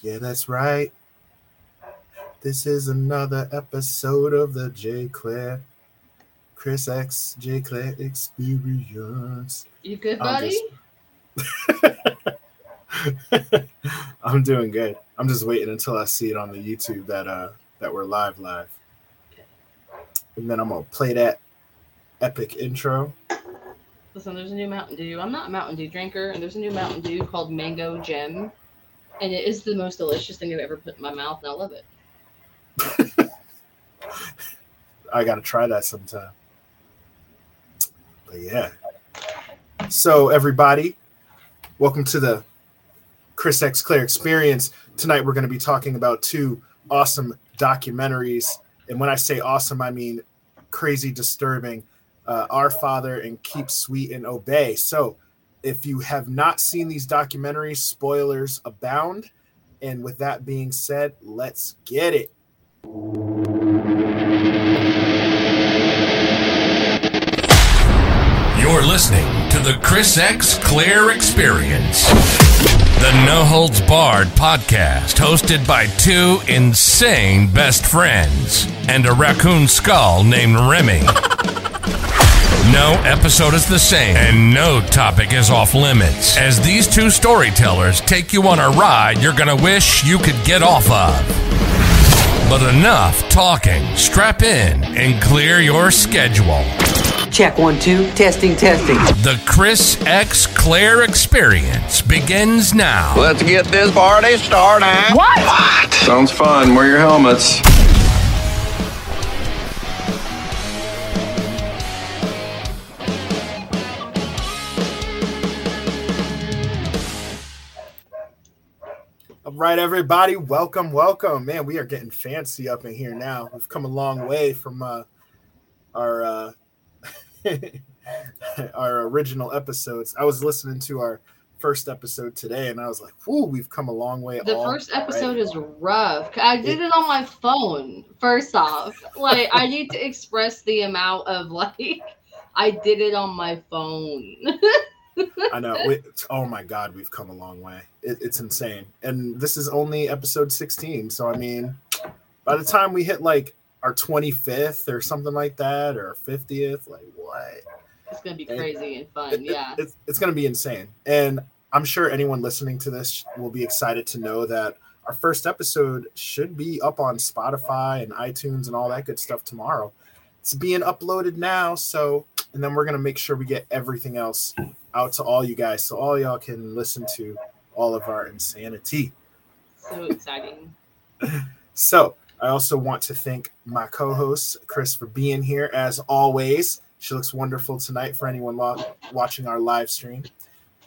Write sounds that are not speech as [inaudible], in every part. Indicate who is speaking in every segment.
Speaker 1: Yeah, that's right. This is another episode of the J. Clair, Chris X, J. Clair Experience.
Speaker 2: You good,
Speaker 1: I'm
Speaker 2: buddy?
Speaker 1: just- [laughs] I'm doing good. I'm just waiting until I see it on the YouTube that uh that we're live live. And then I'm gonna play that epic intro.
Speaker 2: Listen, there's a new Mountain Dew. I'm not a Mountain Dew drinker, and there's a new Mountain Dew called Mango Gem, and it is the most delicious thing I've ever put in my mouth, and I love it. [laughs]
Speaker 1: I gotta try that sometime. But yeah. So everybody, welcome to the Chris X Clair Experience. Tonight we're going to be talking about two awesome documentaries, and when I say awesome, I mean crazy, disturbing. Uh, Our Father and Keep Sweet and Obey. So, if you have not seen these documentaries, spoilers abound. And with that being said, let's get it.
Speaker 3: You're listening to the Chris X Clair Experience, the No Holds Barred podcast, hosted by two insane best friends and a raccoon skull named Remi. [laughs] No episode is the same, and no topic is off limits. As these two storytellers take you on a ride you're gonna wish you could get off of. But enough talking. Strap in and clear your schedule.
Speaker 4: Check one, two. Testing, testing.
Speaker 3: The Chris X Clair Experience begins now.
Speaker 5: Let's get this party started. What? What? Sounds fun. Wear your helmets.
Speaker 1: Right, everybody, welcome, welcome. Man, we are getting fancy up in here now. We've come a long way from uh, our uh, [laughs] our original episodes. I was listening to our first episode today, and I was like, "Whoo, we've come a long way."
Speaker 2: The first episode
Speaker 1: already."
Speaker 2: is rough. I did it on my phone. First off, like I need to [laughs] express the amount of like I did it on my phone. [laughs]
Speaker 1: I know. We, oh my God, we've come a long way. It, it's insane, and this is only episode sixteen. So I mean, by the time we hit like our twenty fifth or something like that, or fiftieth, like what?
Speaker 2: it's gonna be crazy and fun.
Speaker 1: It- it-
Speaker 2: yeah.
Speaker 1: it's, it's going to be insane. And I'm sure anyone listening to this will be excited to know that our first episode should be up on Spotify and iTunes and all that good stuff tomorrow. It's being uploaded now. So, and then we're going to make sure we get everything else out to all you guys so all y'all can listen to all of our insanity.
Speaker 2: So exciting.
Speaker 1: So, I also want to thank my co host, Chris, for being here as always. She looks wonderful tonight for anyone lo- watching our live stream.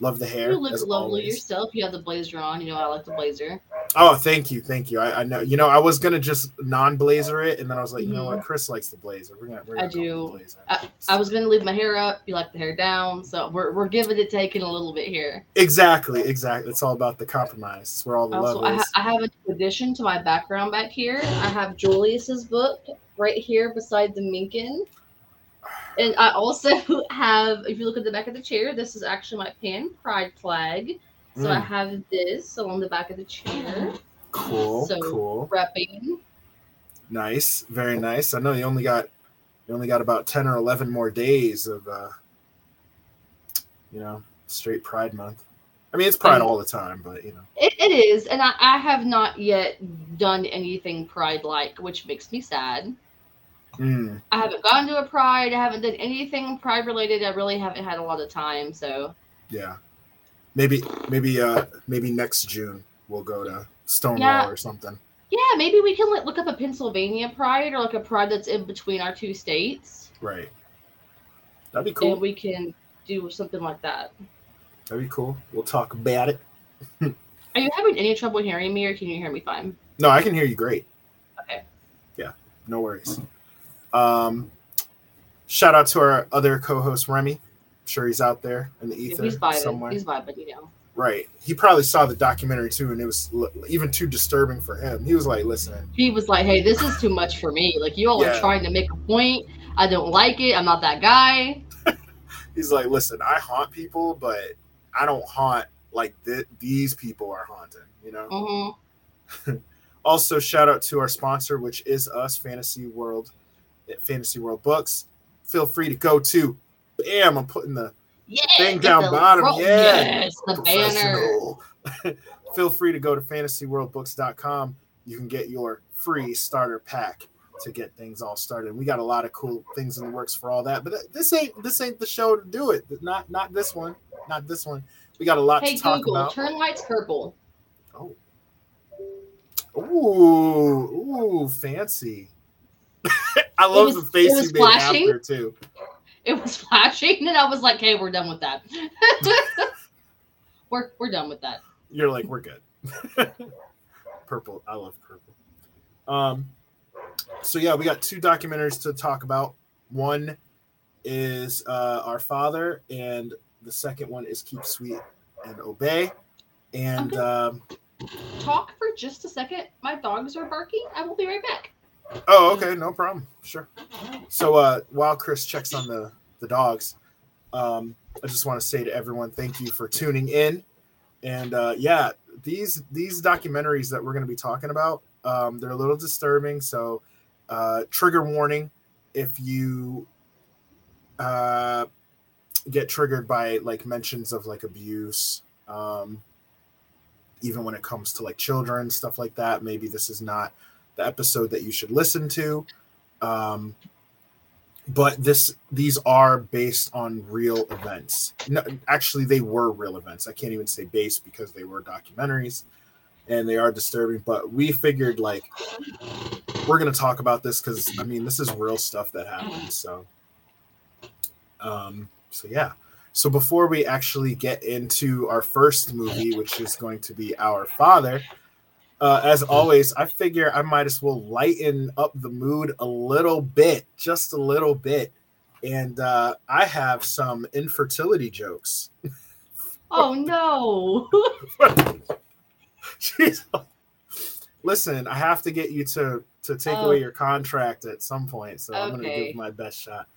Speaker 1: Love the hair.
Speaker 2: You look lovely
Speaker 1: always.
Speaker 2: yourself. You have the blazer on. You know I like the blazer.
Speaker 1: Oh, thank you, thank you. I, I know. You know, I was gonna just non-blazer it, and then I was like, you know what, Chris likes the blazer. We're gonna. We're.
Speaker 2: I
Speaker 1: gonna go
Speaker 2: do.
Speaker 1: with the blazer.
Speaker 2: I, I was gonna leave my hair up. You like the hair down. So we're we're giving it taking a little bit here.
Speaker 1: exactly, exactly. It's all about the compromise. It's where all the
Speaker 2: Also,
Speaker 1: love
Speaker 2: I,
Speaker 1: is.
Speaker 2: ha- I have an addition to my background back here. I have Julius's book right here beside the Minkin. And I also [laughs] have, if you look at the back of the chair, this is actually my Pan Pride flag. So I
Speaker 1: Mm.
Speaker 2: have this along the back of the chair,
Speaker 1: cool,
Speaker 2: so-
Speaker 1: cool,
Speaker 2: repping.
Speaker 1: nice, very nice. I know you only got you only got about ten or eleven more days of, uh you know, straight Pride Month. I mean, it's Pride
Speaker 2: Um,
Speaker 1: all the time, but you know,
Speaker 2: It, it is, and I, I have not yet done anything Pride like, which makes me sad.
Speaker 1: Mm,
Speaker 2: I haven't gone to a Pride. I haven't done anything Pride related. I really haven't had a lot of time. So
Speaker 1: yeah, maybe, maybe, uh, maybe next June we'll go to Stonewall
Speaker 2: Yeah.
Speaker 1: or something.
Speaker 2: Yeah, maybe we can like, look up a Pennsylvania pride or like a pride that's in between our two states,
Speaker 1: Right. That'd be cool.
Speaker 2: and we can do something like that.
Speaker 1: That'd be cool. We'll talk about it. [laughs]
Speaker 2: Are you having any trouble hearing me, or can you hear me fine?
Speaker 1: No, I can hear you great.
Speaker 2: Okay.
Speaker 1: Yeah, no worries. Um, shout out to our other co-host Remi. I'm sure he's out there in the ether
Speaker 2: He's vibing.
Speaker 1: somewhere.
Speaker 2: He's vibing, you know.
Speaker 1: Right. He probably saw the documentary too, and it was l- even too disturbing for him. He was like, "Listen,
Speaker 2: He was like, "Hey, this is too much for me. Like, you all
Speaker 1: Yeah.
Speaker 2: are trying to make a point. I don't like it. I'm not that guy." [laughs]
Speaker 1: he's like, listen, I haunt people, but I don't haunt like th- these people are haunting. You know,
Speaker 2: hmm [laughs]
Speaker 1: also, shout out to our sponsor, which is us, Fantasy World, Fantasy World Books. Feel free to go to. Bam! I'm putting the
Speaker 2: Yeah,
Speaker 1: thing down
Speaker 2: the
Speaker 1: bottom. Yeah.
Speaker 2: Yes, the banner. [laughs]
Speaker 1: Feel free to go to fantasyworldbooks.com. You can get your free starter pack to get things all started. We got a lot of cool things in the works for all that, but this ain't this ain't the show to do it. Not not this one. Not this one. We got a lot
Speaker 2: Hey
Speaker 1: to talk
Speaker 2: Google,
Speaker 1: about.
Speaker 2: turn lights purple.
Speaker 1: Oh. Ooh, ooh, fancy. [laughs] I love
Speaker 2: was-
Speaker 1: the face you made
Speaker 2: flashing?
Speaker 1: after too.
Speaker 2: It was [laughs] flashing, and I was like, "Hey, we're done with that. [laughs] we're we're done with that."
Speaker 1: You're like, we're good. [laughs] purple. I love purple. Um, so yeah, we got two documentaries to talk about. One is uh, Our Father, and the second one is Keep Sweet and Obey. And um,
Speaker 2: Talk for just a second. My dogs are barking. I will be right back.
Speaker 1: Oh, okay, no problem. Sure. So uh, while Chris checks on the the dogs, um, I just want to say to everyone, thank you for tuning in. And uh, yeah, these these documentaries that we're going to be talking about, um, they're a little disturbing. So uh, trigger warning if you uh, get triggered by like mentions of like abuse. Um, even when it comes to like children stuff like that maybe this is not the episode that you should listen to. Um, but this these are based on real events. No, actually they were real events. I can't even say based because they were documentaries and they are disturbing but we figured like we're to talk about this because i mean this is real stuff that happened so. Um so yeah. So before we actually get into our first movie which is going to be our father uh, as always, I figure I might as well lighten up the mood a little bit, just a little bit. And uh, I have some infertility jokes. [laughs]
Speaker 2: Oh no! [laughs]
Speaker 1: Jeez. Listen, I have to get you to to take
Speaker 2: Oh.
Speaker 1: away your contract at some point, so I'm gonna give my best shot.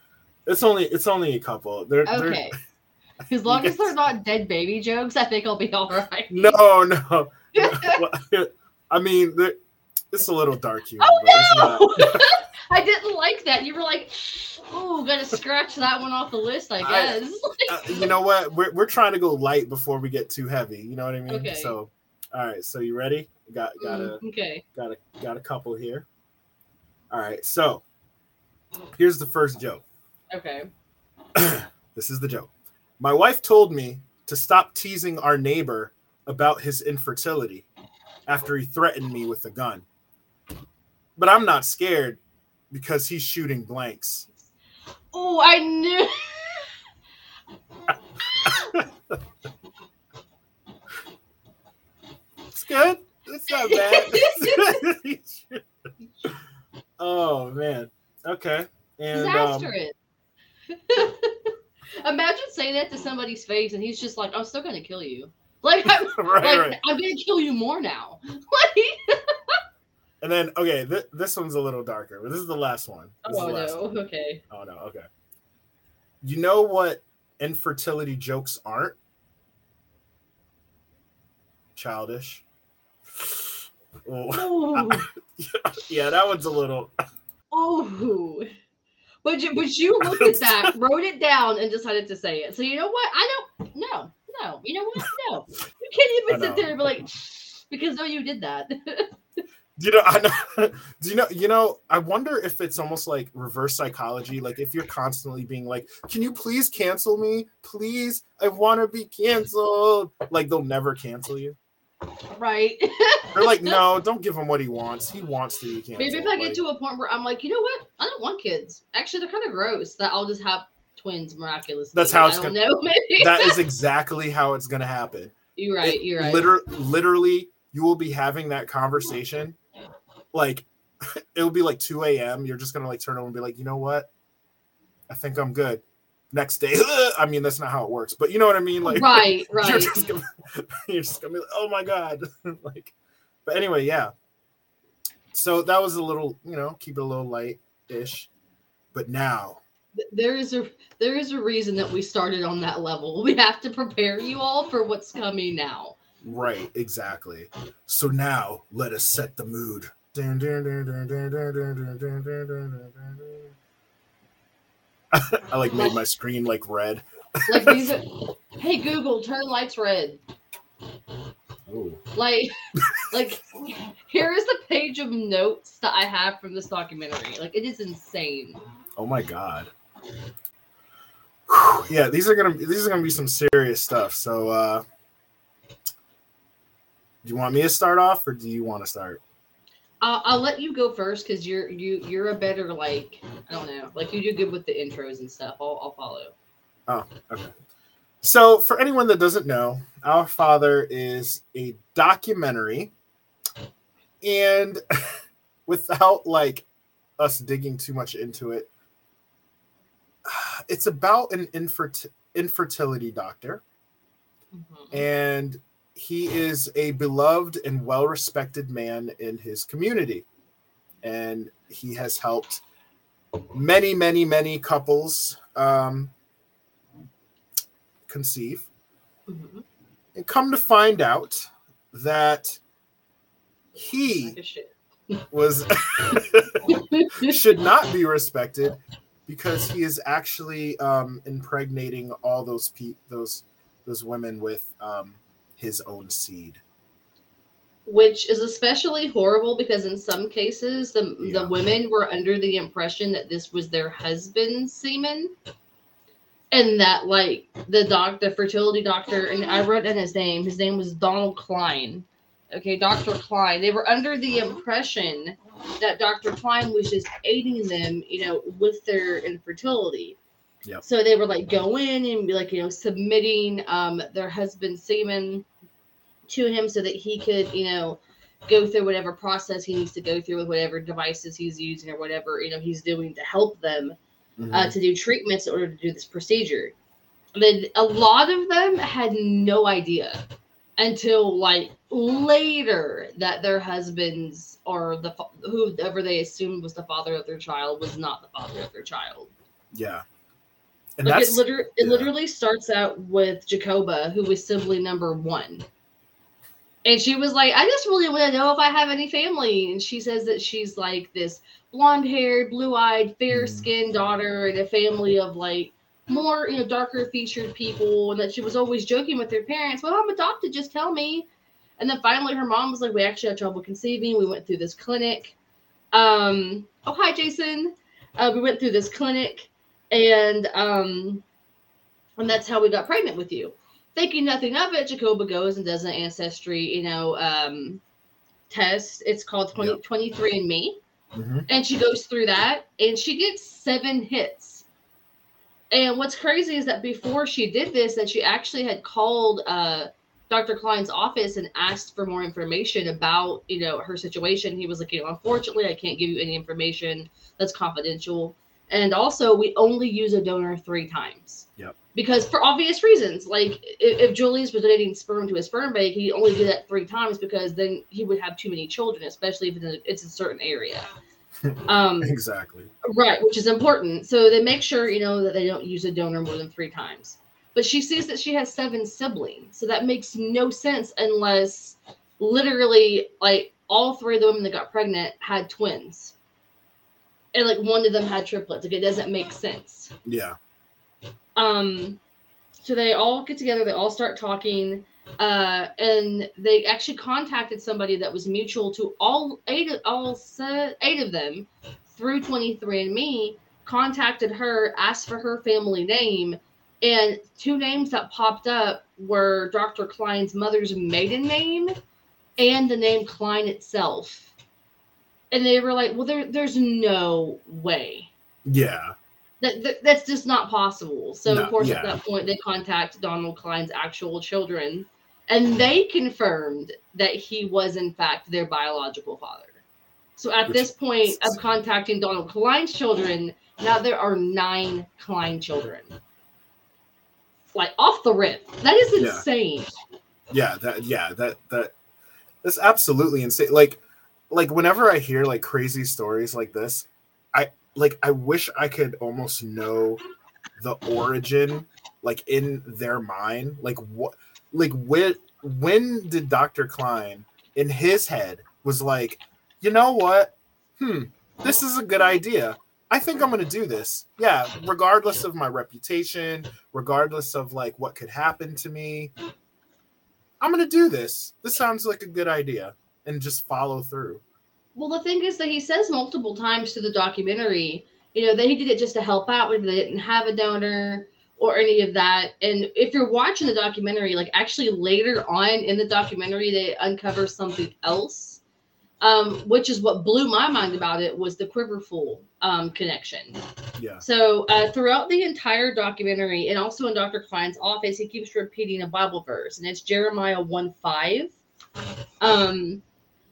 Speaker 1: It's only it's only a couple. They're, they're
Speaker 2: Okay. [laughs] As long as they're not dead baby jokes, I think I'll be all right.
Speaker 1: no, no. Well, I mean, it's a little dark humor.
Speaker 2: Oh
Speaker 1: but it's not-
Speaker 2: no! [laughs] I didn't like that. You were like, "Oh, gotta scratch that one off the list." I
Speaker 1: I-
Speaker 2: guess.
Speaker 1: uh, you know what? We're, we're trying to go light before we get too heavy. You know what I mean?
Speaker 2: Okay.
Speaker 1: So, all right. So you ready? Got got a
Speaker 2: Mm, okay.
Speaker 1: got a got a couple here. All right. So here's the first joke.
Speaker 2: Okay. [clears throat]
Speaker 1: This is the joke. My wife told me to stop teasing our neighbor about his infertility after he threatened me with a gun. But I'm not scared because he's shooting blanks.
Speaker 2: Oh, I knew. [laughs]
Speaker 1: It's good. It's not bad. [laughs] [laughs] oh man. Okay. And um,
Speaker 2: Imagine saying that to somebody's face, and he's just like, "I'm still gonna kill you." Like, [laughs] I'm,
Speaker 1: right,
Speaker 2: like,
Speaker 1: right.
Speaker 2: I'm gonna kill you more now. Like, [laughs]
Speaker 1: And then okay, th- this one's a little darker, but this is the last one. This
Speaker 2: oh
Speaker 1: last
Speaker 2: no.
Speaker 1: one.
Speaker 2: Okay.
Speaker 1: Oh no. Okay. You know what infertility jokes aren't? Childish. Oh,
Speaker 2: Oh. [laughs]
Speaker 1: yeah, that one's a little.
Speaker 2: Oh. But you, but you looked at that, wrote it down, and decided to say it. So you know what? I don't. No, no. You know what? No. You can't even sit there and be like, because no, you did that. [laughs]
Speaker 1: You know, I know. [laughs] Do you know? You know, I wonder if it's almost like reverse psychology. Like if you're constantly being like, "Can you please cancel me? Please, I want to be canceled." Like they'll never cancel you.
Speaker 2: right.
Speaker 1: They're like, [laughs] "No, don't give him what he wants. He wants to be canceled."
Speaker 2: Maybe if I get
Speaker 1: Like,
Speaker 2: to a point where I'm like, you know what? I don't want kids. Actually, they're kind of gross. That I'll just have twins miraculously.
Speaker 1: That's how it's gonna-
Speaker 2: know. [laughs]
Speaker 1: That is exactly how it's gonna happen.
Speaker 2: you're right.
Speaker 1: It
Speaker 2: You're right.
Speaker 1: Liter- literally, you will be having that conversation. Like, [laughs] it will be like 2 a.m. You're just gonna like turn over and be like, you know what? I think I'm good. Next day, [laughs] I mean, that's not how it works, but you know what I mean. Like,
Speaker 2: right.
Speaker 1: You're
Speaker 2: Right.
Speaker 1: just gonna, you're just gonna be like, oh my god, like. But anyway, yeah. So that was a little, you know, keep it a little light-ish. But now,
Speaker 2: there is a there is a reason that we started on that level. We have to prepare you all for what's coming now.
Speaker 1: Right, exactly. So now let us set the mood. I like made my screen like red.
Speaker 2: like these are, hey Google, turn lights red.
Speaker 1: Ooh.
Speaker 2: Like, like here is the page of notes that I have from this documentary. Like it is insane.
Speaker 1: Oh my god. Whew, Yeah, these are gonna these are gonna be some serious stuff. So, uh, do you want me to start off, or do you want to start?
Speaker 2: I'll, I'll let you go first because you're you you're a better like I don't know like you do good with the intros and stuff. I'll I'll follow.
Speaker 1: Oh, okay. So, for anyone that doesn't know, Our Father is a documentary, and [laughs] without like us digging too much into it, it's about an infert- infertility doctor,
Speaker 2: Mhm.
Speaker 1: and he is a beloved and well respected man in his community. And he has helped many, many, many couples um, conceive.
Speaker 2: Mhm.
Speaker 1: And come to find out that he was [laughs] [laughs] should not be respected because he is actually um, impregnating all those pe- those those women with um, his own seed.
Speaker 2: Which is especially horrible because in some cases the
Speaker 1: Yeah.
Speaker 2: the women were under the impression that this was their husband's semen. And that like the doc the fertility doctor and I wrote down his name. His name was Donald Cline. Okay, Dr. Cline. They were under the impression that Dr. Cline was just aiding them, you know, with their infertility.
Speaker 1: Yep.
Speaker 2: So they were like go in and be like, you know, submitting um their husband's semen to him so that he could, you know, go through whatever process he needs to go through with whatever devices he's using or whatever, you know, he's doing to help them uh, to do treatments in order to do this procedure. And then a lot of them had no idea until like later that their husbands or the whoever they assumed was the father of their child was not the father of their child.
Speaker 1: yeah, and
Speaker 2: Like it, liter- it
Speaker 1: yeah.
Speaker 2: literally starts out with Jacoba, who was sibling number one. And she was like, I just really want to know if I have any family. And she says that she's like this blonde haired, blue eyed, fair skinned mm-hmm. daughter in a family of like more, you know, darker featured people. And that she was always joking with her parents, Well, I'm adopted, just tell me. And then finally her mom was like, We actually had trouble conceiving. We went through this clinic. Um, oh, hi, Jason. Uh, we went through this clinic and um and that's how we got pregnant with you thinking nothing of it jacoba goes and does an ancestry you know um test it's called 20,
Speaker 1: Yep.
Speaker 2: 23 and me
Speaker 1: Mhm.
Speaker 2: and she goes through that and she gets seven hits and what's crazy is that before she did this that she actually had called uh dr cline's office and asked for more information about you know her situation. He was like you know unfortunately i can't give you any information that's confidential. And also we only use a donor three times.
Speaker 1: Yep.
Speaker 2: because for obvious reasons like if, if julius was donating sperm to a sperm bank he only do that three times because then he would have too many children especially if it's in a, it's a certain area. [laughs] Um
Speaker 1: exactly.
Speaker 2: right which is important. So they make sure you know that they don't use a donor more than three times but she sees that she has seven siblings so that makes no sense unless literally like all three of the women that got pregnant had twins. And like one of them had triplets. Like it doesn't make sense.
Speaker 1: Yeah,
Speaker 2: um so they all get together they all start talking uh and they actually contacted somebody that was mutual to all eight of all se- eight of them through 23andme contacted her asked for her family name and two names that popped up were dr cline's mother's maiden name and the name cline itself and they were like well there, there's no way
Speaker 1: yeah,
Speaker 2: that, that that's just not possible. So
Speaker 1: No,
Speaker 2: of course
Speaker 1: yeah.
Speaker 2: at that point they contact Donald Cline's actual children and they confirmed that he was in fact their biological father. So at
Speaker 1: Which-
Speaker 2: this point of contacting Donald Cline's children, now there are nine Cline children. Like off the rip. That is insane.
Speaker 1: Yeah. yeah. That yeah that that that's absolutely insane. Like like whenever I hear like crazy stories like this, I like I wish I could almost know the origin, like in their mind, like what like when when did Dr. Cline in his head was like, you know what? Hmm, this is a good idea. I think I'm going to do this. Yeah, regardless of my reputation, regardless of like what could happen to me, I'm going to do this. This sounds like a good idea and just follow through.
Speaker 2: Well, the thing is that he says multiple times to the documentary, you know, that he did it just to help out when they didn't have a donor or any of that. And if you're watching the documentary, like actually later on in the documentary, they uncover something else, um, which is what blew my mind about it was the Quiverful um, connection.
Speaker 1: Yeah.
Speaker 2: So uh, throughout the entire documentary, and also in Dr. Cline's office, he keeps repeating a Bible verse, and it's Jeremiah 1 5. Um,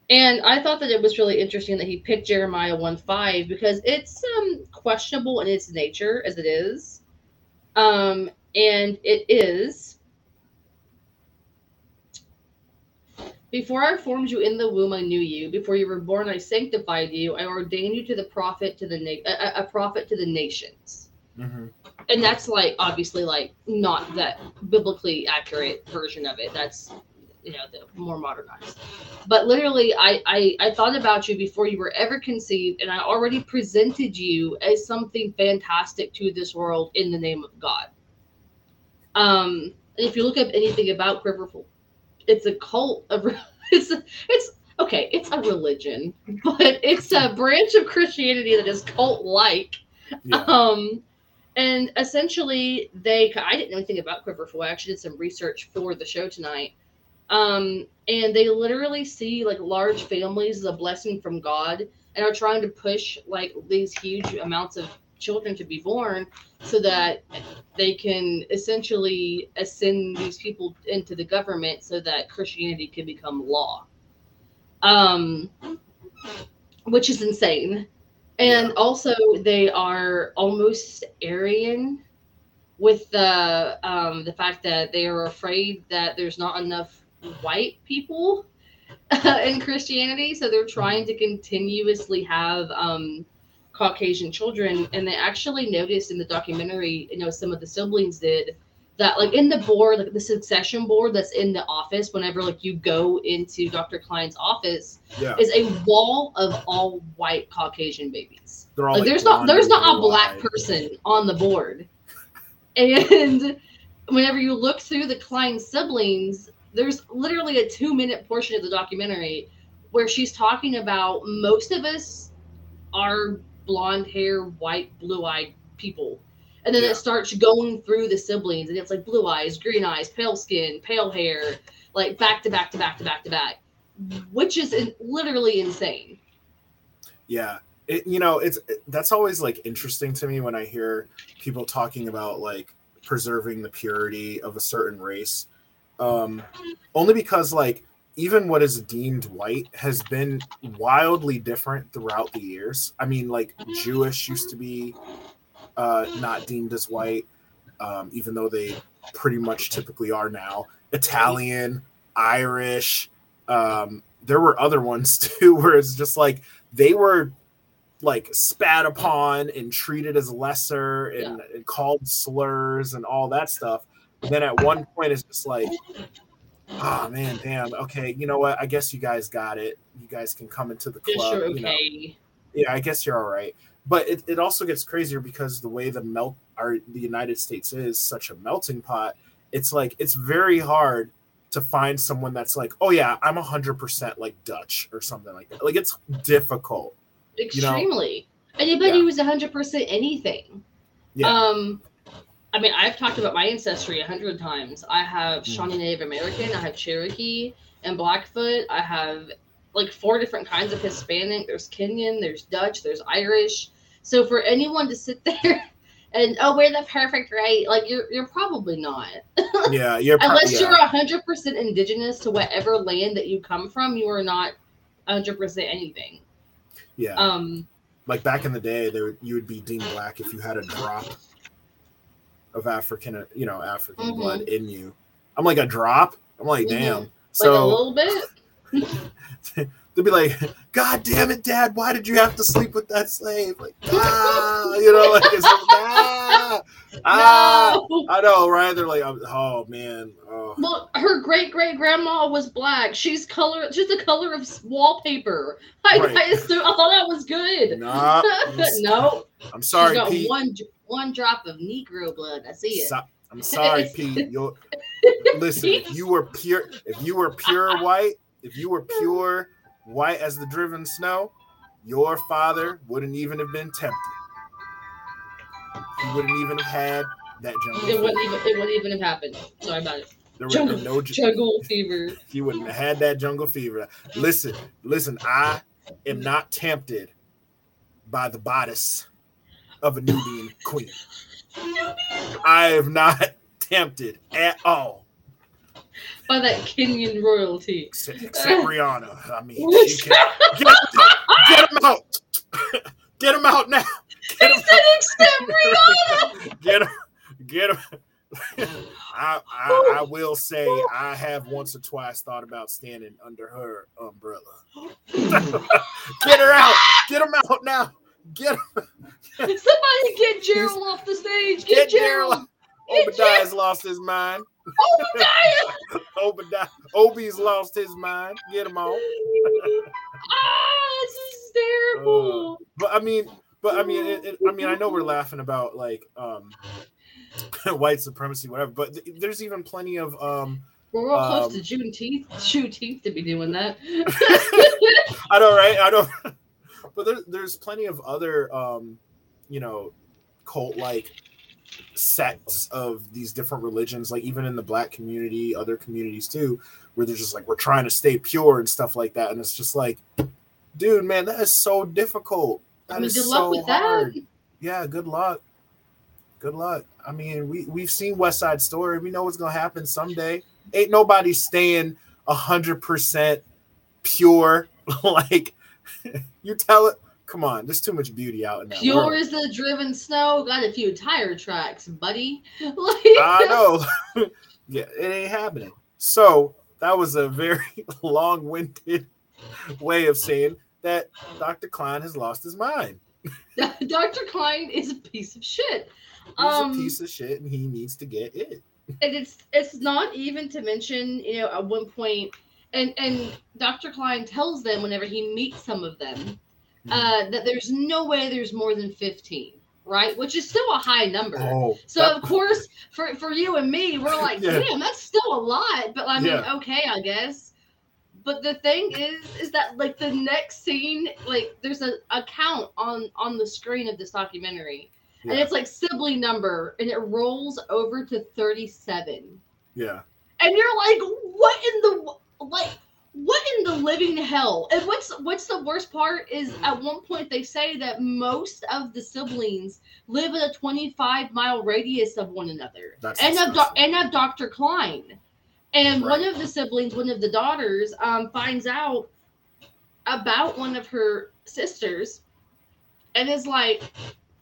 Speaker 2: and I thought that it was really interesting that he picked Jeremiah 1 5 because it's um, questionable in its nature as it is. Um, and it is Before I formed you in the womb, I knew you. Before you were born, I sanctified you. I ordained you to the prophet to the na- a, a prophet to the nations.
Speaker 1: Mm-hmm.
Speaker 2: And that's like obviously like not that biblically accurate version of it. That's you know the more modernized. But literally, I I, I thought about you before you were ever conceived, and I already presented you as something fantastic to this world in the name of God. Um, and if you look up anything about Quiverful, it's a cult of [laughs] it's it's okay it's a religion [laughs] but it's a branch of christianity that is cult like
Speaker 1: Yeah.
Speaker 2: um and essentially they i didn't know anything about quiverful. I actually did some research for the show tonight. Um and they literally see like large families as a blessing from god and are trying to push like these huge amounts of children to be born so that they can essentially ascend these people into the government so that Christianity can become law. Um, which is insane. And
Speaker 1: Yeah.
Speaker 2: also, they are almost Aryan with the um, the fact that they are afraid that there's not enough white people [laughs] in Christianity, so they're trying to continuously have um, Caucasian children, and they actually noticed in the documentary, you know, some of the siblings did that, like in the board, like the succession board that's in the office, whenever like you go into Dr. Cline's office,
Speaker 1: Yeah.
Speaker 2: is a wall of all white Caucasian babies.
Speaker 1: They're all
Speaker 2: Like,
Speaker 1: like
Speaker 2: there's not there's not a black person on the board, and [laughs] whenever you look through the Cline siblings, there's literally a two minute portion of the documentary where she's talking about most of us are blonde hair, white, blue eyed people. And then
Speaker 1: Yeah.
Speaker 2: it starts going through the siblings, and it's like blue eyes, green eyes, pale skin, pale hair, like back to back to back to back to back, which is in, literally insane.
Speaker 1: Yeah. It, you know, it's it- that's always like interesting to me when I hear people talking about like preserving the purity of a certain race. Um only because like even what is deemed white has been wildly different throughout the years. I mean, like Jewish used to be uh not deemed as white, um, even though they pretty much typically are now. Italian, Irish, um, there were other ones [laughs] too where it's just like they were like spat upon and treated as lesser and, and called slurs and all that stuff. And then at one point it's just like, oh man, damn. Okay, you know what? I guess you guys got it. You guys can come into the club.
Speaker 2: you're
Speaker 1: you know. Yeah, I guess you're all right. But it, it also gets crazier because the way the melt our the United States is such a melting pot, it's like it's very hard to find someone that's like, oh yeah, I'm hundred percent like Dutch or something like that. Like it's difficult. extremely know-
Speaker 2: Extremely. Anybody
Speaker 1: Yeah.
Speaker 2: who's 100% anything.
Speaker 1: Yeah.
Speaker 2: Um, I mean, I've talked about my ancestry a hundred times. I have
Speaker 1: Mm.
Speaker 2: Shawnee Native American, I have Cherokee and Blackfoot. I have like four different kinds of Hispanic. There's Kenyan, there's Dutch, there's Irish. So for anyone to sit [laughs] there and oh, we're the perfect right, like you're you're probably not. [laughs]
Speaker 1: yeah, you're pro-
Speaker 2: Unless
Speaker 1: yeah.
Speaker 2: you're hundred percent indigenous to whatever land that you come from, you are not hundred percent anything.
Speaker 1: yeah.
Speaker 2: Um,
Speaker 1: like back in the day, there you would be deemed black if you had a drop of African, you know, African
Speaker 2: Mhm.
Speaker 1: blood in you. I'm like a drop. I'm like,
Speaker 2: Mhm.
Speaker 1: damn.
Speaker 2: like a little bit. [laughs]
Speaker 1: they'd be like, God damn it, Dad, why did you have to sleep with that slave? Like, ah, you know, like it's like, ah. [laughs] ah, I know, right? They're like, oh man, oh.
Speaker 2: Well, her great great grandma was black. She's color. She's the color of wallpaper. [laughs] I,
Speaker 1: Right.
Speaker 2: I, assume, I thought that was good.
Speaker 1: Nah,
Speaker 2: no,
Speaker 1: I'm sorry, Pete.
Speaker 2: one one drop of Negro blood. I see it.
Speaker 1: So- I'm sorry, [laughs] Pete. You're listen. If you were pure, if you were pure white, if you were pure white as the driven snow, your father wouldn't even have been tempted. He wouldn't even have had that jungle.
Speaker 2: It wouldn't even. It wouldn't even have happened. Sorry about it.
Speaker 1: There would
Speaker 2: Jungle,
Speaker 1: no. ju-
Speaker 2: jungle fever.
Speaker 1: He wouldn't have had that jungle fever. Listen, listen. I am not tempted by the bodice of a Nubian queen. I am not [laughs] tempted at all.
Speaker 2: By that Kenyan royalty.
Speaker 1: Except, except Rihanna. I mean, can, get, get him out. [laughs] Get him out now. Get him,
Speaker 2: Said except Rihanna. [laughs]
Speaker 1: get him. Get him. I, I I will say I have once or twice thought about standing under her umbrella. get her out. Get him out now. Get him.
Speaker 2: Somebody get [laughs] Gerald off the stage. Get,
Speaker 1: Get
Speaker 2: Gerald.
Speaker 1: Gerald. Obadiah's lost his mind.
Speaker 2: Obadiah. [laughs]
Speaker 1: Obadiah. Obi's lost his mind. Get him off. [laughs]
Speaker 2: ah, this is terrible.
Speaker 1: But I mean, but I mean, it, it, I mean, I know we're laughing about like um white supremacy, whatever. But th- there's even plenty of um
Speaker 2: We're all
Speaker 1: um,
Speaker 2: close to Juneteenth. Juneteenth to be doing that.
Speaker 1: I know, right? I don't know. But there, there's plenty of other um you know cult like sects of these different religions, like even in the black community, other communities too, where they're just like we're trying to stay pure and stuff like that, and it's just like, dude, man, that is so difficult.
Speaker 2: I mean,
Speaker 1: is
Speaker 2: good
Speaker 1: so
Speaker 2: luck with
Speaker 1: hard.
Speaker 2: that.
Speaker 1: yeah, good luck. Good luck. I mean, we we've seen West Side Story. We know what's gonna happen someday. Ain't nobody staying a hundred percent pure. [laughs] like you tell it. Come on, there's too much beauty out in that
Speaker 2: Pure
Speaker 1: world.
Speaker 2: as the driven snow. Got a few tire tracks, buddy. [laughs] Like,
Speaker 1: I know. [laughs] yeah, it ain't happening. So that was a very [laughs] long-winded way of saying that Dr. Cline has lost his mind.
Speaker 2: Dr. Cline is a piece of shit.
Speaker 1: He's
Speaker 2: Um,
Speaker 1: a piece of shit, and he needs to get it.
Speaker 2: and it's it's not even to mention you know at one point and and dr cline tells them whenever he meets some of them
Speaker 1: Hmm.
Speaker 2: uh that there's no way there's more than 15 right which is still a high number
Speaker 1: Oh,
Speaker 2: so
Speaker 1: that-
Speaker 2: of course for for you and me we're [laughs] like
Speaker 1: Yeah.
Speaker 2: damn that's still a lot but i mean
Speaker 1: Yeah.
Speaker 2: okay i guess but the thing is is that like the next scene like there's a, a count on on the screen of this documentary and it's like sibling number and it rolls over to 37
Speaker 1: yeah.
Speaker 2: and you're like, what in the like? What in the living hell? And what's what's the worst part is at one point they say that most of the siblings live in a 25 mile radius of one another,
Speaker 1: That's
Speaker 2: and of Do- and of Dr. Cline. And one of the siblings, one of the daughters, um, finds out about one of her sisters, and is like,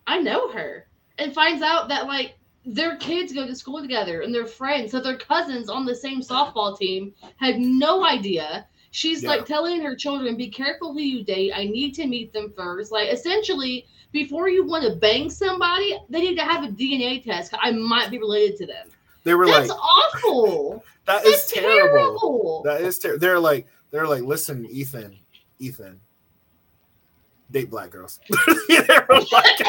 Speaker 2: I know her, and finds out that like their kids go to school together and they're friends, so they're cousins on the same softball team. Had no idea. She's
Speaker 1: Yeah.
Speaker 2: like telling her children, "Be careful who you date. I need to meet them first. Like essentially, before you want to bang somebody, they need to have a DNA test. I might be related to them.
Speaker 1: They were like,
Speaker 2: That's
Speaker 1: like,
Speaker 2: awful. [laughs]
Speaker 1: that is
Speaker 2: That's
Speaker 1: terrible.
Speaker 2: terrible.
Speaker 1: That is terrible. They're like, they're like, listen, Ethan, Ethan, date black girls. [laughs] They were like- [laughs]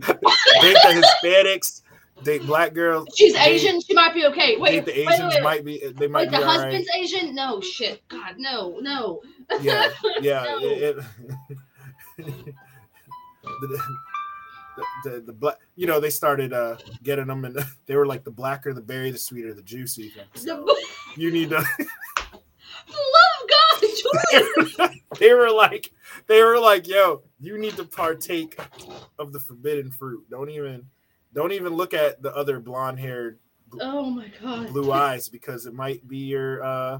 Speaker 1: date the Hispanics, date black girls.
Speaker 2: She's
Speaker 1: date-
Speaker 2: Asian. She might be okay. Wait,
Speaker 1: the Asians
Speaker 2: wait, wait.
Speaker 1: might be, they might be
Speaker 2: the
Speaker 1: all right.
Speaker 2: husband's Asian? No shit. God, no, no.
Speaker 1: Yeah, yeah. [laughs]
Speaker 2: No.
Speaker 1: it- it- [laughs] the, the, the, the black, you know, they started uh getting them, and [laughs] they were like, the blacker the berry, the sweeter the juice. So you need to.
Speaker 2: love God,
Speaker 1: they were like, they were like, yo, you need to partake of the forbidden fruit. Don't even, don't even look at the other blonde haired,
Speaker 2: Oh my God.
Speaker 1: blue [laughs] eyes because it might be your, uh,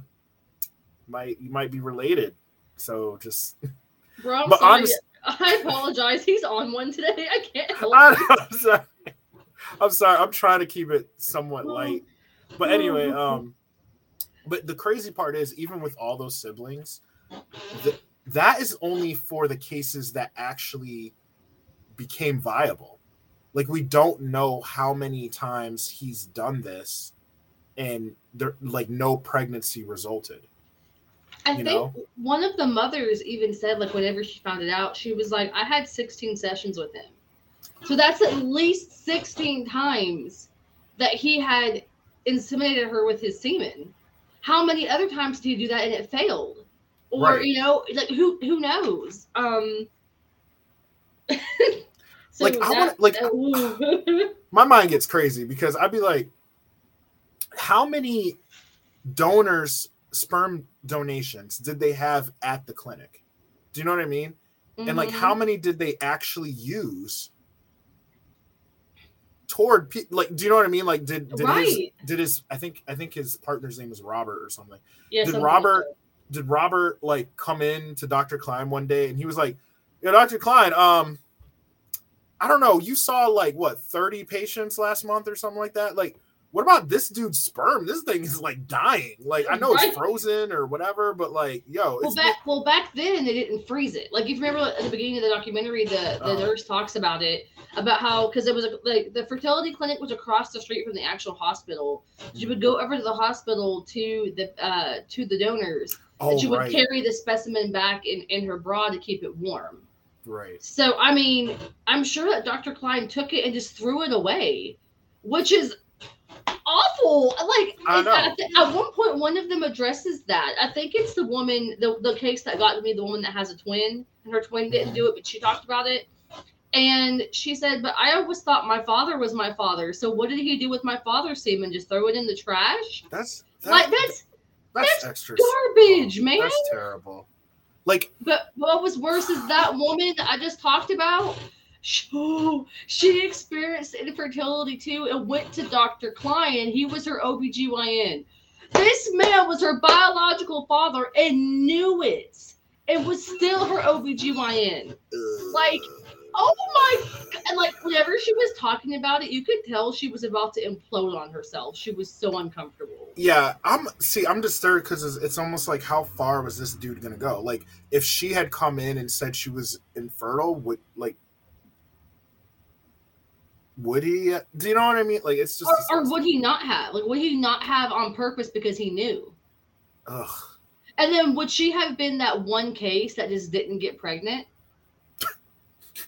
Speaker 1: might you might be related. So just, [laughs]
Speaker 2: Bro, I'm
Speaker 1: But
Speaker 2: sorry.
Speaker 1: honest- [laughs]
Speaker 2: I apologize. He's on one today. I can't help
Speaker 1: I, I'm sorry. I'm sorry. I'm trying to keep it somewhat light. But anyway, um, but the crazy part is, even with all those siblings, th- that is only for the cases that actually became viable. Like we don't know how many times he's done this and there like no pregnancy resulted
Speaker 2: I think
Speaker 1: know?
Speaker 2: one of the mothers even said, like, whenever she found it out, she was like, I had 16 sessions with him. So that's at least 16 times that he had inseminated her with his semen. How many other times did he do that and it failed? Or,
Speaker 1: Right.
Speaker 2: you know, like who who knows? Um [laughs] so
Speaker 1: Like, I wanna- like,
Speaker 2: that- [laughs]
Speaker 1: my mind gets crazy because i'd be like how many donors sperm donations did they have at the clinic? Do you know what i mean? And like how many did they actually use toward pe- like do you know what i mean? Like did did his did his i think i think his partner's name was robert or something.
Speaker 2: Yeah,
Speaker 1: did
Speaker 2: something
Speaker 1: robert
Speaker 2: that.
Speaker 1: did robert like come in to dr cline one day and he was like yeah dr cline um i don't know you saw like what 30 patients last month or something like that like what about this dude's sperm this thing is like dying like i know
Speaker 2: Right.
Speaker 1: it's frozen or whatever but like yo
Speaker 2: Well, back well back then they didn't freeze it. Like if you remember at the beginning of the documentary, the the
Speaker 1: Uh-huh.
Speaker 2: nurse talks about it about how because it was a, like the fertility clinic was across the street from the actual hospital. She would go over to the hospital to the uh to the donors,
Speaker 1: oh
Speaker 2: and she would
Speaker 1: right
Speaker 2: carry the specimen back in in her bra to keep it warm.
Speaker 1: Right
Speaker 2: So I mean, I'm sure that Dr. Cline took it and just threw it away, which is awful. Like
Speaker 1: I.
Speaker 2: At, one point, one of them addresses that. I think it's the woman, the the case that got to me, the woman that has a twin, and her twin didn't do it, but she talked about it. And she said, "But I always thought my father was my father. So what did he do with my father's semen? Just throw it in the trash?
Speaker 1: that's that,
Speaker 2: like that's
Speaker 1: that's,
Speaker 2: that's
Speaker 1: extra
Speaker 2: garbage, man."
Speaker 1: that's terrible like
Speaker 2: But what was worse is that woman that I just talked about. She, oh, she experienced infertility too and went to Dr. Cline he was her OBGYN. This man was her biological father and knew it and was still her OBGYN. Like, oh my and like whenever she was talking about it, you could tell she was about to implode on herself. She was so uncomfortable.
Speaker 1: Yeah, I'm see. I'm disturbed because it's, it's almost like how far was this dude gonna go? Like, if she had come in and said she was infertile, would like, would he? Uh, do you know what I mean? Like, it's just.
Speaker 2: Or, or would he not have? Like would he not have on purpose because he knew?
Speaker 1: Ugh.
Speaker 2: And then would she have been that one case that just didn't get pregnant?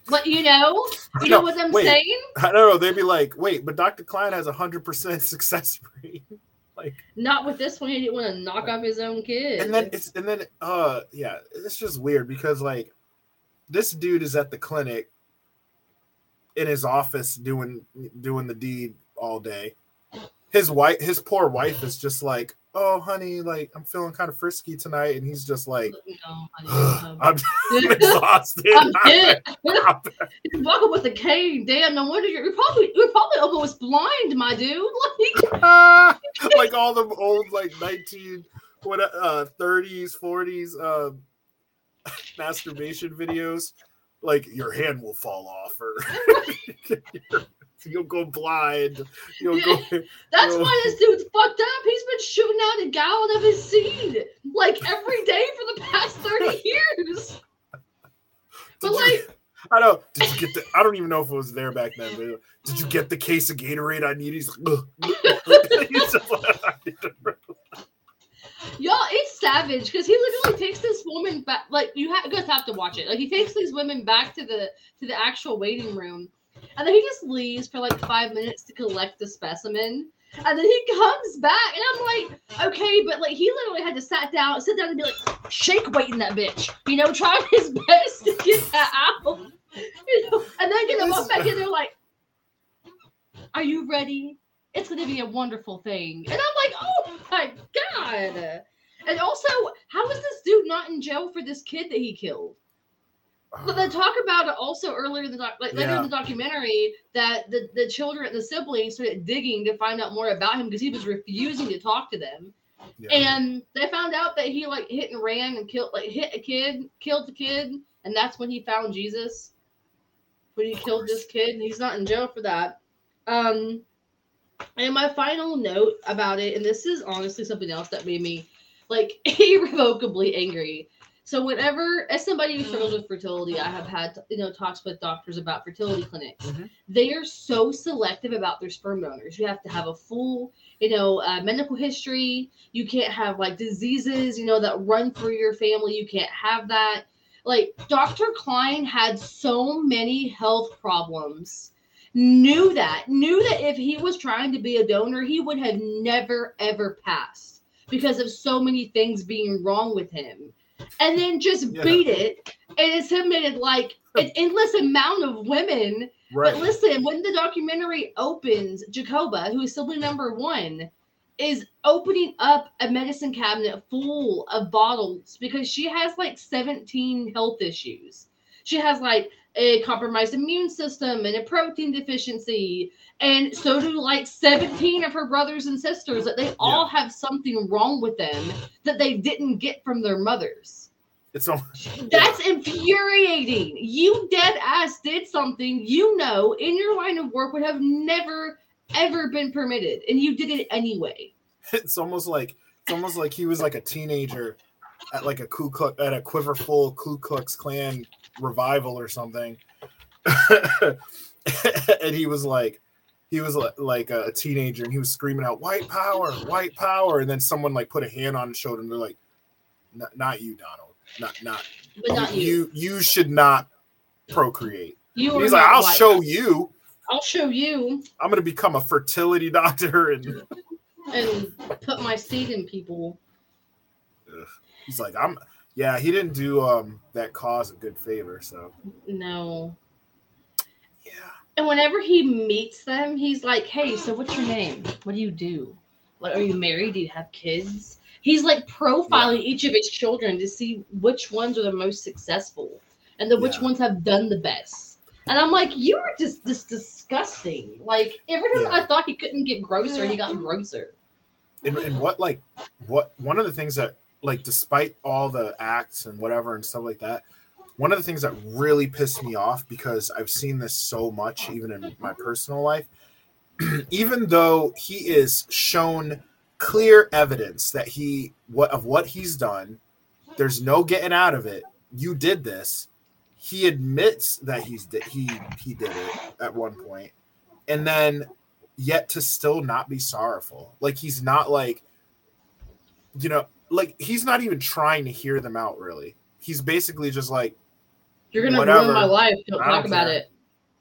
Speaker 2: But you know, you know
Speaker 1: No,
Speaker 2: what I'm
Speaker 1: wait.
Speaker 2: saying?
Speaker 1: I don't know. They'd be like, wait, but Dr. Cline has a hundred percent [laughs] success rate. [laughs] like,
Speaker 2: Not with this one. He didn't want to knock off his own kid.
Speaker 1: and then it's and then uh yeah, it's just weird because like this dude is at the clinic in his office doing doing the deed all day. His wife his poor wife is just like, "Oh, honey, like I'm feeling kind of frisky tonight." And he's just like,
Speaker 2: no, honey, [sighs] [laughs]
Speaker 1: "I'm, exhausted."
Speaker 2: I'm dead. [laughs] You're walking with a cane. Damn, no wonder you're, you're probably you're probably almost blind, my dude. [laughs] Like,
Speaker 1: like all the old like 19 what uh 30s 40s uh masturbation videos like your hand will fall off or you'll go blind you'll go [laughs]
Speaker 2: that's
Speaker 1: Oh.
Speaker 2: why this dude's fucked up. He's been shooting out a gallon of his seed like every day for the past 30 [laughs] years. But
Speaker 1: you-
Speaker 2: like, [laughs]
Speaker 1: I don't. Did you get the? I don't even know if it was there back then. But did you get the case of Gatorade I need? He's like, "Ugh." He's just like,
Speaker 2: Y'all, it's savage because he literally takes this woman back. Like you, ha- you guys have to watch it. Like he takes these women back to the to the actual waiting room, and then he just leaves for like five minutes to collect the specimen, and then he comes back, and I'm like, okay, but like he literally had to sat down, sit down, and be like, shake weighting that bitch, you know, trying [laughs] his best to get that out, you know, and then get them up back in there like, are you ready? It's gonna be a wonderful thing. And I'm like, oh my god. And also, how is this dude not in jail for this kid that he killed? But they talk about it also earlier in the doc, like later
Speaker 1: Yeah.
Speaker 2: in the documentary that the, the children, and the siblings started digging to find out more about him because he was refusing to talk to them.
Speaker 1: Yeah.
Speaker 2: And they found out that he like hit and ran and killed like hit a kid, killed the kid, and that's when he found Jesus. When he killed this kid, and he's not in jail for that. Um and my final note about it, and this is honestly something else that made me like [laughs] irrevocably angry. So whenever, as somebody who struggles with fertility, I have had you know talks with doctors about fertility clinics.
Speaker 1: Mhm.
Speaker 2: They are so selective about their sperm donors. You have to have a full, you know, uh, medical history. You can't have like diseases, you know, that run through your family. You can't have that. Like Dr. Cline had so many health problems. Knew that. Knew that if he was trying to be a donor, he would have never ever passed because of so many things being wrong with him and then just
Speaker 1: Yeah.
Speaker 2: beat it and it's submitted like [laughs] an endless amount of women.
Speaker 1: Right.
Speaker 2: But listen, when the documentary opens, Jacoba, who is sibling number one, is opening up a medicine cabinet full of bottles because she has like 17 health issues. She has like a compromised immune system and a protein deficiency. And so do like 17 of her brothers and sisters that they all have something wrong with them that they didn't get from their mothers.
Speaker 1: It's all [laughs]
Speaker 2: That's infuriating. You dead ass did something you know in your line of work would have never ever been permitted, and you did it anyway. [laughs]
Speaker 1: it's almost like it's almost like he was like a teenager at like a Ku Klux at a quiverful Ku Klux Klan revival or something, [laughs] and he was like he was like a teenager and he was screaming out white power white power. And then someone like put a hand on his shoulder and they're like "Not- you donald. Not not
Speaker 2: But not you.
Speaker 1: you. You should not procreate.
Speaker 2: You
Speaker 1: he's like i'll show you.
Speaker 2: I'll show you.
Speaker 1: I'm gonna become a fertility [laughs] doctor and
Speaker 2: and put my seed in people.
Speaker 1: He's like, I'm yeah, he didn't do um that cause a good favor, so
Speaker 2: No.
Speaker 1: yeah.
Speaker 2: And whenever he meets them, he's like, "Hey, so what's your name? What do you do? Like, are you married? Do you have kids?" He's like profiling each of his children to see which ones are the most successful and then which
Speaker 1: Yeah.
Speaker 2: ones have done the best. And I'm like, "You are just this disgusting." Like every time
Speaker 1: Yeah.
Speaker 2: I thought he couldn't get grosser, he got grosser.
Speaker 1: And, and what like what one of the things that like despite all the acts and whatever and stuff like that, one of the things that really pissed me off because I've seen this so much even in my personal life, [clears throat] even though he is shown clear evidence that he what of what he's done, there's no getting out of it. You did this. He admits that he's di- he he did it at one point, and then yet to still not be sorrowful. Like he's not like, you know, like he's not even trying to hear them out. Really, he's basically just like,
Speaker 2: You're gonna
Speaker 1: Whatever.
Speaker 2: ruin my life. Don't
Speaker 1: I don't
Speaker 2: talk about
Speaker 1: care.
Speaker 2: it.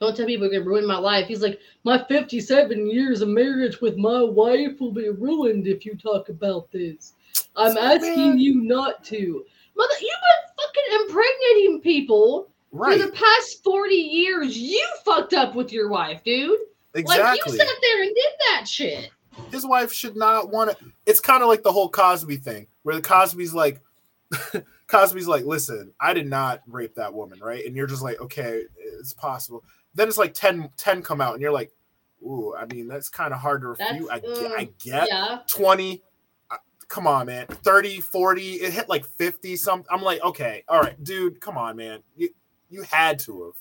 Speaker 2: Don't tell people you're gonna ruin my life. He's like, my 57 years of marriage with my wife will be ruined if you talk about this. I'm
Speaker 1: So
Speaker 2: asking
Speaker 1: bad.
Speaker 2: you not to. Mother, you've been fucking impregnating people
Speaker 1: right,
Speaker 2: for the past 40 years. You fucked up with your wife, dude. Like
Speaker 1: exactly.
Speaker 2: you sat there and did that shit.
Speaker 1: His wife should not want to. It's kind of like the whole Cosby thing, where the Cosby's like, [laughs] Cosby's like, listen, I did not rape that woman, right? And you're just like, okay, it's possible. Then it's like 10, 10 come out, and you're like, ooh, I mean, that's kind of hard to refute. I, get, I
Speaker 2: uh,
Speaker 1: get
Speaker 2: Yeah.
Speaker 1: 20 uh, come on man 30 40 it hit like 50 something i'm like okay all right dude come on man you you had to have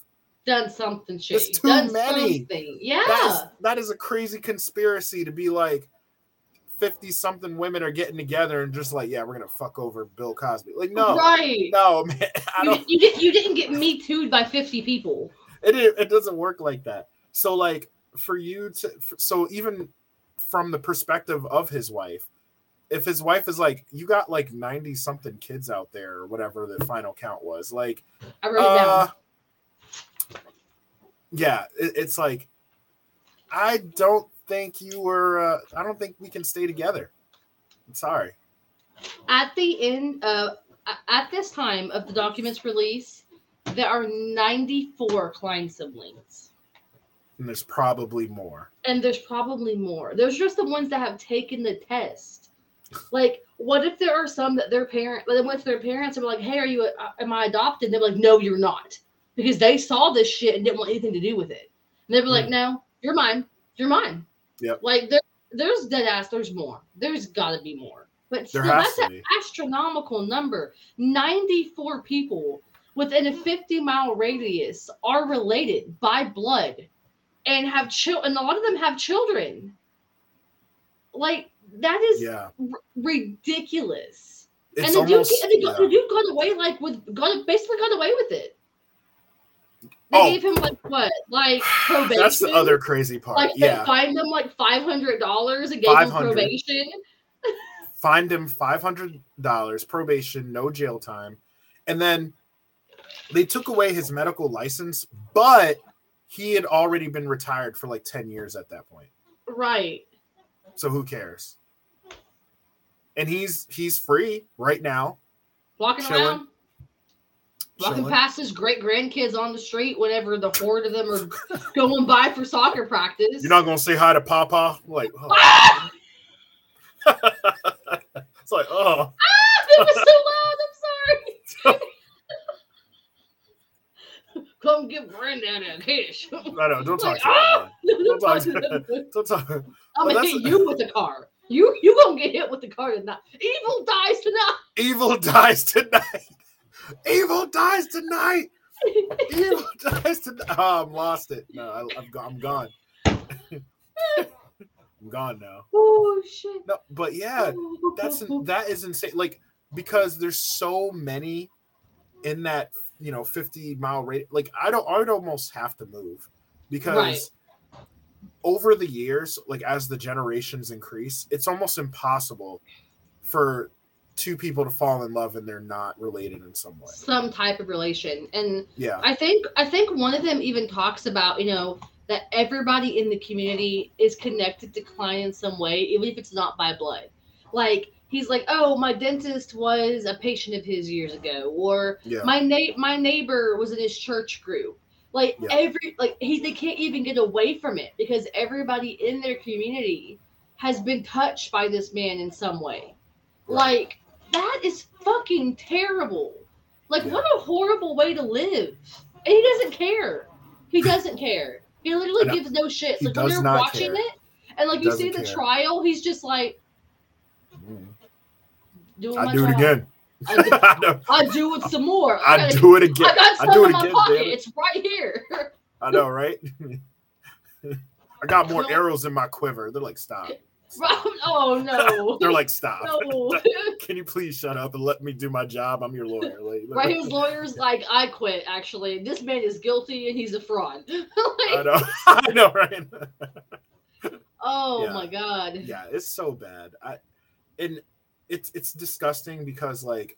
Speaker 2: Done something.
Speaker 1: That's too
Speaker 2: Done
Speaker 1: many.
Speaker 2: something. Yeah.
Speaker 1: that is that is a crazy conspiracy to be like 50 something women are getting together and just like yeah we're gonna fuck over bill cosby like no
Speaker 2: Right.
Speaker 1: no man [laughs] i
Speaker 2: You,
Speaker 1: don't
Speaker 2: you, did, you didn't get me too'd by 50 people.
Speaker 1: it, it it doesn't work like that so like for you to so even from the perspective of his wife if his wife is like you got like 90 something kids out there or whatever the final count was like
Speaker 2: I wrote it
Speaker 1: uh,
Speaker 2: down.
Speaker 1: yeah it, it's like i don't think you were uh, i don't think we can stay together i'm sorry
Speaker 2: At the end, uh, at this time of the documents release, there are 94 Cline siblings.
Speaker 1: and there's probably more
Speaker 2: And there's probably more. There's just the ones that have taken the test. Like, what if there are some that their parent, they went to their parents and were like, "Hey, are you? Am I adopted?" And they're like, "No, you're not," because they saw this shit and didn't want anything to do with it. And they were like,
Speaker 1: Hmm.
Speaker 2: "No, you're mine. You're mine."
Speaker 1: Yep.
Speaker 2: Like there, there's dead ass. There's more. There's got to be more. But still, that's an astronomical number. Ninety-four people within a fifty-mile radius are related by blood and have children, and a lot of them have children. Like that is
Speaker 1: yeah
Speaker 2: r- ridiculous.
Speaker 1: It's
Speaker 2: and the
Speaker 1: almost
Speaker 2: dude, and the,
Speaker 1: yeah.
Speaker 2: the dude got away like with got basically got away with it. They
Speaker 1: Oh.
Speaker 2: gave him like what, like probation. [sighs]
Speaker 1: that's the other crazy part.
Speaker 2: Like they fined him like five hundred dollars and gave him probation. [laughs]
Speaker 1: fined him five hundred dollars, probation, no jail time, and then they took away his medical license, but he had already been retired for like ten years at that point.
Speaker 2: Right.
Speaker 1: So who cares? And he's he's free right now.
Speaker 2: Walking
Speaker 1: Chilling.
Speaker 2: around. Walking past his great grandkids on the street whenever the horde of them are going by for soccer practice.
Speaker 1: You're not gonna say hi to Papa? Like, oh.
Speaker 2: Ah! [laughs]
Speaker 1: it's like, oh,
Speaker 2: it was so loud. I'm sorry. [laughs] Come give Granddad a kiss.
Speaker 1: I know. Don't talk
Speaker 2: Like,
Speaker 1: to
Speaker 2: ah! [laughs]
Speaker 1: Don't
Speaker 2: Don't
Speaker 1: talk
Speaker 2: to.
Speaker 1: Don't talk.
Speaker 2: I'm
Speaker 1: Well,
Speaker 2: gonna hit you with the car. You you gonna get hit with the car tonight. Evil dies tonight.
Speaker 1: Evil dies tonight. Evil dies tonight. [laughs] Evil dies tonight. Oh, I'm lost it. No, I, I'm, I'm gone. [laughs] I'm gone now.
Speaker 2: Oh shit.
Speaker 1: No, but yeah, that's that is insane. Like because there's so many in that you know 50 mile rate. Like I don't, I'd almost have to move because
Speaker 2: Right.
Speaker 1: over the years, like as the generations increase, it's almost impossible for two people to fall in love and they're not related in some way.
Speaker 2: some type of relation. And
Speaker 1: Yeah,
Speaker 2: I think I think one of them even talks about, you know, that everybody in the community is connected to Cline in some way, even if it's not by blood. Like he's like, oh, my dentist was a patient of his years ago, or
Speaker 1: yeah,
Speaker 2: my na- my neighbor was in his church group. Like
Speaker 1: Yeah.
Speaker 2: every like he they can't even get away from it because everybody in their community has been touched by this man in some way.
Speaker 1: Right.
Speaker 2: Like that is fucking terrible. Like
Speaker 1: Yeah.
Speaker 2: what a horrible way to live. And he doesn't care. He doesn't care. He literally gives no shit.
Speaker 1: He
Speaker 2: like when you're watching
Speaker 1: care.
Speaker 2: it and like you see the
Speaker 1: care.
Speaker 2: trial, he's just like
Speaker 1: Mm.
Speaker 2: doing
Speaker 1: I
Speaker 2: my
Speaker 1: do it again.
Speaker 2: I do, [laughs]
Speaker 1: I.
Speaker 2: I do it some more. I,
Speaker 1: I
Speaker 2: gotta-
Speaker 1: do it again.
Speaker 2: I got
Speaker 1: I
Speaker 2: some
Speaker 1: do
Speaker 2: in
Speaker 1: it
Speaker 2: my pocket.
Speaker 1: it.
Speaker 2: It's right here.
Speaker 1: I know, right? [laughs] [laughs] I got more arrows in my quiver. They're like, stop. [laughs]
Speaker 2: oh no. [laughs]
Speaker 1: They're like, stop.
Speaker 2: no. [laughs]
Speaker 1: Can you please shut up and let me do my job? I'm your lawyer. Like,
Speaker 2: right, his lawyer's like, I quit. Actually, this man is guilty and he's a fraud.
Speaker 1: I know. I know, right?
Speaker 2: oh
Speaker 1: Yeah.
Speaker 2: my god.
Speaker 1: yeah, it's so bad. I and it's it's disgusting because like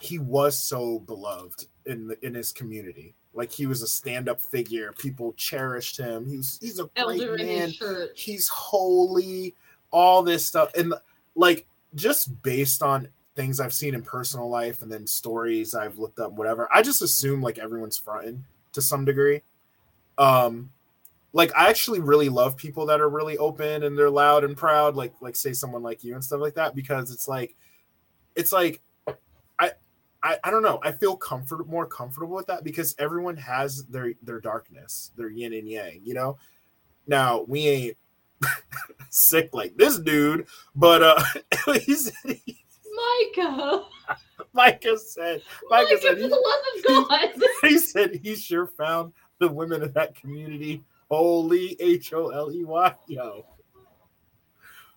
Speaker 1: he was so beloved in the, in his community. Like he was a stand-up figure. People cherished him. He's he's a great
Speaker 2: Elder in
Speaker 1: man. He's holy. All this stuff and like just based on things I've seen in personal life and then stories I've looked up, whatever. I just assume like everyone's fronting to some degree. Um, like I actually really love people that are really open and they're loud and proud, like like say someone like you and stuff like that, because it's like it's like I, I don't know. I feel comfort more comfortable with that because everyone has their their darkness, their yin and yang, you know. Now we ain't [laughs] sick like this dude, but uh he said he,
Speaker 2: Micah.
Speaker 1: Micah said
Speaker 2: Micah,
Speaker 1: Micah said
Speaker 2: for
Speaker 1: he,
Speaker 2: the love of [laughs] God.
Speaker 1: he said he sure found the women of that community holy H O L E Y. Yo.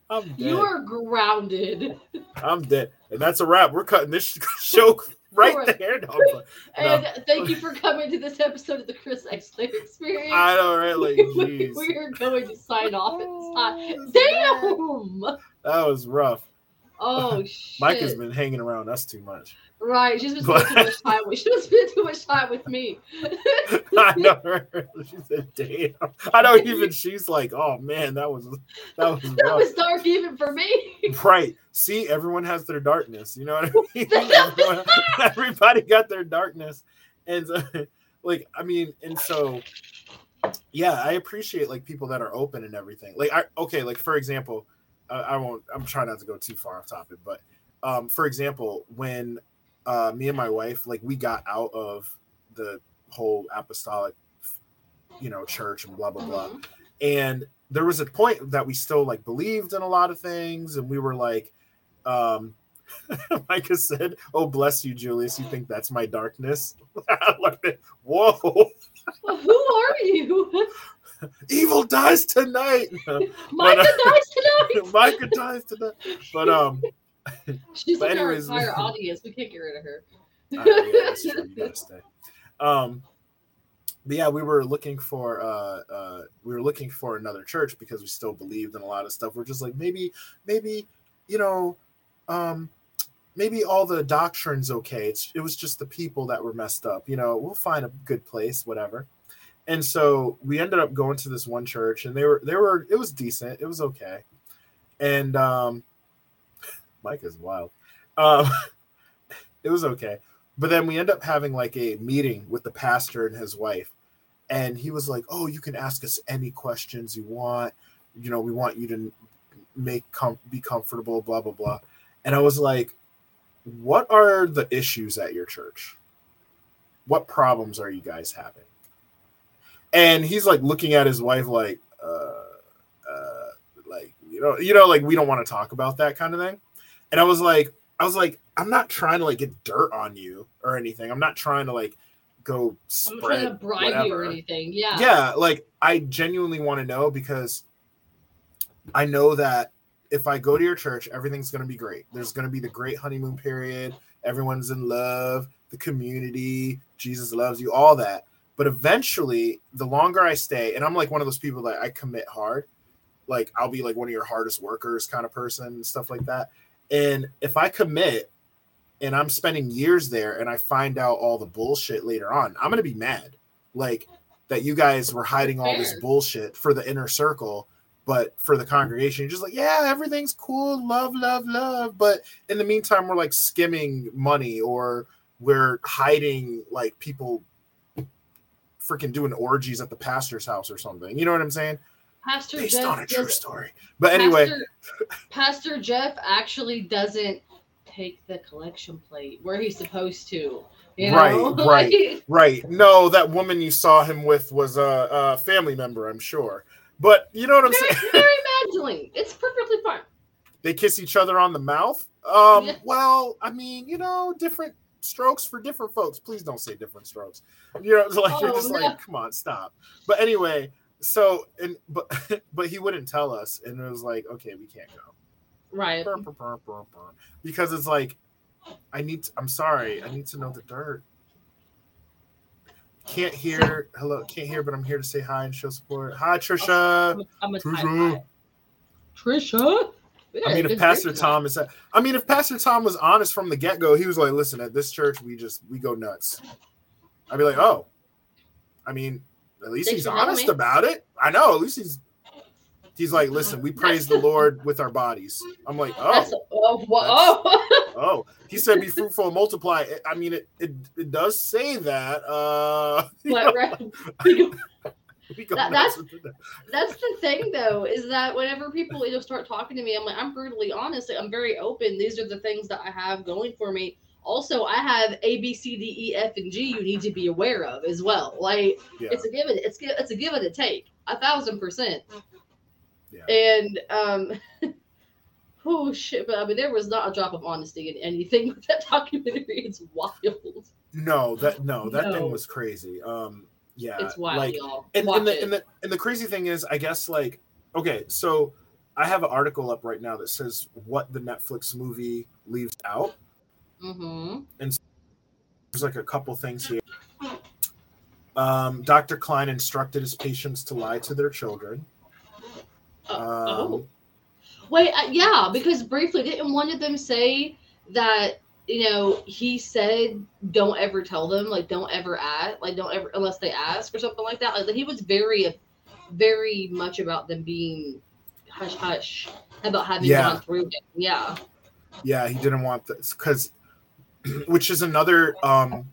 Speaker 1: I'm dead.
Speaker 2: you are grounded.
Speaker 1: I'm dead. And that's a wrap. We're cutting this [laughs] show right there. No, but- [laughs]
Speaker 2: And thank you for coming to this episode of the Chris Slater Experience.
Speaker 1: I know, [laughs] right? Like,
Speaker 2: we, we are going to sign off at
Speaker 1: Oh,
Speaker 2: this
Speaker 1: this
Speaker 2: time. Damn!
Speaker 1: That was rough.
Speaker 2: Oh shit! [laughs]
Speaker 1: Mike has been hanging around us too much.
Speaker 2: Right. She's been spending too much time. with [laughs] She's been spending too much time with me. [laughs]
Speaker 1: I know. [laughs] She said, "Damn." I know. Even she's like, "Oh man, that was that was
Speaker 2: that
Speaker 1: rough."
Speaker 2: was dark even for me.
Speaker 1: Right. See, everyone has their darkness. You know what I mean? Everyone- everybody got their darkness. And so, like, I mean, and so yeah, I appreciate like people that are open and everything. Like I okay, like for example, I, I won't I'm trying not to go too far off topic, but um for example, when uh me and my wife like we got out of the whole apostolic you know church and blah blah blah
Speaker 2: Mhm.
Speaker 1: and there was a point that we still like believed in a lot of things and we were like um [laughs] micah said oh bless you julius you think that's my darkness [laughs] I whoa
Speaker 2: Well, who are you? [laughs]
Speaker 1: evil dies tonight
Speaker 2: Micah
Speaker 1: uh,
Speaker 2: dies tonight.
Speaker 1: micah dies tonight but um [laughs]
Speaker 2: She's
Speaker 1: But
Speaker 2: like our [laughs] entire audience. We can't get rid of her. [laughs]
Speaker 1: Uh, yeah, that's true. You gotta stay. Um, but yeah, we were looking for uh, uh, we were looking for another church because we still believed in a lot of stuff. We're just like maybe, maybe, you know, um, maybe all the doctrine's okay. It's it was just the people that were messed up. You know, we'll find a good place, whatever. And so we ended up going to this one church, and they were they were it was decent, it was okay. And um, Mike is wild. Um, [laughs] it was okay. But then we end up having like a meeting with the pastor and his wife and he was like oh you can ask us any questions you want. You know we want you to make com- be comfortable blah blah blah. And i was like what are the issues at your church? What problems are you guys having? And he's like looking at his wife like uh uh like you know you know like we don't want to talk about that kind of thing and i was like i was like i'm not trying to like get dirt on you or anything. I'm not trying to like go spread
Speaker 2: I'm
Speaker 1: spread
Speaker 2: not trying to bribe you or anything. Yeah.
Speaker 1: yeah like i genuinely want to know because i know that if i go to your church everything's going to be great. There's going to be the great honeymoon period. Everyone's in love. The community. Jesus loves you. All that. But eventually the longer i stay and i'm like one of those people that i commit hard. Like i'll be like one of your hardest workers kind of person and stuff like that and if i commit and i'm spending years there and i find out all the bullshit later on i'm going to be mad. Like that you guys were hiding all this bullshit for the inner circle but for the congregation you're just like yeah everything's cool. Love love love. But in the meantime we're like skimming money or we're hiding like people freaking doing orgies at the pastor's house or something. You know what i'm saying
Speaker 2: Pastor
Speaker 1: based
Speaker 2: Jeff
Speaker 1: on a true story but anyway
Speaker 2: Pastor, Jeff actually doesn't take the collection plate where he's supposed to. You
Speaker 1: Right,
Speaker 2: know? [laughs]
Speaker 1: right.
Speaker 2: Like,
Speaker 1: right no that woman you saw him with was a, a family member i'm sure but you know what i'm saying
Speaker 2: Mary Magdalene. It's perfectly fine.
Speaker 1: they kiss each other on the mouth um
Speaker 2: Yeah.
Speaker 1: well i mean you know different strokes for different folks please don't say different strokes you know it's [laughs] like you're
Speaker 2: Oh,
Speaker 1: just
Speaker 2: no.
Speaker 1: like come on stop but anyway so and but [laughs] but he wouldn't tell us and it was like okay we can't go
Speaker 2: Right.
Speaker 1: Burr, burr, burr, because it's like i need to, i'm sorry i need to know the dirt can't hear hello can't hear but i'm here to say hi and show support hi trisha
Speaker 2: I'm, I'm a
Speaker 1: Trisha.
Speaker 2: Trisha. Got
Speaker 1: I
Speaker 2: a
Speaker 1: mean, if Pastor. Tom is, I mean, if Pastor Tom was honest from the get go, he was like, "Listen, at this church, we just we go nuts." I'd be like, "Oh, I mean, at least he's honest about it." I know. At least he's he's like, "Listen, we praise the Lord with our bodies." I'm like, "Oh,
Speaker 2: oh, oh. [laughs]
Speaker 1: oh." He said, "Be fruitful and multiply." I mean, it it, it does say that. Uh, [laughs] know,
Speaker 2: right, [laughs] That- that's- that's the thing though is that whenever people you know start talking to me i'm like i'm brutally honest i'm very open these are the things that i have going for me also i have a b c d e f and g you need to be aware of as well like
Speaker 1: yeah.
Speaker 2: it's a give and it's it's a give and a take a thousand percent
Speaker 1: Yeah.
Speaker 2: and um [laughs] oh shit but i mean there was not a drop of honesty in anything [laughs] with that documentary it's wild
Speaker 1: No, that no, that
Speaker 2: No.
Speaker 1: thing was crazy. Um, yeah,
Speaker 2: it's wild
Speaker 1: like
Speaker 2: y'all
Speaker 1: and, and the
Speaker 2: it.
Speaker 1: and the and the crazy thing is, I guess like okay, so I have an article up right now that says what the Netflix movie leaves out.
Speaker 2: Mhm.
Speaker 1: And There's like a couple things here. Um, Dr. Cline instructed his patients to lie to their children.
Speaker 2: Uh,
Speaker 1: Um,
Speaker 2: oh Wait, uh, yeah, because briefly, didn't one of them say that you know he said don't ever tell them, like don't ever ask, like don't ever unless they ask or something like that. Like he was very, very much about them being hush hush about having
Speaker 1: Yeah.
Speaker 2: gone through it. Yeah,
Speaker 1: Yeah, he didn't want this because, [clears throat] which is another um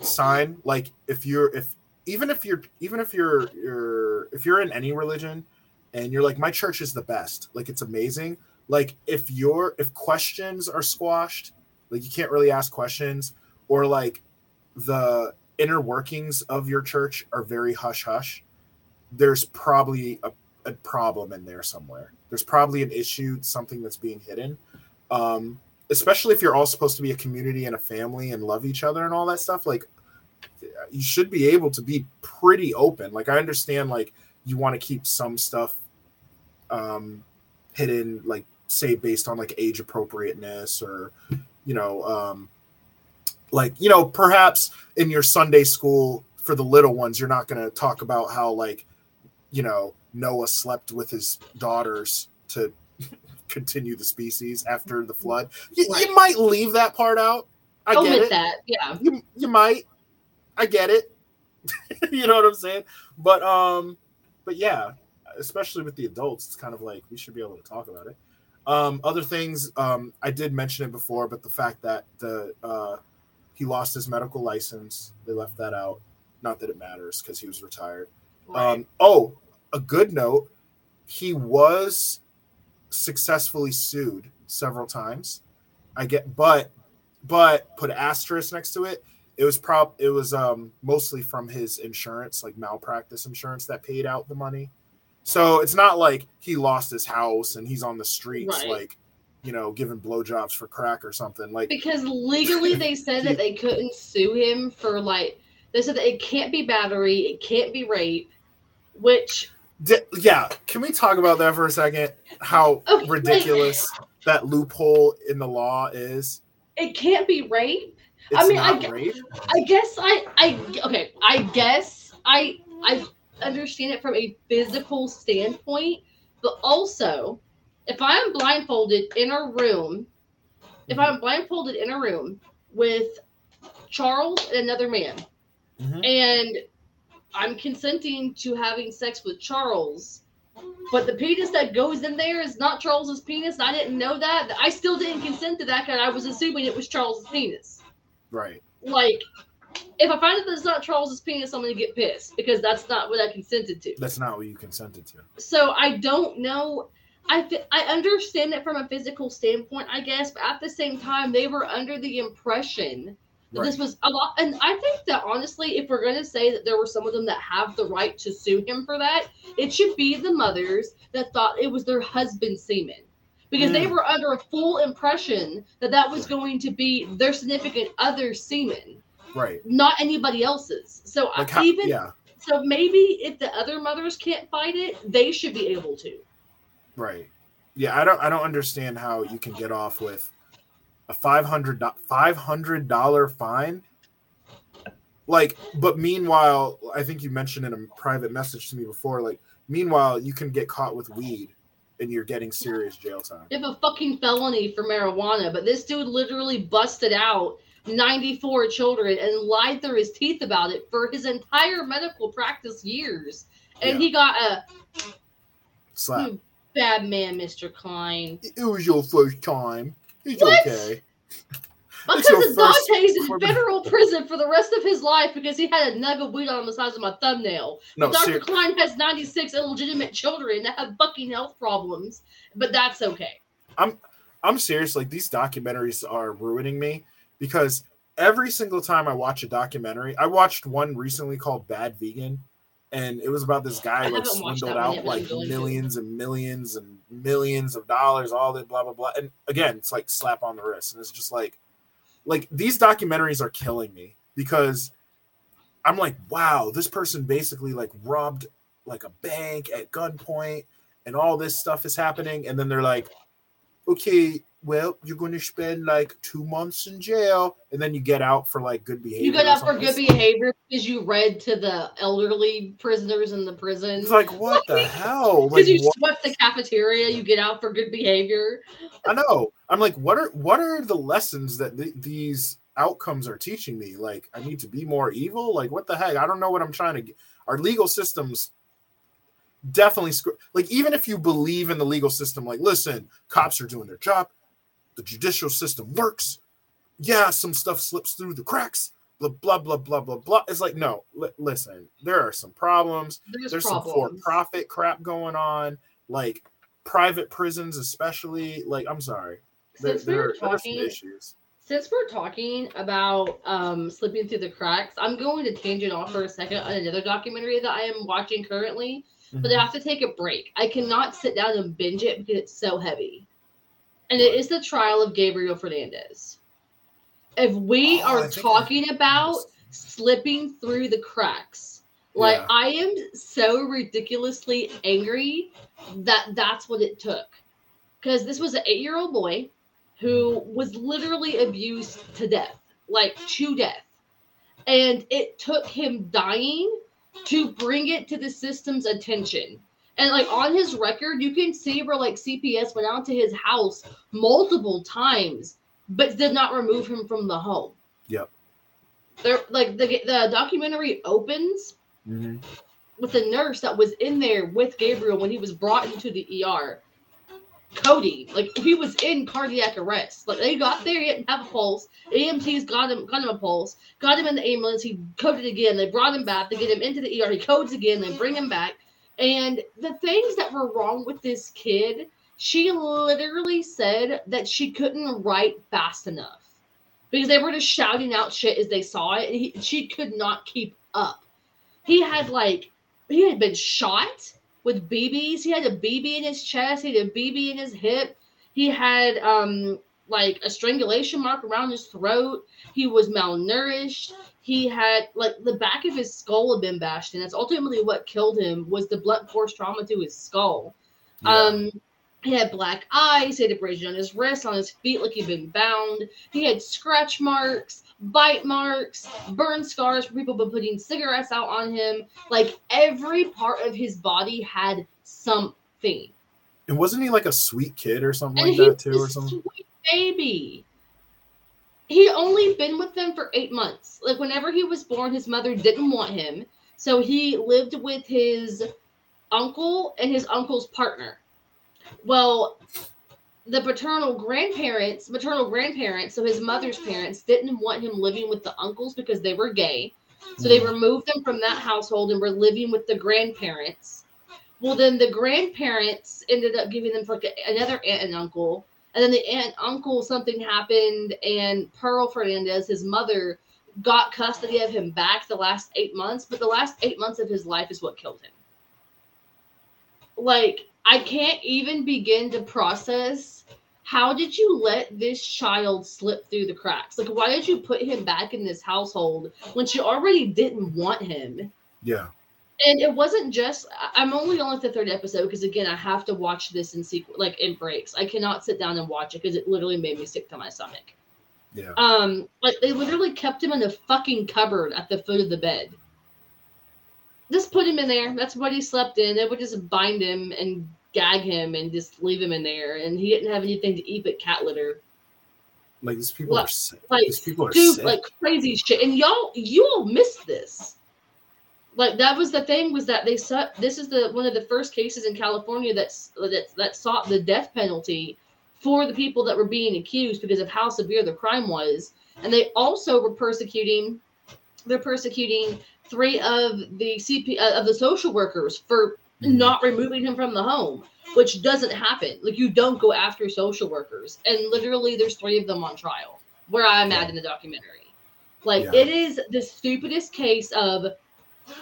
Speaker 1: sign. Like if you're if even if you're even if you're you're if you're in any religion and you're like my church is the best, like it's amazing. Like if you're if questions are squashed, like you can't really ask questions, or like the inner workings of your church are very hush hush. There's probably a, a problem in there somewhere. There's probably an issue, something that's being hidden um, especially if you're all supposed to be a community and a family and love each other and all that stuff like you should be able to be pretty open. Like i understand like you want to keep some stuff um hidden like say based on like age appropriateness or you know um like you know perhaps in your sunday school for the little ones you're not going to talk about how like you know noah slept with his daughters to continue the species after the flood. You,
Speaker 2: Right.
Speaker 1: you might leave that part out. I get it.
Speaker 2: that. Yeah.
Speaker 1: you you might. I get it. [laughs] You know what i'm saying? But um but yeah especially with the adults it's kind of like we should be able to talk about it. Um other things um i did mention it before but the fact that the uh he lost his medical license they left that out. Not that it matters because he was retired. Um oh a good note he was successfully sued several times i get but but put an asterisk next to it it was prob it was um mostly from his insurance like malpractice insurance that paid out the money so it's not like he lost his house and he's on the streets
Speaker 2: Right.
Speaker 1: like you know giving blowjobs for crack or something like
Speaker 2: because legally they [laughs] said that they couldn't sue him for like they said that it can't be battery, it can't be rape, which
Speaker 1: Di- yeah can we talk about that for a second how [laughs]
Speaker 2: Okay.
Speaker 1: ridiculous that loophole in the law is
Speaker 2: it can't be rape.
Speaker 1: it's
Speaker 2: I mean, I
Speaker 1: rape
Speaker 2: I guess I I okay, I guess I I understand it from a physical standpoint, but also if I am blindfolded in a room, if I'm blindfolded in a room with Charles and another man,
Speaker 1: Mhm.
Speaker 2: and I'm consenting to having sex with Charles, but the penis that goes in there is not Charles's penis. I didn't know that. I still didn't consent to that because I was assuming it was Charles's penis
Speaker 1: right
Speaker 2: like if I find out that it's not Charles's penis, I'm gonna get pissed because that's not what I consented to.
Speaker 1: that's not what you consented to
Speaker 2: So I don't know. I I understand it from a physical standpoint, I guess, but at the same time, they were under the impression that this was a lot. And I think that honestly, if we're gonna say that there were some of them that have the right to sue him for that, it should be the mothers that thought it was their husband's semen. Because they
Speaker 1: Mm.
Speaker 2: were under a full impression that that was going to be their significant other's semen
Speaker 1: right
Speaker 2: not anybody else's. So I
Speaker 1: like how,
Speaker 2: even
Speaker 1: yeah
Speaker 2: so maybe if the other mothers can't fight it, they should be able to.
Speaker 1: Right. Yeah, I don't I don't understand how you can get off with a 500 $500 fine. Like but meanwhile, I think you mentioned in a private message to me before like meanwhile you can get caught with weed and you're getting serious jail time.
Speaker 2: Have a fucking felony for marijuana, but this dude literally busted out 94 children and lied through his teeth about it for his entire medical practice years. And
Speaker 1: Yeah.
Speaker 2: he got a
Speaker 1: Slap.
Speaker 2: Hmm, bad man, Mr. Cline.
Speaker 1: It was your first time. It's
Speaker 2: What?
Speaker 1: okay.
Speaker 2: My
Speaker 1: It's your
Speaker 2: cousin
Speaker 1: first
Speaker 2: Dante's in federal prison for the rest of his life because he had a nug of weed on the size of my thumbnail.
Speaker 1: No,
Speaker 2: Dr.
Speaker 1: ser-
Speaker 2: Cline has 96 illegitimate children that have fucking health problems, but that's okay.
Speaker 1: I'm I'm serious. Like these documentaries are ruining me because every single time I watch a documentary, I watched one recently called Bad Vegan, and it was about this guy like swindled out
Speaker 2: yet,
Speaker 1: like millions and millions and millions of dollars, all that blah blah blah. And again, it's like slap on the wrist, and it's just like, like these documentaries are killing me because I'm like, wow, this person basically like robbed like a bank at gunpoint, and all this stuff is happening, and then they're like okay, well, you're going to spend like two months in jail, and then you get out for like good behavior.
Speaker 2: You
Speaker 1: get
Speaker 2: out for good behavior because you read to the elderly prisoners in the prison.
Speaker 1: It's like what the hell? Like,
Speaker 2: Because you
Speaker 1: what-
Speaker 2: swept the cafeteria, you get out for good behavior.
Speaker 1: I know. I'm like, what are what are the lessons that th- these outcomes are teaching me? Like, I need to be more evil. Like, what the heck? I don't know what I'm trying to. get. Our legal systems definitely screw. Like, even if you believe in the legal system, like, listen, cops are doing their job. The judicial system works. Yeah, some stuff slips through the cracks. Blah blah blah blah blah blah. It's like, no. Li- listen, there are some problems
Speaker 2: There's,
Speaker 1: there's some for-profit crap going on like private prisons especially like i'm sorry there,
Speaker 2: Since
Speaker 1: there,
Speaker 2: were
Speaker 1: are- there
Speaker 2: talking,
Speaker 1: issues
Speaker 2: since we're talking about um, slipping through the cracks, I'm going to tangent off for a second on another documentary that I am watching currently. but
Speaker 1: Mhm.
Speaker 2: I have to take a break. I cannot sit down and binge it because it's so heavy. And it is the trial of Gabriel Fernandez. If we
Speaker 1: Oh,
Speaker 2: are
Speaker 1: I-
Speaker 2: talking about slipping through the cracks, like
Speaker 1: Yeah.
Speaker 2: I am so ridiculously angry that that's what it took. because this was an eight year old boy who was literally abused to death, like to death. And it took him dying to bring it to the system's attention. And like on his record, you can see where like CPS went out to his house multiple times, but did not remove him from the home.
Speaker 1: Yep.
Speaker 2: There, like the the documentary opens
Speaker 1: Mm-hmm.
Speaker 2: with the nurse that was in there with Gabriel when he was brought into the ER. Cody, like he was in cardiac arrest. Like they got there, he didn't have a pulse. EMTs got him, got him a pulse, got him in the ambulance. He coded again. They brought him back. They get him into the ER. He codes again. They bring him back. And the things that were wrong with this kid, she literally said that she couldn't write fast enough because they were just shouting out shit as they saw it. He, she could not keep up. He had like he had been shot with BBs. He had a BB in his chest. He had a BB in his hip. He had um like a strangulation mark around his throat. He was malnourished. He had like the back of his skull had been bashed and That's ultimately what killed him was the blunt force trauma to his skull. Um he had black eyes, he had abrasion on his wrists, on his feet, like he'd been bound. He had scratch marks, bite marks, burn scars from people been putting cigarettes out on him. Like every part of his body had something.
Speaker 1: And wasn't he like a sweet kid or something
Speaker 2: And
Speaker 1: like that too, or something?
Speaker 2: sweet baby. He only been with them for eight months. Like whenever he was born, his mother didn't want him, so he lived with his uncle and his uncle's partner. Well, the paternal grandparents, maternal grandparents, so his mother's parents didn't want him living with the uncles because they were gay. So they mm. removed them from that household and were living with the grandparents. Well, then the grandparents ended up giving them like another aunt and uncle. And then the aunt uncle, something happened, and Pearl Fernandez, his mother, got custody of him back the last eight months. But the last eight months of his life is what killed him. Like, I can't even begin to process how did you let this child slip through the cracks? Like, why did you put him back in this household when she already didn't want him?
Speaker 1: Yeah.
Speaker 2: And it wasn't just. I'm only on like the third episode because again, I have to watch this in sequence, like in breaks. I cannot sit down and watch it because it literally made me sick to my stomach.
Speaker 1: Yeah.
Speaker 2: Um, like they literally kept him in a fucking cupboard at the foot of the bed. Just put him in there. That's what he slept in. They would just bind him and gag him and just leave him in there. And he didn't have anything to eat but cat litter.
Speaker 1: Like these people
Speaker 2: Well,
Speaker 1: are sick.
Speaker 2: like,
Speaker 1: these people are
Speaker 2: Dude,
Speaker 1: sick.
Speaker 2: like crazy shit. And y'all, you all missed this. Like that was the thing was that they sought. This is the one of the first cases in California that's that that sought the death penalty for the people that were being accused because of how severe the crime was. And they also were persecuting. They're persecuting three of the CP uh, of the social workers for
Speaker 1: Mhm.
Speaker 2: not removing him from the home, which doesn't happen. Like you don't go after social workers, and literally there's three of them on trial where I'm at in the documentary. Like
Speaker 1: Yeah.
Speaker 2: it is the stupidest case of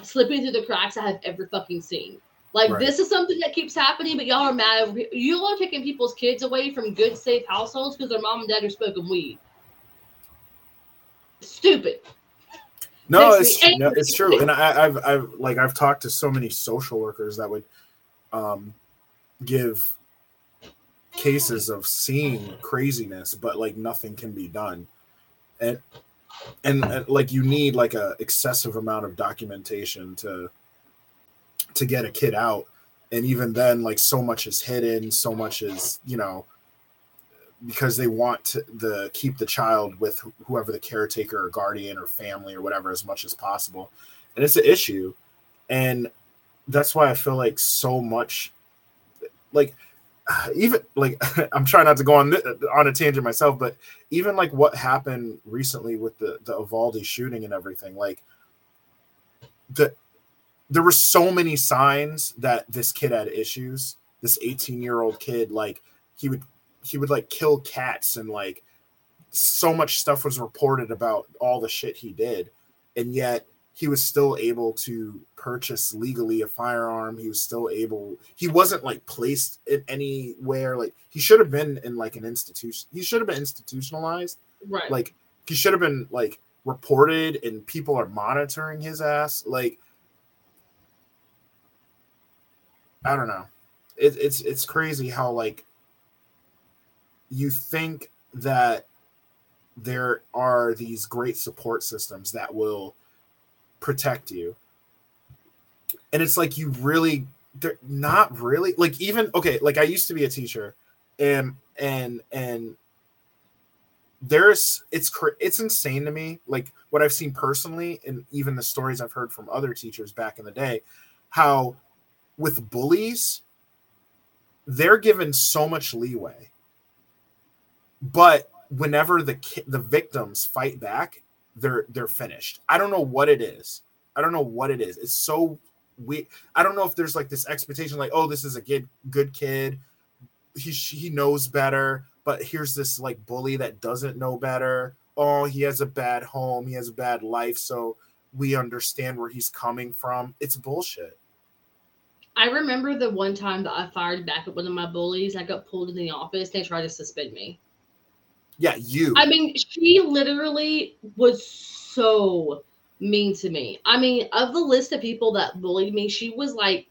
Speaker 2: slipping through the cracks I have ever fucking seen. Like
Speaker 1: Right.
Speaker 2: this is something that keeps happening, but y'all are mad. Over, you are taking people's kids away from good, safe households because their mom and dad are smoking weed. Stupid.
Speaker 1: No, it's no, it's true, and I, I've I've like I've talked to so many social workers that would um, give cases of seeing craziness, but like nothing can be done, and and, and like you need like a excessive amount of documentation to to get a kid out, and even then, like so much is hidden, so much is you know because they want to the keep the child with wh- whoever the caretaker or guardian or family or whatever as much as possible. And it's an issue. And that's why i feel like so much like [sighs] even like [laughs] i'm trying not to go on on a tangent myself but even like what happened recently with the the Uvalde shooting and everything like the there were so many signs that this kid had issues. This 18 year old kid like he would he would like kill cats and like so much stuff was reported about all the shit he did. And yet he was still able to purchase legally a firearm. He was still able he wasn't like placed in anywhere. Like he should have been in like an institution he should have been institutionalized.
Speaker 2: Right.
Speaker 1: like he should have been like reported and people are monitoring his ass. Like i don't know. It, it's it's crazy how like you think that there are these great support systems that will protect you. And it's like you really they're not really like even okay like i used to be a teacher and and and there's it's it's insane to me like what i've seen personally and even the stories i've heard from other teachers back in the day how with bullies they're given so much leeway. But whenever the the victims fight back they're they're finished. I don't know what it is. I don't know what it is. It's so we i don't know if there's like this expectation like oh this is a good good kid. He he knows better but here's this like bully that doesn't know better. Oh he has a bad home. He has a bad life. So we understand where he's coming from. It's bullshit.
Speaker 2: I remember the one time that I fired back at one of my bullies. I got pulled in the office. and They tried to suspend me.
Speaker 1: Yeah, you.
Speaker 2: I mean, she literally was so mean to me. I mean, of the list of people that bullied me, she was like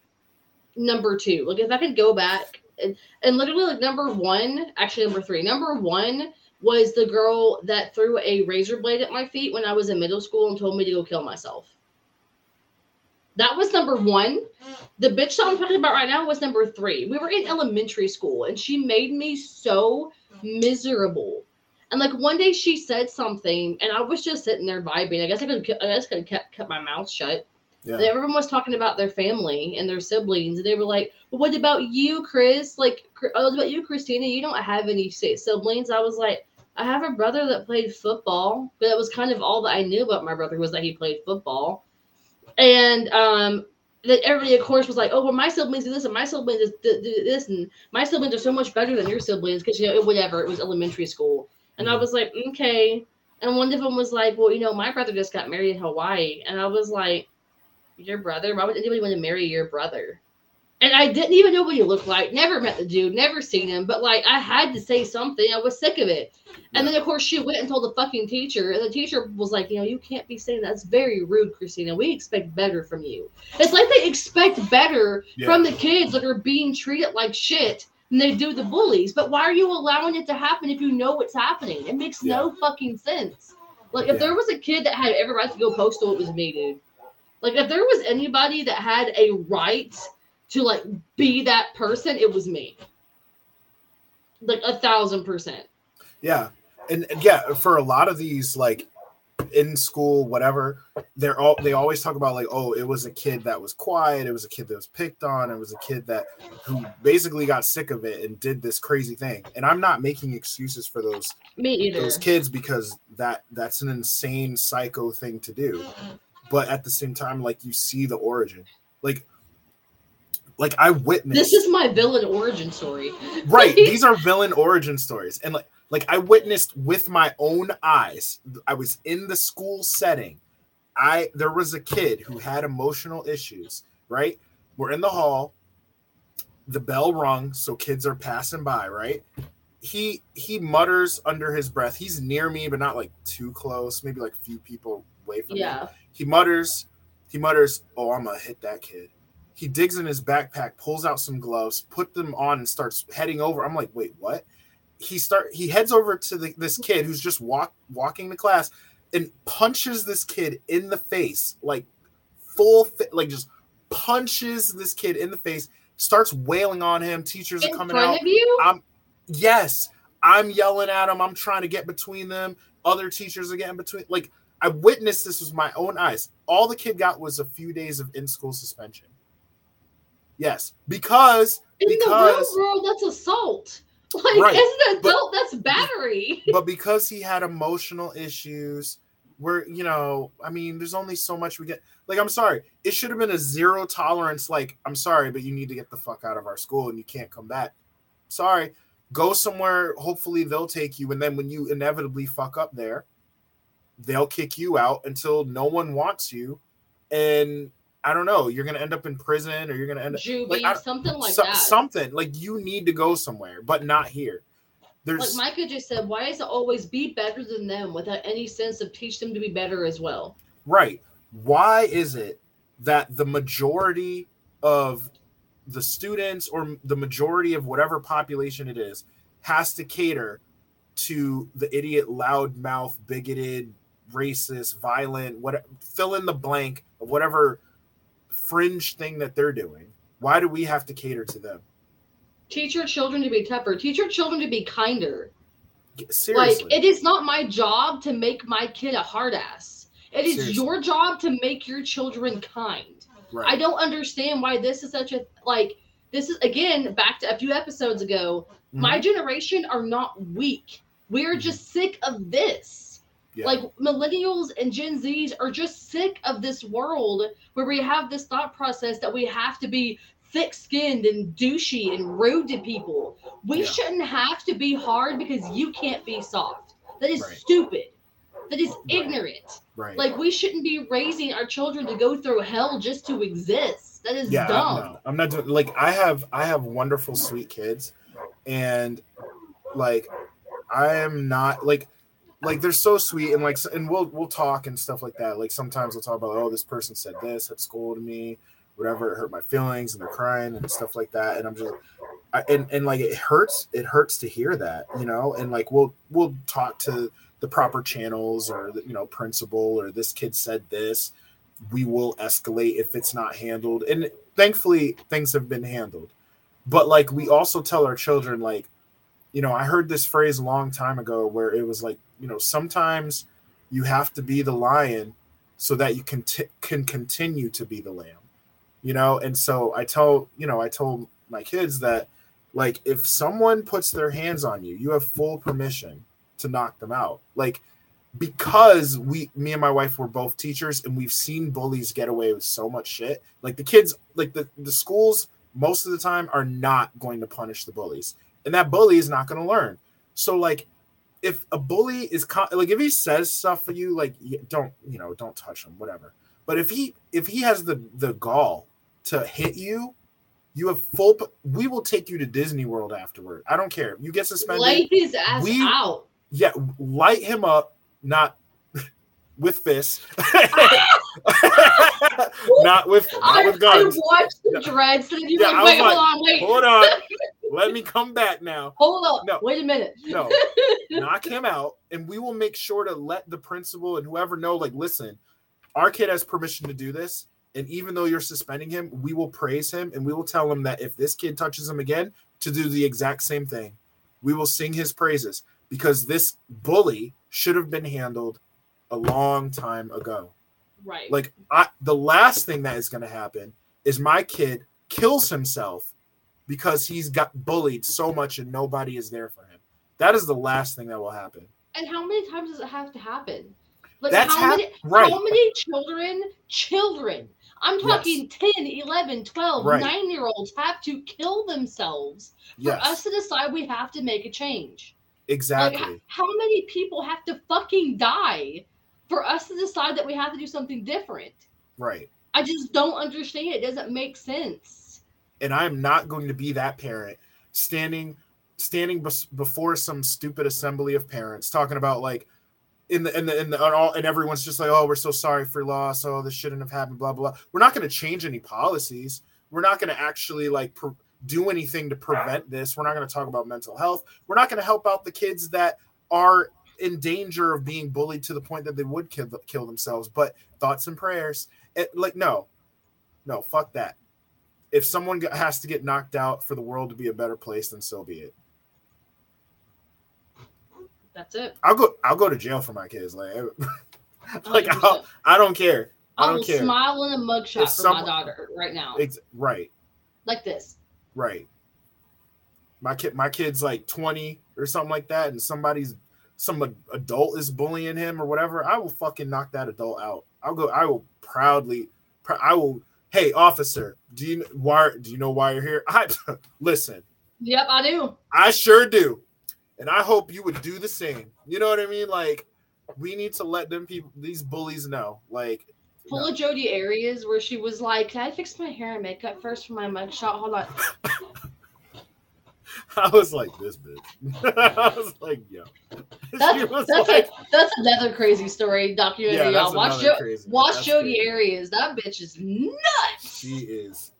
Speaker 2: number two. Like, if I could go back and, and literally, like, number one, actually, number three, number one was the girl that threw a razor blade at my feet when I was in middle school and told me to go kill myself. That was number one. The bitch that I'm talking about right now was number three. We were in elementary school and she made me so miserable. And like one day she said something and I was just sitting there vibing. I guess I could I guess I could kept kept my mouth shut. Yeah. Everyone was talking about their family and their siblings, and they were like, well, "What about you, Chris? Like, oh, what about you, Christina? You don't have any siblings." I was like, "I have a brother that played football, but that was kind of all that I knew about my brother was that he played football." and um that everybody of course was like oh well my siblings do this and my siblings do this and my siblings are so much better than your siblings because you know whatever it was elementary school and mm-hmm. i was like okay and one of them was like well you know my brother just got married in hawaii and i was like your brother why would anybody want to marry your brother and I didn't even know what he looked like. Never met the dude, never seen him. But like, I had to say something. I was sick of it. And then, of course, she went and told the fucking teacher, and the teacher was like, "You know, you can't be saying that. that's very rude, Christina. We expect better from you." It's like they expect better yeah. from the kids that are being treated like shit, and they do the bullies. But why are you allowing it to happen if you know what's happening? It makes yeah. no fucking sense. Like, if yeah. there was a kid that had every right to go postal, it was me, dude. Like, if there was anybody that had a right to like be that person, it was me. Like a thousand percent.
Speaker 1: Yeah. And, and yeah, for a lot of these like in school, whatever, they're all they always talk about like, oh, it was a kid that was quiet, it was a kid that was picked on, it was a kid that who basically got sick of it and did this crazy thing. And I'm not making excuses for those
Speaker 2: me either
Speaker 1: those kids because that that's an insane psycho thing to do. But at the same time, like you see the origin. Like like I witnessed.
Speaker 2: This is my villain origin story.
Speaker 1: right. [laughs] These are villain origin stories, and like like I witnessed with my own eyes. I was in the school setting. I there was a kid who had emotional issues. Right. We're in the hall. The bell rung, so kids are passing by. Right. He he mutters under his breath. He's near me, but not like too close. Maybe like a few people away from yeah. me. He mutters. He mutters, "Oh, I'm gonna hit that kid." He digs in his backpack, pulls out some gloves, put them on, and starts heading over. I'm like, wait, what? He start he heads over to the, this kid who's just walk walking to class and punches this kid in the face, like full fi- like just punches this kid in the face, starts wailing on him. Teachers in are coming out. I'm yes, I'm yelling at him. I'm trying to get between them. Other teachers are getting between. Like I witnessed this with my own eyes. All the kid got was a few days of in school suspension. Yes, because in because,
Speaker 2: the real world, that's assault. [laughs] Like right. as an adult, but, that's battery. [laughs]
Speaker 1: But because he had emotional issues, where you know, I mean, there's only so much we get. Like, I'm sorry, it should have been a zero tolerance. Like, I'm sorry, but you need to get the fuck out of our school, and you can't come back. Sorry, go somewhere. Hopefully, they'll take you, and then when you inevitably fuck up there, they'll kick you out until no one wants you, and I don't know, you're gonna end up in prison or you're gonna end up
Speaker 2: Juvie, like, something like so, that.
Speaker 1: Something like you need to go somewhere, but not here.
Speaker 2: There's like Micah just said, why is it always be better than them without any sense of teach them to be better as well?
Speaker 1: Right. Why is it that the majority of the students or the majority of whatever population it is has to cater to the idiot, loudmouth, bigoted, racist, violent, what fill in the blank of whatever fringe thing that they're doing. Why do we have to cater to them?
Speaker 2: Teach your children to be tougher. Teach your children to be kinder.
Speaker 1: Seriously.
Speaker 2: Like it is not my job to make my kid a hard ass. It is
Speaker 1: Seriously.
Speaker 2: your job to make your children kind.
Speaker 1: right.
Speaker 2: I don't understand why this is such a like this is again back to a few episodes ago.
Speaker 1: Mhm.
Speaker 2: My generation are not weak. We're just sick of this.
Speaker 1: Yeah.
Speaker 2: Like millennials and Gen Zs are just sick of this world where we have this thought process that we have to be thick skinned and douchey and rude to people. We
Speaker 1: Yeah.
Speaker 2: shouldn't have to be hard because you can't be soft. That is
Speaker 1: Right.
Speaker 2: stupid. That is
Speaker 1: Right.
Speaker 2: ignorant.
Speaker 1: right.
Speaker 2: Like we shouldn't be raising our children to go through hell just to exist. That is
Speaker 1: yeah,
Speaker 2: dumb.
Speaker 1: no, I'm not doing like I have I have wonderful sweet kids and like I am not like like they're so sweet and like and we'll we'll talk and stuff like that. Like sometimes we'll talk about oh this person said this at school to me, whatever it hurt my feelings and they're crying and stuff like that. And I'm just I, and and like it hurts it hurts to hear that you know? And like we'll we'll talk to the proper channels or you know principal or this kid said this. We will escalate if it's not handled. And thankfully things have been handled. But like we also tell our children like you know i heard this phrase a long time ago where it was like you know sometimes you have to be the lion so that you can t- can continue to be the lamb you know? And so i tell you know i told my kids that like if someone puts their hands on you you have full permission to knock them out. Like because we me and my wife were both teachers and we've seen bullies get away with so much shit like the kids like the, the schools most of the time are not going to punish the bullies. And that bully is not going to learn. So like if a bully is co- like if he says stuff for you like don't you know don't touch him whatever. But if he if he has the the gall to hit you you have full we will take you to disney world afterward. I don't care. You get suspended.
Speaker 2: Lay his ass
Speaker 1: We-
Speaker 2: out.
Speaker 1: yeah, light him up, not [laughs] with fists, [laughs] [laughs] [laughs] not with not
Speaker 2: I,
Speaker 1: with
Speaker 2: I watched the dreads and you're
Speaker 1: Yeah,
Speaker 2: like, wait,
Speaker 1: like,
Speaker 2: hold on, wait.
Speaker 1: Hold on, [laughs] let me come back now.
Speaker 2: Hold up.
Speaker 1: No.
Speaker 2: Wait a minute.
Speaker 1: No, [laughs] knock him out, and we will make sure to let the principal and whoever know. Like, listen, our kid has permission to do this, and even though you're suspending him, we will praise him and we will tell him that if this kid touches him again, to do the exact same thing. We will sing his praises because this bully should have been handled a long time ago.
Speaker 2: Right.
Speaker 1: Like I the last thing that is going to happen is my kid kills himself because he's got bullied so much and nobody is there for him. That is the last thing that will happen.
Speaker 2: and how many times does it have to happen? Like
Speaker 1: That's
Speaker 2: how
Speaker 1: hap-
Speaker 2: many
Speaker 1: right.
Speaker 2: how many children children I'm talking 10, 11, 12,
Speaker 1: Right.
Speaker 2: 9 year olds have to kill themselves for
Speaker 1: Yes,
Speaker 2: us to decide we have to make a change.
Speaker 1: Exactly.
Speaker 2: h- how many people have to fucking die for us to decide that we have to do something different?
Speaker 1: right.
Speaker 2: I just don't understand. It doesn't make sense.
Speaker 1: And I'm not going to be that parent standing standing bes- before some stupid assembly of parents talking about like in the in the in the and all and everyone's just like oh we're so sorry for loss oh this shouldn't have happened blah blah blah we're not going to change any policies we're not going to actually like pre- do anything to prevent this we're not going to talk about mental health we're not going to help out the kids that are in danger of being bullied to the point that they would kill, kill themselves but thoughts and prayers it, like no no fuck that if someone has to get knocked out for the world to be a better place then so be it
Speaker 2: That's it.
Speaker 1: I'll go. I'll go to jail for my kids. Like, [laughs] oh,
Speaker 2: like
Speaker 1: I'll, I don't care. I
Speaker 2: I
Speaker 1: don't
Speaker 2: will
Speaker 1: care.
Speaker 2: smile in a mugshot
Speaker 1: If
Speaker 2: for
Speaker 1: someone-
Speaker 2: my daughter right now.
Speaker 1: It's right,
Speaker 2: like this.
Speaker 1: right. My kid, my kid's like twenty or something like that, and somebody's some adult is bullying him or whatever. I will fucking knock that adult out. I'll go. I will proudly. pr- I will. Hey, officer, do you why? Do you know why you're here? I [laughs] listen.
Speaker 2: Yep, I do.
Speaker 1: I sure do. And I hope you would do the same. You know what I mean? Like, we need to let them people, these bullies know. Like,
Speaker 2: Pull
Speaker 1: no.
Speaker 2: a Jodi Arias where she was like, Can I fix my hair and makeup first for my mugshot? Hold on. [laughs] [laughs]
Speaker 1: I was like, this bitch. [laughs] I was like, yo. [laughs]
Speaker 2: That's,
Speaker 1: was
Speaker 2: that's,
Speaker 1: like-
Speaker 2: a, that's another crazy story documentary,
Speaker 1: Yeah,
Speaker 2: y'all.
Speaker 1: that's
Speaker 2: Watch, jo- watch Jodi
Speaker 1: crazy.
Speaker 2: Arias. That bitch is nuts.
Speaker 1: she is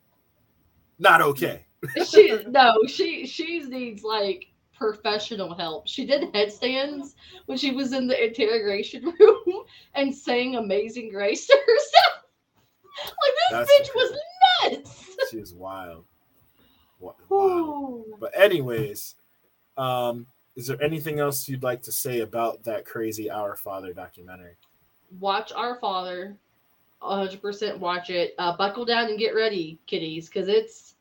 Speaker 1: not okay.
Speaker 2: she no, she she needs like professional help. She did headstands when she was in the interrogation room and sang Amazing Grace to herself. Like this
Speaker 1: That's
Speaker 2: bitch was nuts.
Speaker 1: She is wild. But anyways, um, is there anything else you'd like to say about that crazy Our Father documentary?
Speaker 2: Watch Our Father. 100% watch it. Uh, buckle down and get ready, kiddies, because it's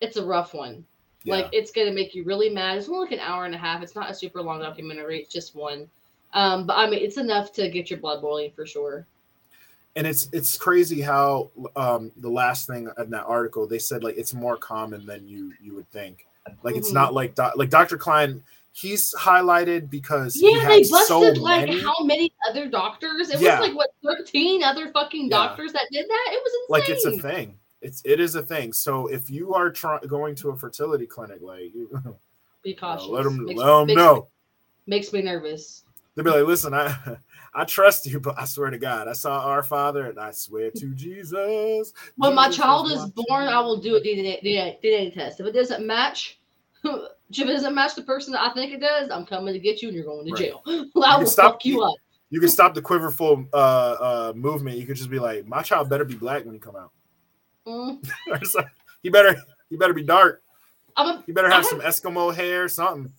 Speaker 2: it's a rough one. Like it's gonna make you really mad. It's only like an hour and a half. It's not a super long documentary. It's just one. Um, but I mean, it's enough to get your blood boiling for sure.
Speaker 1: And it's it's crazy how um the last thing in that article they said like it's more common than you you would think like it's not like doc, like dr Cline he's highlighted because he
Speaker 2: Yeah, they busted
Speaker 1: so
Speaker 2: like
Speaker 1: many
Speaker 2: how many other doctors? It
Speaker 1: Yeah.
Speaker 2: was like what thirteen other fucking
Speaker 1: Yeah.
Speaker 2: doctors that did that. It was insane.
Speaker 1: like it's a thing it's it is a thing so if you are trying going to a fertility clinic like you [laughs]
Speaker 2: Be cautious.
Speaker 1: let them
Speaker 2: Makes-
Speaker 1: let them
Speaker 2: makes-
Speaker 1: know
Speaker 2: Makes me nervous.
Speaker 1: they'll be like listen i i trust you but i swear to god i saw our father and i swear to jesus
Speaker 2: When my child is born, I will do a DNA, DNA, DNA test. If it doesn't match, [laughs] if it doesn't match the person that I think it does, I'm coming to get you and you're going to
Speaker 1: Right.
Speaker 2: jail. [laughs] I will
Speaker 1: stop-
Speaker 2: fuck you up.
Speaker 1: you can stop the quiverful uh uh movement you could just be like my child better be black when he come out
Speaker 2: Mm. [laughs]
Speaker 1: He better he better be dark.
Speaker 2: I'm a
Speaker 1: He better have
Speaker 2: I
Speaker 1: some Eskimo hair, something.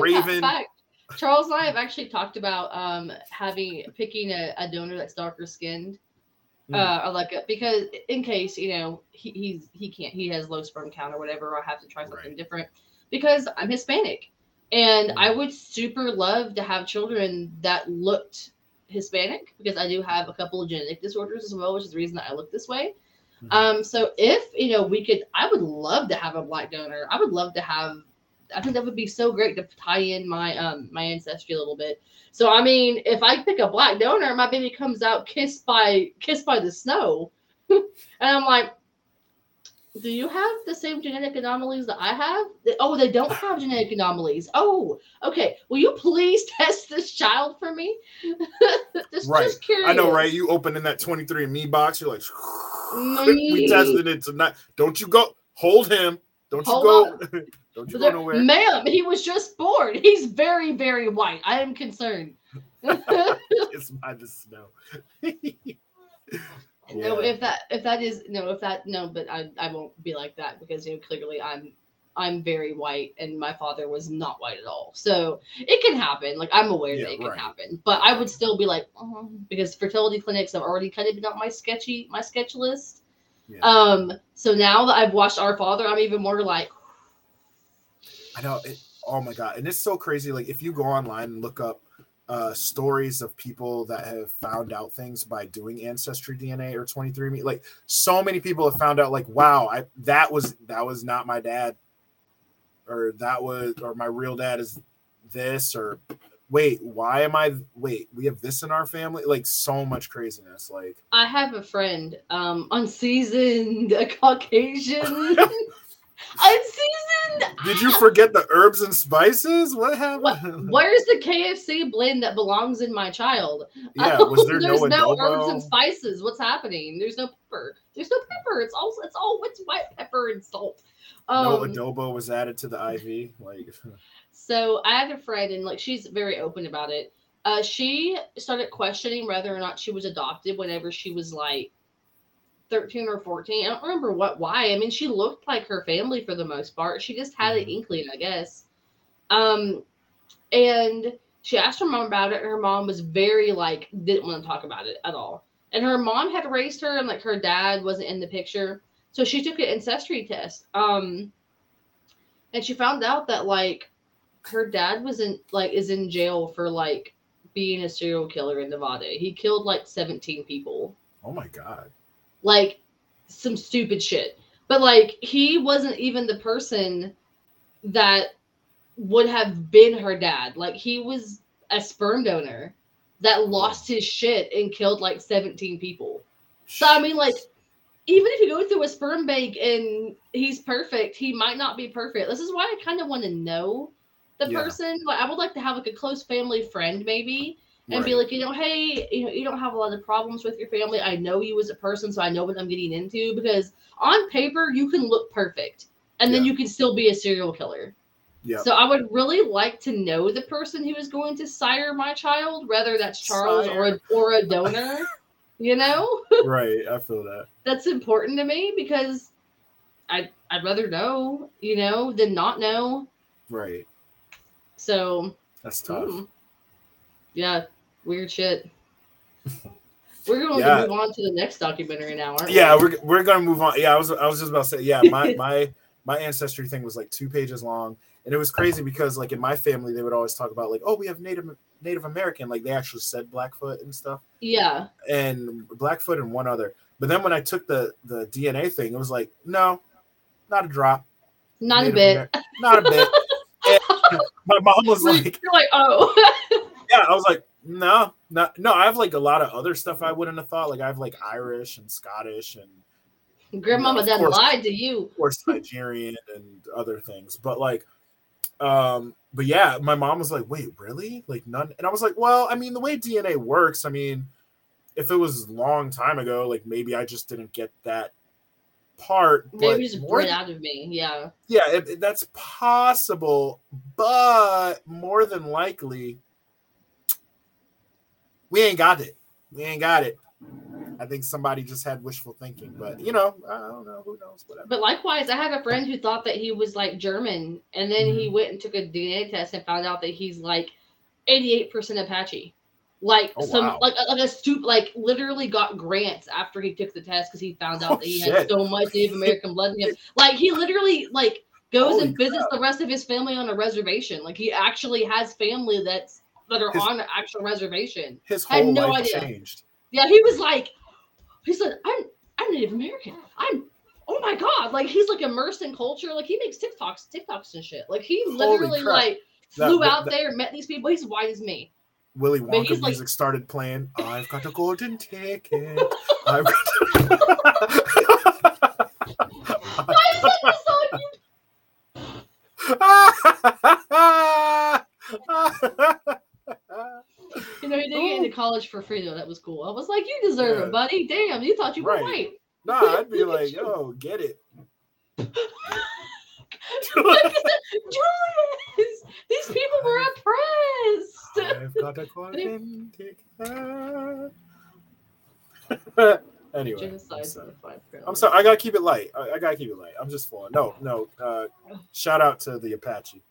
Speaker 1: Raven.
Speaker 2: fact. Charles and I have actually talked about um having picking a, a donor that's darker skinned.
Speaker 1: Hmm.
Speaker 2: Uh, or like a, because in case you know he, he's he can't he has low sperm count or whatever, or I have to try something
Speaker 1: Right.
Speaker 2: different because I'm Hispanic, and
Speaker 1: Hmm.
Speaker 2: I would super love to have children that looked Hispanic because I do have a couple of genetic disorders as well, which is the reason that I look this way.
Speaker 1: Mhm.
Speaker 2: Um, so if you know we could, I would love to have a black donor. I would love to have. I think that would be so great to tie in my um my ancestry a little bit. So I mean, if I pick a black donor, my baby comes out kissed by kissed by the snow, [laughs] and I'm like, do you have the same genetic anomalies that I have? Oh, they don't have genetic anomalies. Oh, okay. Will you please [laughs] test this child for me? [laughs] just,
Speaker 1: Right.
Speaker 2: just curious.
Speaker 1: I know, right? You open in that 23andMe box, you're like, we tested it tonight. Don't you go hold him. Don't you go. Don't you go nowhere.
Speaker 2: Ma'am, he was just born. He's very, very white. I am concerned. [laughs] [laughs]
Speaker 1: it's by the snow.
Speaker 2: No, [laughs] if that if that is no, if that no, but I I won't be like that because you know clearly I'm I'm very white and my father was not white at all. So it can happen. Like I'm aware
Speaker 1: Yeah,
Speaker 2: that it can happen, but I would still be like oh, because fertility clinics have already kind of been on my sketchy my sketch list.
Speaker 1: Yeah.
Speaker 2: Um, so now that I've watched Our Father, I'm even more like
Speaker 1: I know. It, oh my god, and it's so crazy. Like if you go online and look up uh, stories of people that have found out things by doing ancestry DNA or 23andMe, like so many people have found out. Like wow, I that was that was not my dad, or that was or my real dad is this or wait why am i wait we have this in our family like so much craziness like
Speaker 2: I have a friend, um, unseasoned [laughs] a Caucasian. [laughs] unseasoned.
Speaker 1: did you forget the herbs and spices what happened
Speaker 2: Where's the KFC blend that belongs in my child?
Speaker 1: yeah [laughs] was there
Speaker 2: There's
Speaker 1: no
Speaker 2: no, herbs and spices. What's happening? There's no pepper. There's no pepper. It's all it's all it's white pepper and salt.
Speaker 1: no
Speaker 2: Um,
Speaker 1: adobo was added to the iv like [laughs]
Speaker 2: So I had a friend, and like she's very open about it. Uh, she started questioning whether or not she was adopted whenever she was like thirteen or fourteen. I don't remember what why. I mean, she looked like her family for the most part. She just had an
Speaker 1: Mhm.
Speaker 2: inkling, I guess. Um, and she asked her mom about it. And her mom was very like didn't want to talk about it at all. And her mom had raised her, and like her dad wasn't in the picture, so she took an ancestry test. Um, and she found out that like her dad was in like is in jail for like being a serial killer in Nevada. He killed like 17 people.
Speaker 1: oh my god
Speaker 2: Like some stupid shit. But like he wasn't even the person that would have been her dad. Like he was a sperm donor that lost his shit and killed like 17 people. So I mean like even if you go through a sperm bank and he's perfect, he might not be perfect. This is why I kind of want to know the
Speaker 1: Yeah.
Speaker 2: person. Like I would like to have like a close family friend maybe and be like, you know, hey, you know, you don't have a lot of problems with your family. I know you as a person, so I know what I'm getting into because on paper you can look perfect and then
Speaker 1: Yeah.
Speaker 2: you can still be a serial killer.
Speaker 1: Yeah.
Speaker 2: So I would really like to know the person who is going to sire my child, whether that's Charles or a, or a donor. [laughs] you know,
Speaker 1: right. I feel that.
Speaker 2: that's important to me because I I'd rather know, you know, than not know.
Speaker 1: Right.
Speaker 2: So
Speaker 1: That's tough.
Speaker 2: mm, yeah, weird shit. We're going
Speaker 1: Yeah.
Speaker 2: to move on to the next documentary now, aren't
Speaker 1: Yeah,
Speaker 2: we?
Speaker 1: we're we're gonna move on. Yeah, I was I was just about to say, yeah, my [laughs] my my ancestry thing was like two pages long, and it was crazy because like in my family they would always talk about like, oh, we have Native Native American, like they actually said Blackfoot and stuff,
Speaker 2: Yeah.
Speaker 1: and Blackfoot and one other. But then when I took the the DNA thing, it was like, no, not a drop,
Speaker 2: Not a bit.
Speaker 1: Amer- not a bit. [laughs] My mom was like,
Speaker 2: You're like, oh, [laughs]
Speaker 1: yeah, I was like, no, not no. I have like a lot of other stuff I wouldn't have thought. Like I have like Irish and Scottish and
Speaker 2: grandmama
Speaker 1: of
Speaker 2: done
Speaker 1: course.
Speaker 2: lied to you.
Speaker 1: of course Nigerian and other things. But like, um, but yeah, my mom was like, wait, really? Like none? And I was like, well, I mean, the way DNA works, I mean, if it was a long time ago, like maybe I just didn't get that part.
Speaker 2: Maybe just
Speaker 1: more
Speaker 2: bred out of me. Yeah.
Speaker 1: yeah, it, it- that's possible, but more than likely, we ain't got it. We ain't got it. I think somebody just had wishful thinking, but you know, I don't know. Who knows? Whatever.
Speaker 2: But likewise, I have a friend who thought that he was like German, and then
Speaker 1: Mm-hmm.
Speaker 2: he went and took a DNA test and found out that he's like 88% Apache. Like
Speaker 1: Oh,
Speaker 2: some
Speaker 1: wow.
Speaker 2: like like a stoop like literally got grants after he took the test because he found out
Speaker 1: Oh,
Speaker 2: that he
Speaker 1: shit.
Speaker 2: had so much Native American blood in him. [laughs] Like he literally like goes
Speaker 1: Holy
Speaker 2: and visits the rest of his family on a reservation. Like he actually has family that's that are
Speaker 1: His-
Speaker 2: on actual reservation.
Speaker 1: His
Speaker 2: I had
Speaker 1: whole
Speaker 2: no
Speaker 1: life
Speaker 2: idea.
Speaker 1: changed.
Speaker 2: Yeah, he was like, he said, "I'm I'm Native American. I'm oh my god!" Like he's like immersed in culture. Like he makes TikToks, TikToks and shit. Like he literally like flew
Speaker 1: that-
Speaker 2: out
Speaker 1: that-
Speaker 2: there, met these people. He's white as me.
Speaker 1: Willy Wonka
Speaker 2: he's like-
Speaker 1: music started playing. [laughs] I've got a golden ticket. [laughs] I've got. [laughs]
Speaker 2: You know, he did get into college for free though. That was cool. I was like, "You deserve
Speaker 1: Yeah.
Speaker 2: it, buddy. Damn, you thought you were
Speaker 1: Right.
Speaker 2: white."
Speaker 1: nah, I'd be [laughs] like, yo, get it.
Speaker 2: Julius, [laughs] these people were oppressed.
Speaker 1: I've got a [laughs] golden ticket. anyway, I'm sorry. I'm sorry. I gotta keep it light. I, I gotta keep it light. I'm just flowing. No, no. Uh, shout out to the Apache.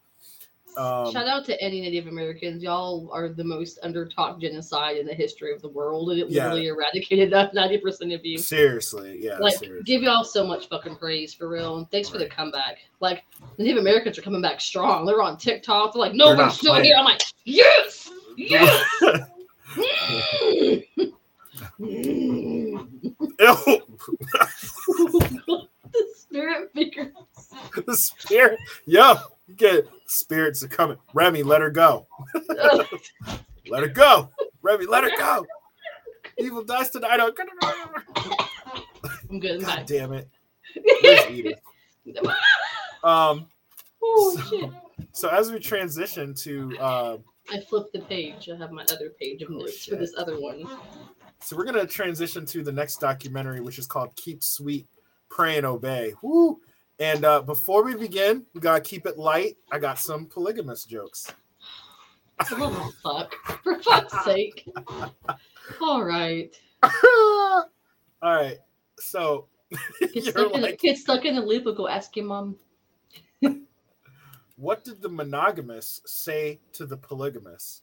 Speaker 1: Um,
Speaker 2: Shout out to any Native Americans. Y'all are the most under-talked genocide in the history of the world, and it
Speaker 1: Yeah.
Speaker 2: literally eradicated that [laughs] ninety percent of you.
Speaker 1: seriously, yeah,
Speaker 2: Like,
Speaker 1: seriously.
Speaker 2: give y'all so much fucking praise for real, and thanks for the comeback. Like, Native Americans are coming back strong. They're on TikTok. They're like, no,
Speaker 1: They're
Speaker 2: we're still
Speaker 1: playing.
Speaker 2: here. I'm like, yes, yes. [laughs] [laughs] The spirit figures.
Speaker 1: the spirit. Yo, you get spirits are coming. Remi, let her go. [laughs] Let her go. Remi, let her go. Evil dies tonight.
Speaker 2: I'm good. I'm
Speaker 1: God
Speaker 2: back.
Speaker 1: damn it. [laughs] Where's Edith? Um,
Speaker 2: oh
Speaker 1: So- so as we transition to uh
Speaker 2: I flipped the page. I have my other page of
Speaker 1: Oh,
Speaker 2: notes for this other one.
Speaker 1: so we're gonna transition to the next documentary, which is called Keep Sweet, Pray and Obey. Woo! And uh before we begin, we gotta keep it light. I got some polygamous jokes.
Speaker 2: The fuck. For fuck's [laughs] sake. All right. [laughs]
Speaker 1: All right. So [laughs]
Speaker 2: Get stuck, in,
Speaker 1: like,
Speaker 2: get stuck in the loop. Go ask your mom.
Speaker 1: what did the monogamous say to the polygamous?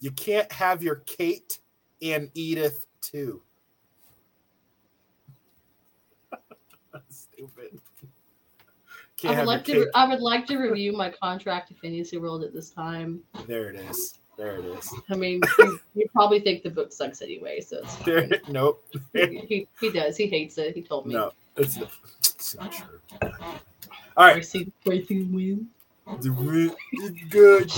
Speaker 1: You can't have your Kate and Edith too. [laughs] Stupid.
Speaker 2: I
Speaker 1: Can't
Speaker 2: would like to. I would like to review my contract to Fantasy World at this time.
Speaker 1: There it is. There it is.
Speaker 2: I mean, you, you probably think the book sucks anyway, so it's
Speaker 1: There. [laughs] Nope.
Speaker 2: he, he, does. He hates it. He told me.
Speaker 1: No. It's, it's not true. All right.
Speaker 2: see Racing, racing win.
Speaker 1: It's good.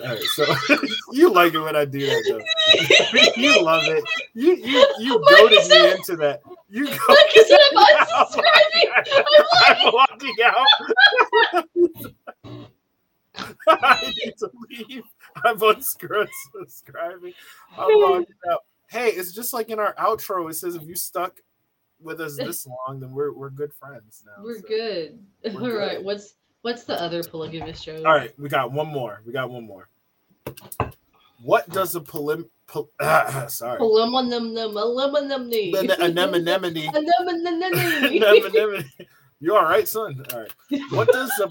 Speaker 1: All right, so [laughs] you like it when I do that, though. [laughs] you love it. You you you goaded me into that. You go.
Speaker 2: Is it unsubscribing? [laughs]
Speaker 1: I'm logging out. I need to leave. I'm unsubscribing. I'm logging out. Hey, it's just like in our outro. It says if you stuck with us this long, then we're we're good friends now.
Speaker 2: We're
Speaker 1: so.
Speaker 2: good.
Speaker 1: We're
Speaker 2: All right.
Speaker 1: good.
Speaker 2: What's what's the other polygamous show?
Speaker 1: All right, we got one more. We got one more. What does a poly? Pol- [clears throat] sorry.
Speaker 2: Aluminum-num-aluminum-num-nee.
Speaker 1: Anemone.
Speaker 2: Anemone.
Speaker 1: Anemone. You all right, son? All right. What does a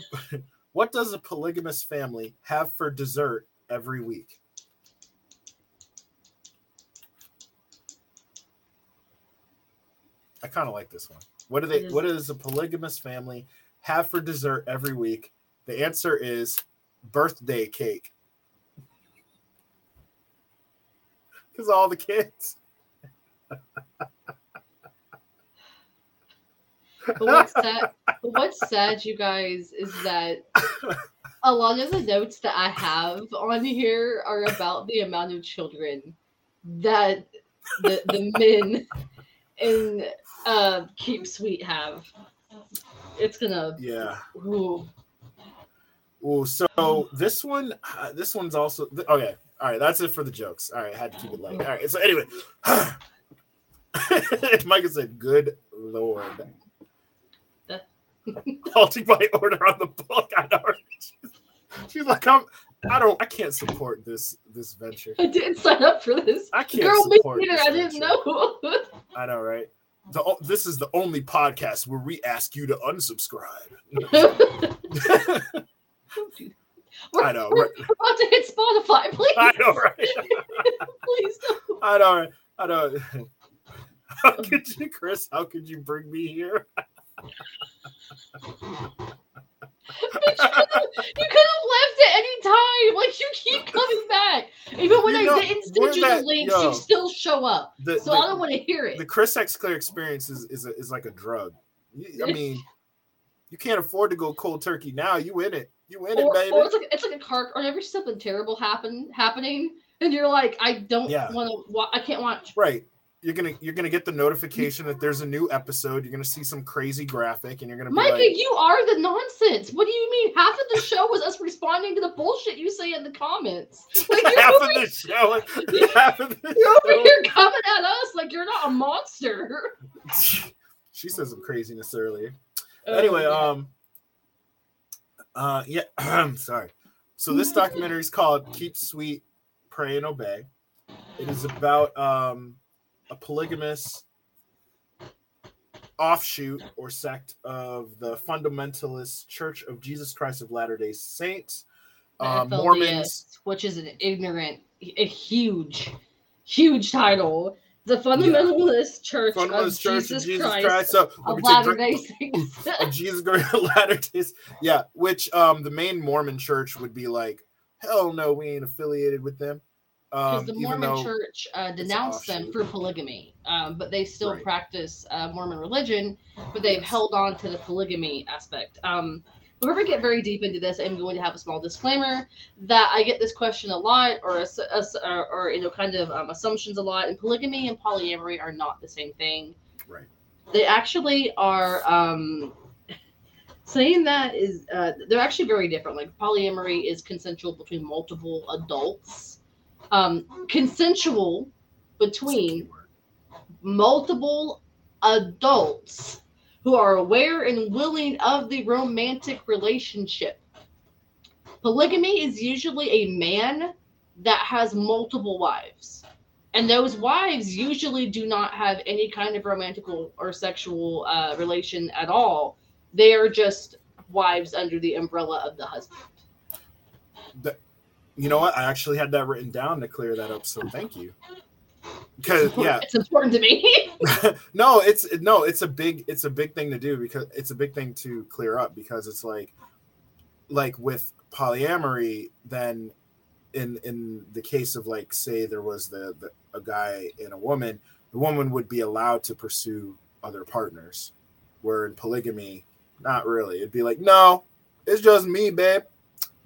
Speaker 1: what does a polygamous family have for dessert every week? I kind of like this one. What do they?
Speaker 2: Is-
Speaker 1: What does a polygamous family have for dessert every week? The answer is birthday cake. [laughs] Because all the kids.
Speaker 2: But what's sad? What's sad, you guys, is that a lot of the notes that I have on here are about the amount of children that the the men in uh, Keep Sweet have. It's gonna.
Speaker 1: Yeah.
Speaker 2: Ooh.
Speaker 1: Oh, so this one, uh, this one's also okay. All right, that's it for the jokes. All right, I had to keep it light. All right, so anyway, [sighs] Micah said, "Good lord." [laughs] Halting my order on the book. I know. She's, she's like, I'm. I don't. I can't support this this venture.
Speaker 2: I didn't sign up for this.
Speaker 1: I can't
Speaker 2: Girl,
Speaker 1: support.
Speaker 2: I didn't
Speaker 1: venture.
Speaker 2: know. [laughs]
Speaker 1: I know, right? The, this is the only podcast where we ask you to unsubscribe. [laughs] I know,
Speaker 2: We're,
Speaker 1: right?
Speaker 2: we're about to hit Spotify, please.
Speaker 1: I know, right? [laughs]
Speaker 2: please don't.
Speaker 1: I know. right? I know. How could you, Chris? How could you bring me here? [laughs]
Speaker 2: You could have left at any time. Like you keep coming back. Even when
Speaker 1: You
Speaker 2: I didn't send you
Speaker 1: that-
Speaker 2: the links,
Speaker 1: yo.
Speaker 2: you still show up.
Speaker 1: The,
Speaker 2: So
Speaker 1: the,
Speaker 2: I don't want to hear it.
Speaker 1: the Chris X Clair experience is is, a, is like a drug. I mean, you can't afford to go cold turkey now. You in it? You in
Speaker 2: or,
Speaker 1: it, baby?
Speaker 2: or it's like it's like a car or every something terrible happen happening, and you're like, I don't
Speaker 1: Yeah.
Speaker 2: want to. Wa- I can't watch.
Speaker 1: right. You're gonna you're gonna get the notification that there's a new episode. You're gonna see some crazy graphic, and you're gonna be
Speaker 2: Micah,
Speaker 1: like,
Speaker 2: you are the nonsense. What do you mean? Half of the show was us responding to the bullshit you say in the comments. [laughs] Like you're,
Speaker 1: half of the show, [laughs] half of the
Speaker 2: you're over
Speaker 1: show.
Speaker 2: here coming at us like you're not a monster. [laughs]
Speaker 1: She said some craziness earlier.
Speaker 2: Oh,
Speaker 1: anyway,
Speaker 2: yeah.
Speaker 1: um, uh, yeah, I'm [clears throat] sorry. So this documentary is called "Keep Sweet, Pray and Obey." It is about um a polygamous offshoot or sect of the fundamentalist Church of Jesus Christ of Latter Day Saints. Uh, Mormons,
Speaker 2: which is an ignorant, a huge, huge title. The Fundamentalist Church
Speaker 1: Fundamentalist
Speaker 2: of
Speaker 1: Church
Speaker 2: Jesus,
Speaker 1: of Jesus
Speaker 2: Christ,
Speaker 1: Christ. So
Speaker 2: of Latter Day Saints. [laughs]
Speaker 1: of Jesus going to Latter Days. Yeah, which um the main Mormon church would be like, hell no, we ain't affiliated with them.
Speaker 2: Because
Speaker 1: Um,
Speaker 2: the Mormon Church uh, denounced them for polygamy, um, but they still
Speaker 1: Right.
Speaker 2: practice uh, Mormon religion, but they've held on to the polygamy aspect. Um, before we get very deep into this, I'm going to have a small disclaimer that I get this question a lot, or ass- ass- or, or you know, kind of um, assumptions a lot. And polygamy and polyamory are not the same thing.
Speaker 1: Right.
Speaker 2: They actually are. Um, saying that is uh, they're actually very different. Like polyamory is consensual between multiple adults. Um, consensual between multiple adults who are aware and willing of the romantic relationship. Polygamy is usually a man that has multiple wives. And those wives usually do not have any kind of romantical or sexual uh, relation at all. They are just wives under the umbrella of the husband.
Speaker 1: You know what, I actually had that written down to clear that up. So thank you. Because yeah,
Speaker 2: It's important to me. [laughs]
Speaker 1: no, it's no, it's a big, it's a big thing to do because it's a big thing to clear up because it's like, like with polyamory, then in in the case of like say there was the, the a guy and a woman, the woman would be allowed to pursue other partners, where in polygamy, not really. It'd be like, no, it's just me, babe,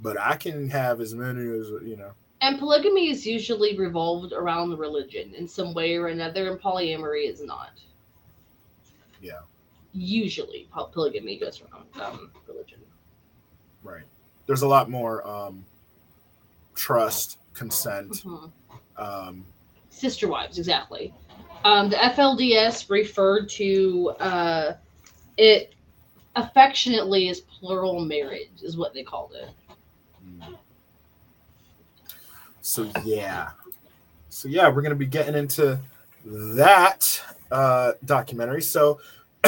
Speaker 1: but I can have as many as you know.
Speaker 2: And polygamy is usually revolved around the religion in some way or another, and polyamory is not.
Speaker 1: Yeah.
Speaker 2: Usually, poly- polygamy goes around um, religion.
Speaker 1: Right. There's a lot more um, trust, consent.
Speaker 2: Mhm.
Speaker 1: Um,
Speaker 2: Sister wives, exactly. Um, the FLDS referred to uh, it affectionately as plural marriage, is what they called it.
Speaker 1: So yeah, so yeah, we're gonna be getting into that uh, documentary. So, [clears throat]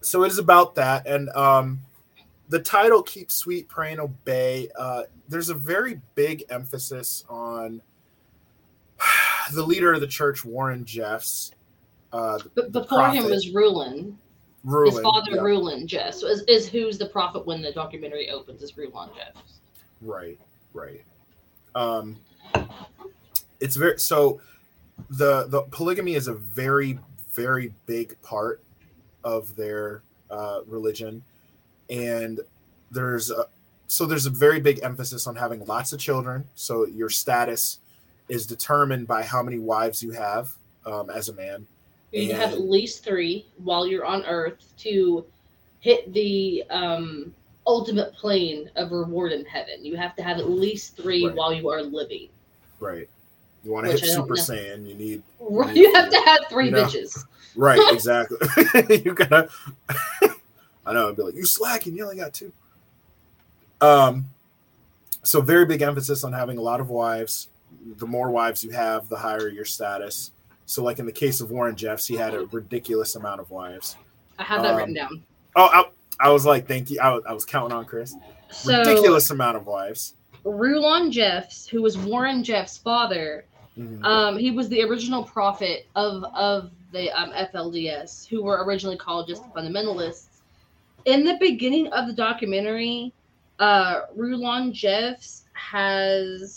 Speaker 1: so it is about that, and um, the title "Keep Sweet, Pray and Obey." Uh, there's a very big emphasis on [sighs] the leader of the church, Warren Jeffs. Uh, the-
Speaker 2: before him
Speaker 1: prophet,
Speaker 2: was Rulon. His father,
Speaker 1: yeah,
Speaker 2: Rulon Jeffs, is, is who's the prophet when the documentary opens, is Rulon Jeffs.
Speaker 1: Right, right. Um, it's very so. The the polygamy is a very very big part of their uh, religion, and there's a, so there's a very big emphasis on having lots of children. So your status is determined by how many wives you have um, as a man.
Speaker 2: You have at least three while you're on Earth to hit the um, ultimate plane of reward in heaven. You have to have at least three
Speaker 1: Right.
Speaker 2: while you are living.
Speaker 1: Right. You want to
Speaker 2: Which
Speaker 1: hit Super
Speaker 2: know.
Speaker 1: Saiyan, you need [laughs]
Speaker 2: Right. You have to have three
Speaker 1: You know.
Speaker 2: bitches. [laughs]
Speaker 1: Right, [laughs] exactly. you gotta. I know. I'd be like, you slacking. You only got two. Um. So very big emphasis on having a lot of wives. The more wives you have, the higher your status. So, like in the case of Warren Jeffs, he had a ridiculous amount of wives.
Speaker 2: I have that
Speaker 1: Um,
Speaker 2: written down.
Speaker 1: Oh, I, I was like, thank you. I, was- I was counting on Chris.
Speaker 2: So
Speaker 1: ridiculous amount of wives.
Speaker 2: Rulon Jeffs, who was Warren Jeffs' father,
Speaker 1: Mhm.
Speaker 2: um, he was the original prophet of of the um, FLDS, who were originally called just fundamentalists. In the beginning of the documentary, uh, Rulon Jeffs has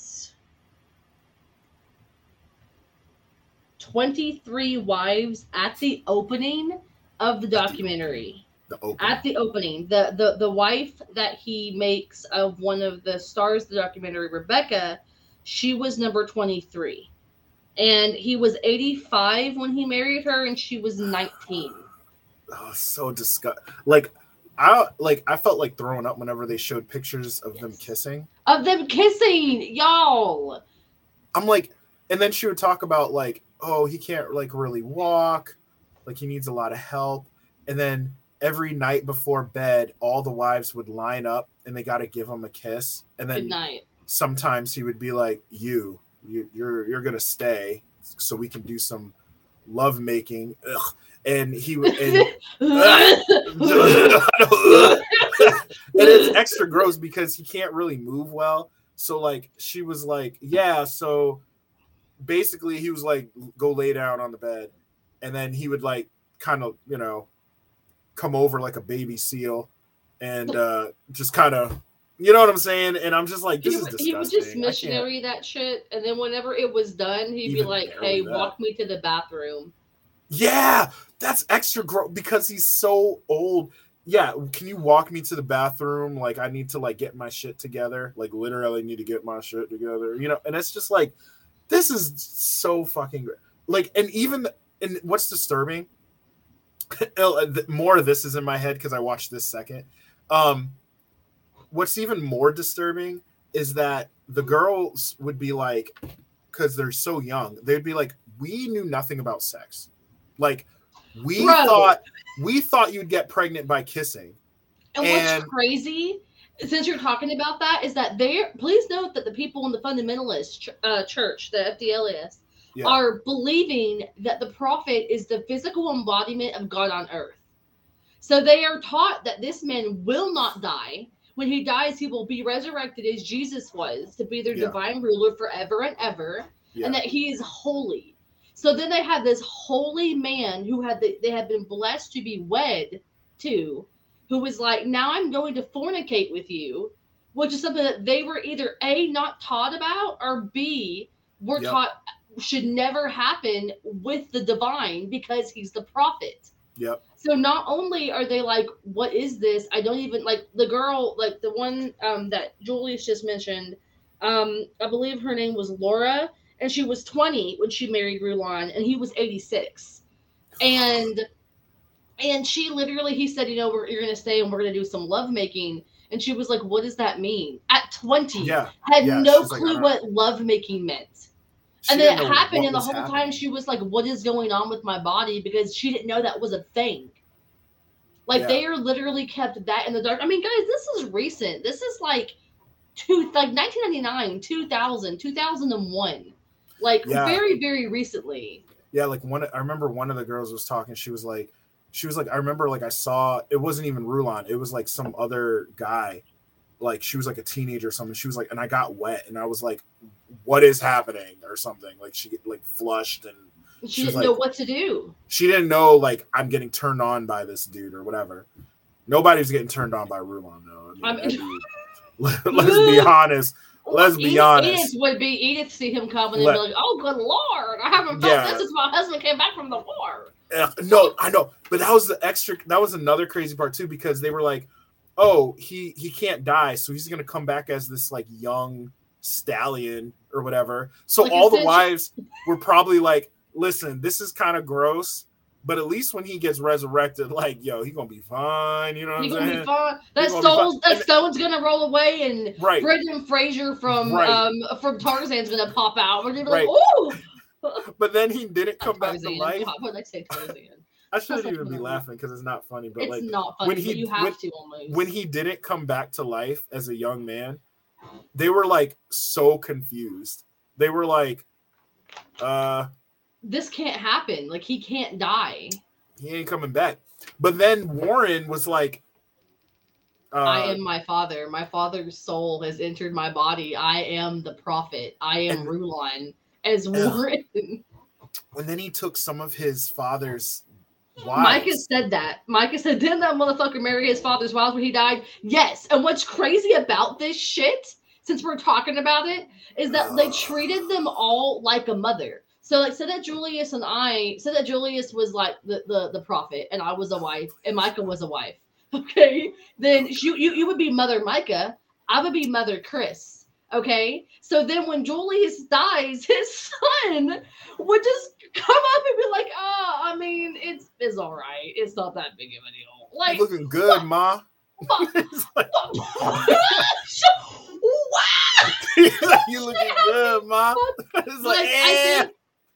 Speaker 2: 23 wives at the opening of the documentary
Speaker 1: the open.
Speaker 2: at the opening the the the wife that he makes of one of the stars of the documentary rebecca she was number 23 and he was 85 when he married her and she was 19
Speaker 1: oh, so disgust. Like, I like. I felt like throwing up whenever they showed pictures of them kissing.
Speaker 2: of them kissing y'all
Speaker 1: I'm like, and then she would talk about like, oh, he can't like really walk, like he needs a lot of help. And then every night before bed, all the wives would line up and they got to give him a kiss. And then sometimes he would be like, you, you you're you're gonna stay so we can do some love making. Ugh. And he would. And, [laughs] [laughs] and it's extra gross because he can't really move well. So like she was like, yeah. So basically, he was like, go lay down on the bed, and then he would like kind of you know come over like a baby seal, and [laughs] uh just kind of. You know what I'm saying? And I'm just like, this
Speaker 2: he,
Speaker 1: is disgusting.
Speaker 2: he would just missionary that shit and then whenever it was done he'd be like hey
Speaker 1: that.
Speaker 2: walk me to the bathroom
Speaker 1: Yeah, that's extra gross because he's so old. Yeah, can you walk me to the bathroom? Like I need to like get my shit together. Like literally need to get my shit together. You know, and it's just like this is so fucking gr- like and even and what's disturbing [laughs] uh, more of this is in my head because I watched this second. Um what's even more disturbing is that the girls would be like because they're so young, they'd be like, We knew nothing about sex. Like we thought we thought you'd get pregnant by kissing.
Speaker 2: And,
Speaker 1: And-
Speaker 2: what's crazy, since you're talking about that, is that they please note that the people in the fundamentalist ch- uh, church, the FDLS,
Speaker 1: Yeah.
Speaker 2: are believing that the prophet is the physical embodiment of God on earth. So they are taught that this man will not die. When he dies, he will be resurrected as Jesus was to be their
Speaker 1: Yeah.
Speaker 2: divine ruler forever and ever
Speaker 1: yeah.
Speaker 2: and that he is holy. So then they have this holy man who had the, they have been blessed to be wed to, who was like, now I'm going to fornicate with you, which is something that they were either a not taught about or b were
Speaker 1: Yep.
Speaker 2: taught should never happen with the divine because he's the prophet.
Speaker 1: Yep.
Speaker 2: So not only are they like, what is this? I don't even like the girl, like the one um, that Julius just mentioned. Um, I believe her name was Laura, and she was 20 when she married Rulon, and he was 86. And and she literally, he said, you know, we're, you're gonna stay and we're gonna do some lovemaking. And she was like, what does that mean? At 20,
Speaker 1: Yeah.
Speaker 2: had
Speaker 1: Yeah,
Speaker 2: no
Speaker 1: she's like,
Speaker 2: clue
Speaker 1: don't-
Speaker 2: what lovemaking meant. And then it happened, and the whole
Speaker 1: happening.
Speaker 2: time she was like, "What is going on with my body?" Because she didn't know that was a thing. Like
Speaker 1: Yeah.
Speaker 2: they are literally kept that in the dark. I mean, guys, this is recent. This is like two, like 1999, 2000, 2001. Like
Speaker 1: Yeah.
Speaker 2: very, very recently.
Speaker 1: Yeah, like one. I remember one of the girls was talking. She was like, she was like, I remember like I saw it wasn't even Rulon. It was like some other guy. Like she was like a teenager or something. She was like, and I got wet, and I was like, what is happening or something? Like she like flushed and
Speaker 2: She,
Speaker 1: She
Speaker 2: didn't know what to do.
Speaker 1: she didn't know like I'm getting turned on by this dude or whatever. Nobody's getting turned on by Rulon though. I
Speaker 2: I
Speaker 1: mean,
Speaker 2: mean-
Speaker 1: that'd be- [laughs] let's be honest. Let's be honest.
Speaker 2: Edith would be Edith see him coming and
Speaker 1: Let-
Speaker 2: be like, "Oh, good lord, I haven't felt
Speaker 1: Yeah.
Speaker 2: this since my husband came back from the war."
Speaker 1: Ugh, no, I know, but that was the extra. That was another crazy part too because they were like, "Oh, he he can't die, so he's gonna come back as this like young stallion or whatever." So
Speaker 2: Like
Speaker 1: all the wives were probably like, "Listen, this is kind of gross." But at least when he gets resurrected, like, yo, he gonna be fine. You know what
Speaker 2: He's
Speaker 1: I'm
Speaker 2: gonna be
Speaker 1: saying?
Speaker 2: fine. That
Speaker 1: gonna be fine.
Speaker 2: soul, that
Speaker 1: And-
Speaker 2: stone's gonna roll away, and
Speaker 1: Right.
Speaker 2: Brendan Fraser from
Speaker 1: Right.
Speaker 2: um from Tarzan's gonna pop out. We're gonna be like,
Speaker 1: Right.
Speaker 2: "Ooh!" [laughs]
Speaker 1: But then he didn't come back to life. [laughs]
Speaker 2: I say, Tarzan?
Speaker 1: I shouldn't even be laughing because it's not funny. But
Speaker 2: it's
Speaker 1: like
Speaker 2: not funny,
Speaker 1: when he-
Speaker 2: you have
Speaker 1: when-
Speaker 2: to almost.
Speaker 1: when he didn't come back to life as a young man, they were like so confused. They were like, uh,
Speaker 2: this can't happen. Like he can't die.
Speaker 1: he ain't coming back. But then Warren was like, uh,
Speaker 2: I am my father. My father's soul has entered my body. I am the prophet. I am
Speaker 1: And-
Speaker 2: Rulon as. Warren.
Speaker 1: and then he took some of his father's wives.
Speaker 2: Micah said that. Micah said, Didn't that motherfucker marry his father's wives when he died? Yes. And what's crazy about this shit, since we're talking about it, is that they treated them all like a mother. So like said that Julius and I said that Julius was like the, the the prophet and I was a wife and Micah was a wife. [laughs] Okay. Then you you, you would be mother Micah. I would be mother Chris. Okay. So then when Julius dies, [laughs] his son would just come up and be like, oh, I mean, it's it's all right. It's not that big of a deal. Like,
Speaker 1: looking good, ma. [laughs] It's like,
Speaker 2: wow. [laughs]
Speaker 1: you looking good, ma. It's like,
Speaker 2: like I
Speaker 1: eh.
Speaker 2: think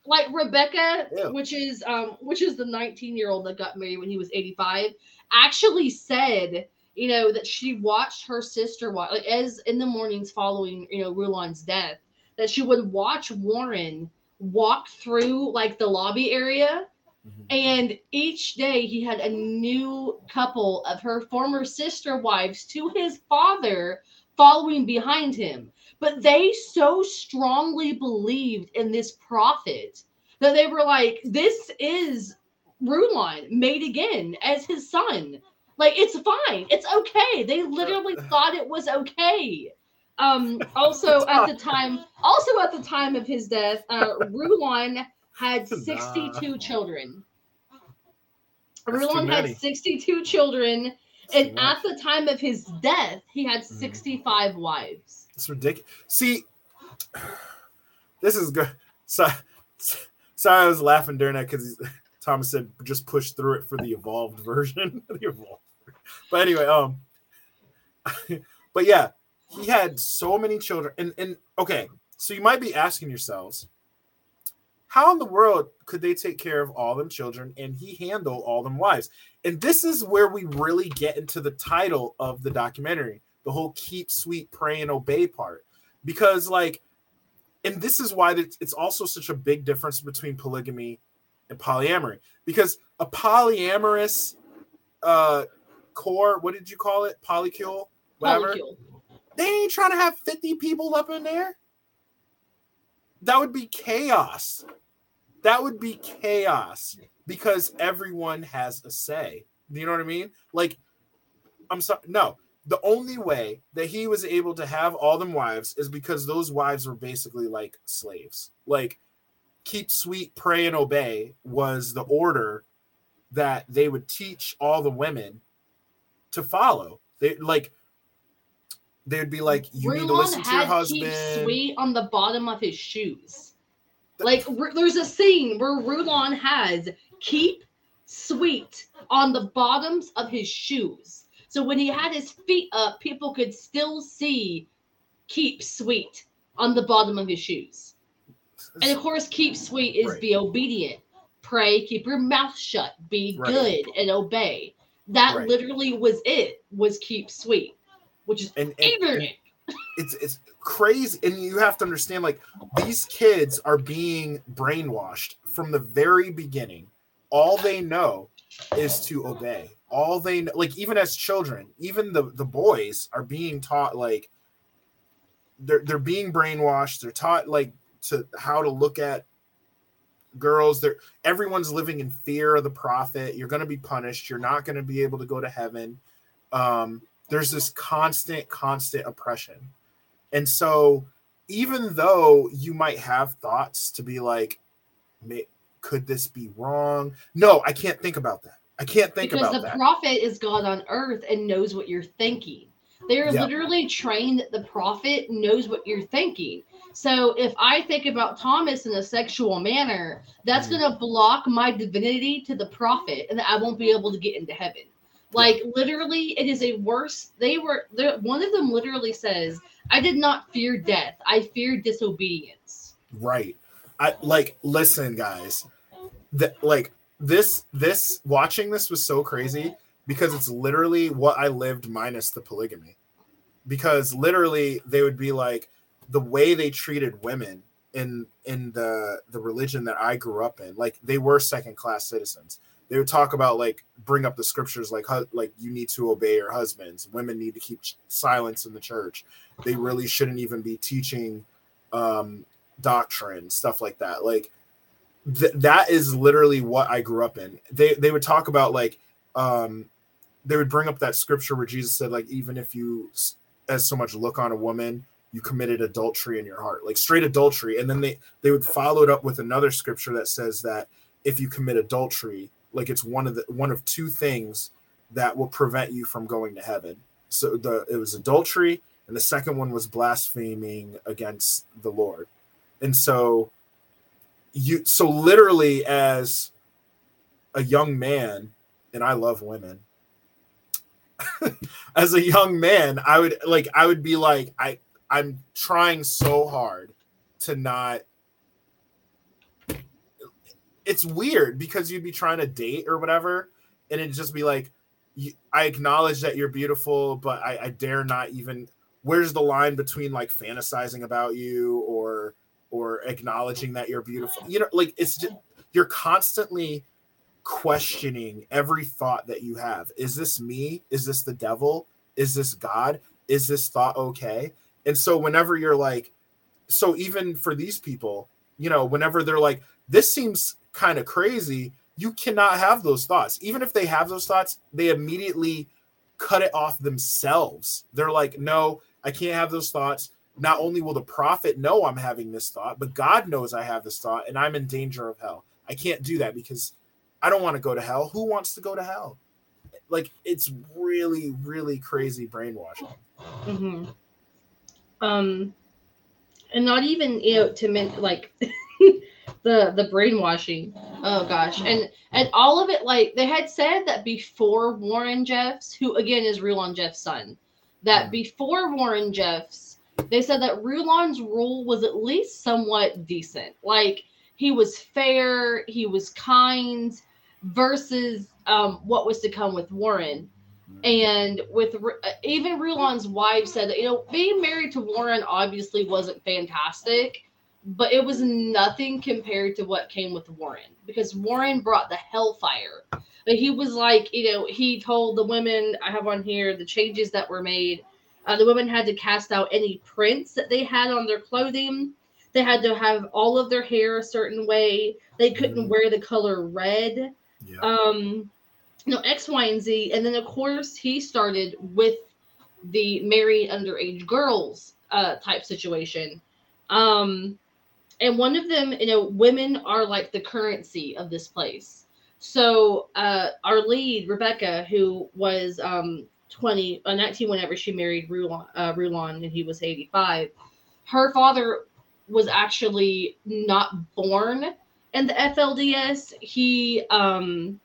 Speaker 2: like Rebecca,
Speaker 1: Yeah.
Speaker 2: which is um which is the 19 year old that got married when he was 85, actually said you know that she watched her sister watch like as in the mornings following you know Rulon's death that she would watch Warren walk through like the lobby area
Speaker 1: Mhm.
Speaker 2: and each day he had a new couple of her former sister wives to his father following behind him. But they so strongly believed in this prophet that they were like, this is Rulon made again as his son. Like, it's fine. It's okay. They literally thought it was okay. Um, [laughs] also at the time, also at the time of his death, uh, [laughs] Rulon had
Speaker 1: Nah.
Speaker 2: 62 children.
Speaker 1: That's
Speaker 2: Rulon had 62 children,
Speaker 1: That's
Speaker 2: and at the time of his death, he had
Speaker 1: Mhm.
Speaker 2: 65 wives.
Speaker 1: It's ridiculous. See, [sighs] this is good. So, sorry, I was laughing during that because [laughs] Thomas said just push through it for the evolved version. the evolved. But anyway, um, [laughs] but yeah, he had so many children, and and okay, so you might be asking yourselves, how in the world could they take care of all them children and he handle all them wives? And this is where we really get into the title of the documentary, the whole keep sweet, pray and obey part, because like, and this is why it's it's also such a big difference between polygamy and polyamory, because a polyamorous uh core, what did you call it, polycule, whatever
Speaker 2: Polycule.
Speaker 1: they ain't trying to have 50 people up in there. That would be chaos. That would be chaos because everyone has a say. You know what I mean? Like, I'm sorry. No, the only way that he was able to have all them wives is because those wives were basically like slaves. Like, keep sweet, pray, and obey was the order that they would teach all the women to follow. They like they'd be like, you need to listen to your husband.
Speaker 2: Keep sweet on the bottom of his shoes. Like there's a scene where Rulon has keep sweet on the bottoms of his shoes. So when he had his feet up, people could still see keep sweet on the bottom of his shoes. And of course, keep sweet is
Speaker 1: Right.
Speaker 2: be obedient. Pray, keep your mouth shut, be
Speaker 1: Right.
Speaker 2: good, and obey. That
Speaker 1: Right.
Speaker 2: literally was it. Was keep sweet, which is
Speaker 1: and, and- and it's it's crazy and you have to understand like these kids are being brainwashed from the very beginning all they know is to obey all they know like even as children even the the boys are being taught like they're they're being brainwashed they're taught like to how to look at girls they're everyone's living in fear of the prophet. You're going to be punished. You're not going to be able to go to heaven. Um there's this constant constant oppression. And so even though you might have thoughts to be like "May- could this be wrong? No i can't think about that. I can't think
Speaker 2: because
Speaker 1: about
Speaker 2: the
Speaker 1: that.
Speaker 2: prophet is God on earth and knows what you're thinking. They are
Speaker 1: Yeah.
Speaker 2: literally trained that the prophet knows what you're thinking. So if I think about Thomas in a sexual manner, that's
Speaker 1: Mhm.
Speaker 2: going to block my divinity to the prophet and I won't be able to get into heaven. Like literally, it is a worse. They were they're- one of them literally says, "I did not fear death. I feared disobedience."
Speaker 1: right i like listen guys that like this this watching this was so crazy because it's literally what i lived minus the polygamy. Because literally they would be like the way they treated women in in the the religion that i grew up in like they were second class citizens. They would talk about like bring up the scriptures like hu- like you need to obey your husbands. Women need to keep ch- silence in the church. They really shouldn't even be teaching um doctrine stuff like that. Like th- that is literally what i grew up in. They they would talk about like um they would bring up that scripture where jesus said like even if you as so much look on a woman you committed adultery in your heart like straight adultery. And then they they would follow it up with another scripture that says that if you commit adultery like it's one of the one of two things that will prevent you from going to heaven. So the it was adultery and the second one was blaspheming against the lord. And so you so literally as a young man and i love women [laughs] as a young man i would like i would be like i i'm trying so hard to not it's weird because you'd be trying to date or whatever and it'd just be like i acknowledge that you're beautiful but I, I dare not even where's the line between like fantasizing about you or or acknowledging that you're beautiful? You know like it's just you're constantly questioning every thought that you have. Is this me? Is this the devil? Is this god? Is this thought okay? And so whenever you're like so even for these people you know whenever they're like this seems kind of crazy you cannot have those thoughts. Even if they have those thoughts they immediately cut it off themselves. They're like no i can't have those thoughts. Not only will the prophet know i'm having this thought but god knows i have this thought and i'm in danger of hell. I can't do that because i don't want to go to hell who wants to go to hell like it's really really crazy brainwashing
Speaker 2: hmm Um, and not even you know to men like [laughs] the the brainwashing. Oh gosh, and and all of it like they had said that before Warren Jeffs, who again is Rulon Jeff's son, that
Speaker 1: Mhm.
Speaker 2: before Warren Jeffs, they said that Rulon's rule was at least somewhat decent. Like he was fair, he was kind, versus um, what was to come with Warren. And with uh, even Rulon's wife said that you know being married to Warren obviously wasn't fantastic, but it was nothing compared to what came with Warren because Warren brought the hellfire. But he was like you know he told the women I have on here the changes that were made. Uh, the women had to cast out any prints that they had on their clothing. They had to have all of their hair a certain way. They couldn't
Speaker 1: Mhm.
Speaker 2: wear the color red
Speaker 1: yeah.
Speaker 2: Um no x y and z. And then of course he started with the married underage girls uh type situation. Um and one of them you know women are like the currency of this place. So uh our lead rebecca who was um 20 uh, 19 whenever she married rulon uh rulon and he was 85 her father was actually not born in the FLDS. He um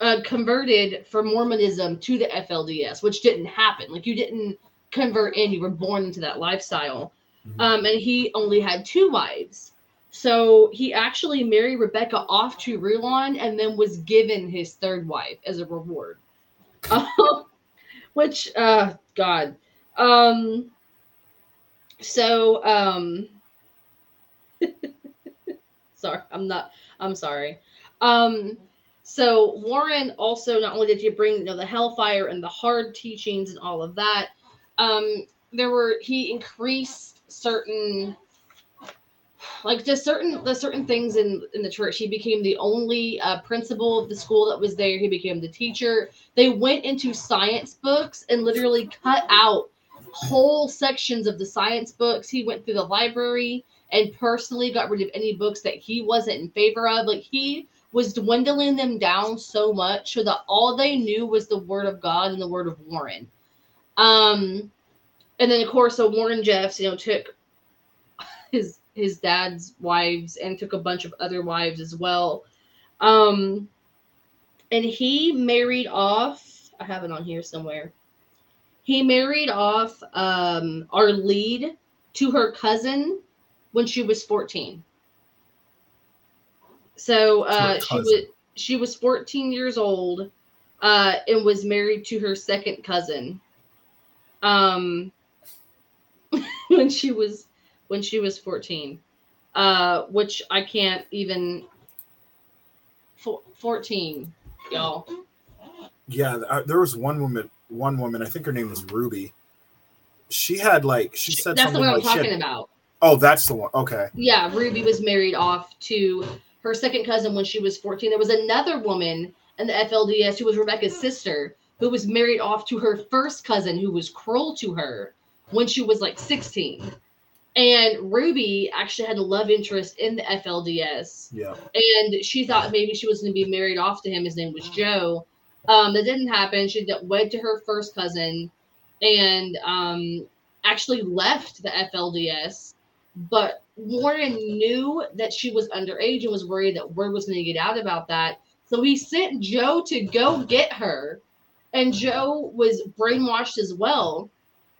Speaker 2: uh, converted from Mormonism to the FLDS, which didn't happen. Like you didn't convert in; you were born into that lifestyle.
Speaker 1: Mhm.
Speaker 2: Um, and he only had two wives. So he actually married Rebecca off to Rulon and then was given his third wife as a reward. Um, [laughs] which, uh, God. Um, so, um, [laughs] sorry, I'm not, I'm sorry. Um, so Warren also not only did he bring you know the hellfire and the hard teachings and all of that, um, there were he increased certain like just certain the certain things in in the church. He became the only uh, principal of the school that was there. He became the teacher. They went into science books and literally cut out whole sections of the science books. He went through the library and personally got rid of any books that he wasn't in favor of like he was dwindling them down so much so that all they knew was the word of god and the word of warren um and then of course so warren jeffs you know took his his dad's wives and took a bunch of other wives as well. Um, and he married off, I have it on here somewhere. He married off um, our lead to her cousin when she was 14. So uh, she was she was 14 years old uh, and was married to her second cousin. Um, [laughs] when she was when she was 14, uh, which I can't even. 14, y'all.
Speaker 1: Yeah, uh, there was one woman. One woman, I think her name was Ruby. She had like she said
Speaker 2: that's one I'm
Speaker 1: like
Speaker 2: talking
Speaker 1: had-
Speaker 2: about.
Speaker 1: Oh, that's the one. Okay.
Speaker 2: Yeah, Ruby was married off to her second cousin when she was 14. There was another woman in the FLDS who was Rebecca's sister who was married off to her first cousin who was cruel to her when she was like 16. And Ruby actually had a love interest in the FLDS.
Speaker 1: Yeah.
Speaker 2: And she thought maybe she was going to be married off to him. His name was Joe. Um, that didn't happen. She wed to her first cousin and um, actually left the FLDS. But Warren knew that she was underage and was worried that word was going to get out about that. So he sent Joe to go get her. And Joe was brainwashed as well.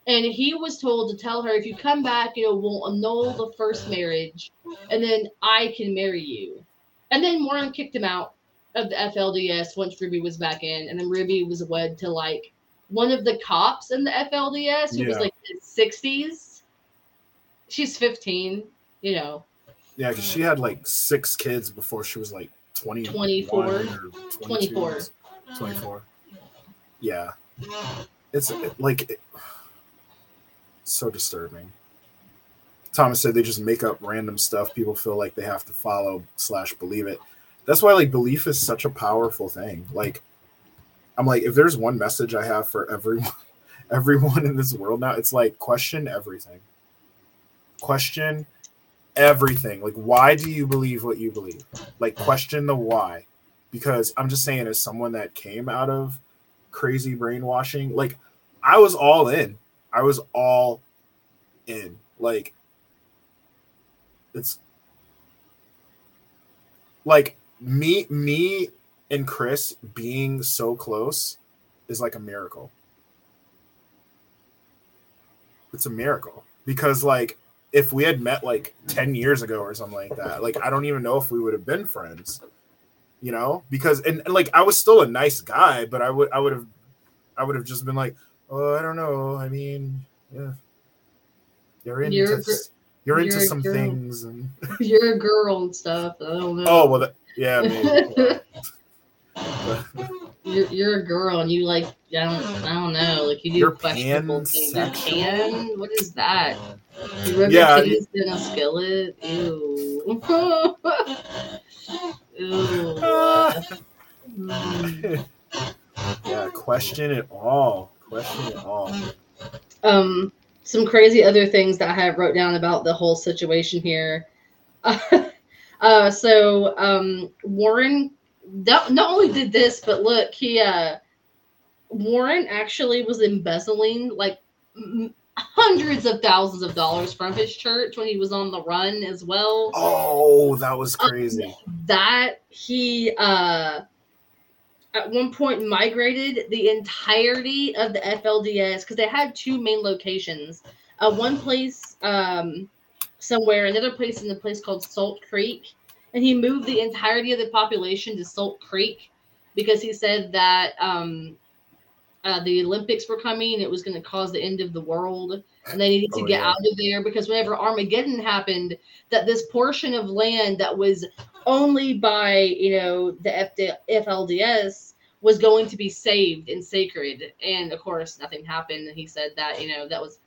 Speaker 2: And he was told to tell her, if you come back, you know, we'll annul the first marriage and then I can marry you. And then Warren kicked him out of the FLDS once Ruby was back in. And then Ruby was wed to like one of the cops in the FLDS who was like in his 60s. She's 15, you know.
Speaker 1: Yeah, because she had like six kids before she was like 20,
Speaker 2: 24.
Speaker 1: 22.
Speaker 2: 24.
Speaker 1: 24. Yeah. It's like it- so disturbing. Thomas said they just make up random stuff people feel like they have to follow slash believe it. That's why like belief is such a powerful thing. Like I'm like, if there's one message I have for everyone [laughs] everyone in this world now, it's like question everything. Question everything. Like, why do you believe what you believe? Like, question the why. Because I'm just saying, as someone that came out of crazy brainwashing, like, I was all in. I was all in. Like, it's like me, me and Chris being so close is like a miracle. It's a miracle because, like, if we had met like 10 years ago or something like that, like, I don't even know if we would have been friends, you know, because, and, and like, I was still a nice guy, but I would, I would have, I would have just been like, oh, I don't know. I mean, yeah, you're into,
Speaker 2: You're
Speaker 1: you're into
Speaker 2: you're
Speaker 1: some things and, [laughs]
Speaker 2: You're a girl and stuff. I don't know.
Speaker 1: oh, well, that, yeah, maybe. [laughs]
Speaker 2: you're, you're a girl and you like I don't I don't know like you do
Speaker 1: You're
Speaker 2: questionable things. A
Speaker 1: pansexual?
Speaker 2: pan? What is that? You rub
Speaker 1: Yeah,
Speaker 2: your titties in a skillet? Ew. Ew. [laughs] Mm.
Speaker 1: yeah, question it all. Question it all.
Speaker 2: um some crazy other things that I have wrote down about the whole situation here. [laughs] uh so um Warren not, not only did this but look he uh Warren actually was embezzling like m- hundreds of thousands of dollars from his church when he was on the run as well
Speaker 1: Oh, that was crazy.
Speaker 2: that he uh at one point migrated the entirety of the FLDS because they had two main locations. Uh, one place um somewhere, another place in the place called Short Creek, and he moved the entirety of the population to Short Creek because he said that um, uh, the Olympics were coming. It was going to cause the end of the world, and they needed to
Speaker 1: Oh,
Speaker 2: get
Speaker 1: yeah.
Speaker 2: out of there because whenever Armageddon happened, that this portion of land that was only by you know the FD- FLDS was going to be saved and sacred, and of course nothing happened. And he said that you know that was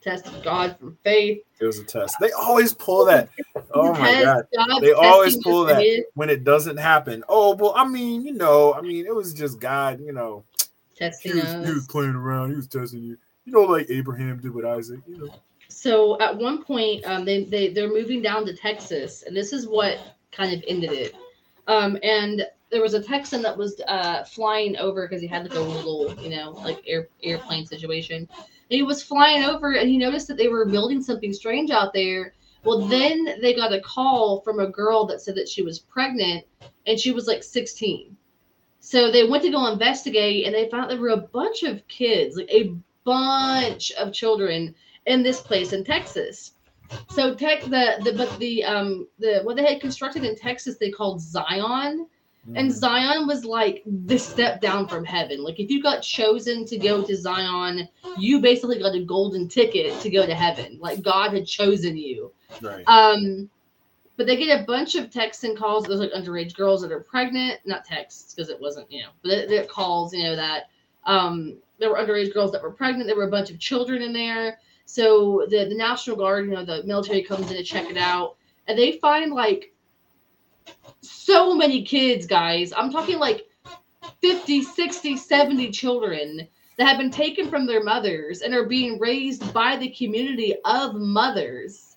Speaker 2: test of God from faith.
Speaker 1: It was a test. They always pull that. [laughs] Oh my god.
Speaker 2: God
Speaker 1: They always pull that when it doesn't happen. Oh well, I mean, you know, I mean, it was just God. You know, he
Speaker 2: testing
Speaker 1: was, he was playing around. He was testing you. You know, like Abraham did with Isaac. You know.
Speaker 2: So at one point, um, they they they're moving down to Texas, and this is what kind of ended it. Um, and there was a Texan that was uh, flying over because he had like a little, you know, like air airplane situation. And he was flying over, and he noticed that they were building something strange out there. Well, then they got a call from a girl that said that she was pregnant, and she was like 16. So they went to go investigate, and they found there were a bunch of kids, like a bunch of children in this place in Texas. So tech the the but the um the what they had constructed in Texas they called Zion and
Speaker 1: Mhm.
Speaker 2: Zion was like the step down from heaven. Like if you got chosen to go to Zion, you basically got a golden ticket to go to heaven. Like God had chosen you.
Speaker 1: right.
Speaker 2: Um, but they get a bunch of texts and calls. There's like underage girls that are pregnant, not texts because it wasn't, you know, but it calls, you know, that um, there were underage girls that were pregnant. There were a bunch of children in there. So the, the National Guard, you know, the military comes in to check it out, and they find like so many kids, guys. I'm talking like 50, 60, 70 children that have been taken from their mothers and are being raised by the community of mothers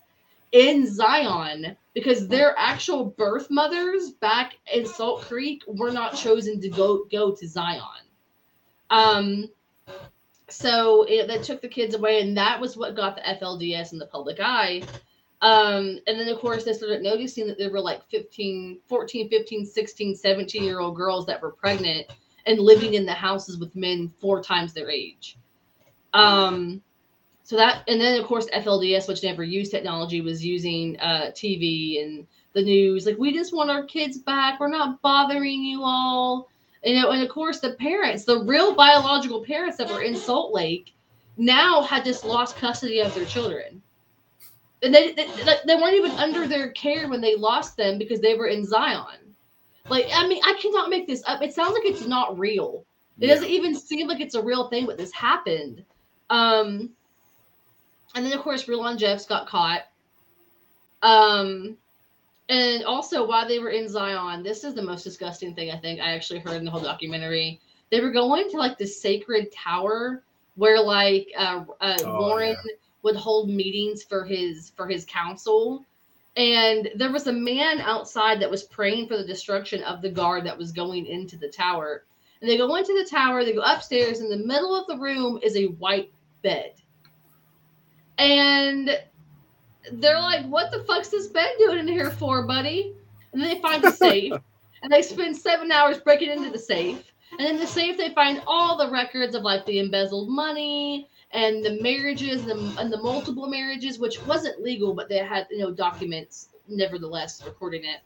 Speaker 2: in Zion because their actual birth mothers back in Short Creek were not chosen to go go to Zion. Um so it, that took the kids away and that was what got the FLDS in the public eye. Um and then of course they started noticing that there were like 15 14 15 16 17 year old girls that were pregnant and living in the houses with men four times their age. Um so that and then of course FLDS, which never used technology, was using uh, TV and the news. Like we just want our kids back. We're not bothering you all. You know, and of course the parents, the real biological parents that were in Salt Lake, now had just lost custody of their children. And they, they, they weren't even under their care when they lost them because they were in Zion. Like, I mean, I cannot make this up. It sounds like it's not real. It
Speaker 1: Yeah.
Speaker 2: doesn't even seem like it's a real thing, but this happened. Um, and then of course Rulon Jeffs got caught. Um, and also while they were in Zion, this is the most disgusting thing I think I actually heard in the whole documentary. They were going to like the sacred tower where like uh, uh,
Speaker 1: Oh,
Speaker 2: Warren
Speaker 1: yeah.
Speaker 2: would hold meetings for his for his council. And there was a man outside that was praying for the destruction of the guard that was going into the tower. And they go into the tower, they go upstairs. In the middle of the room is a white bed. And they're like, What the fuck's this bed doing in here for, buddy? And then they find the safe. [laughs] and they spend seven hours breaking into the safe. And in the safe, they find all the records of like the embezzled money and the marriages and the, and the multiple marriages, which wasn't legal, but they had you know documents nevertheless recording it.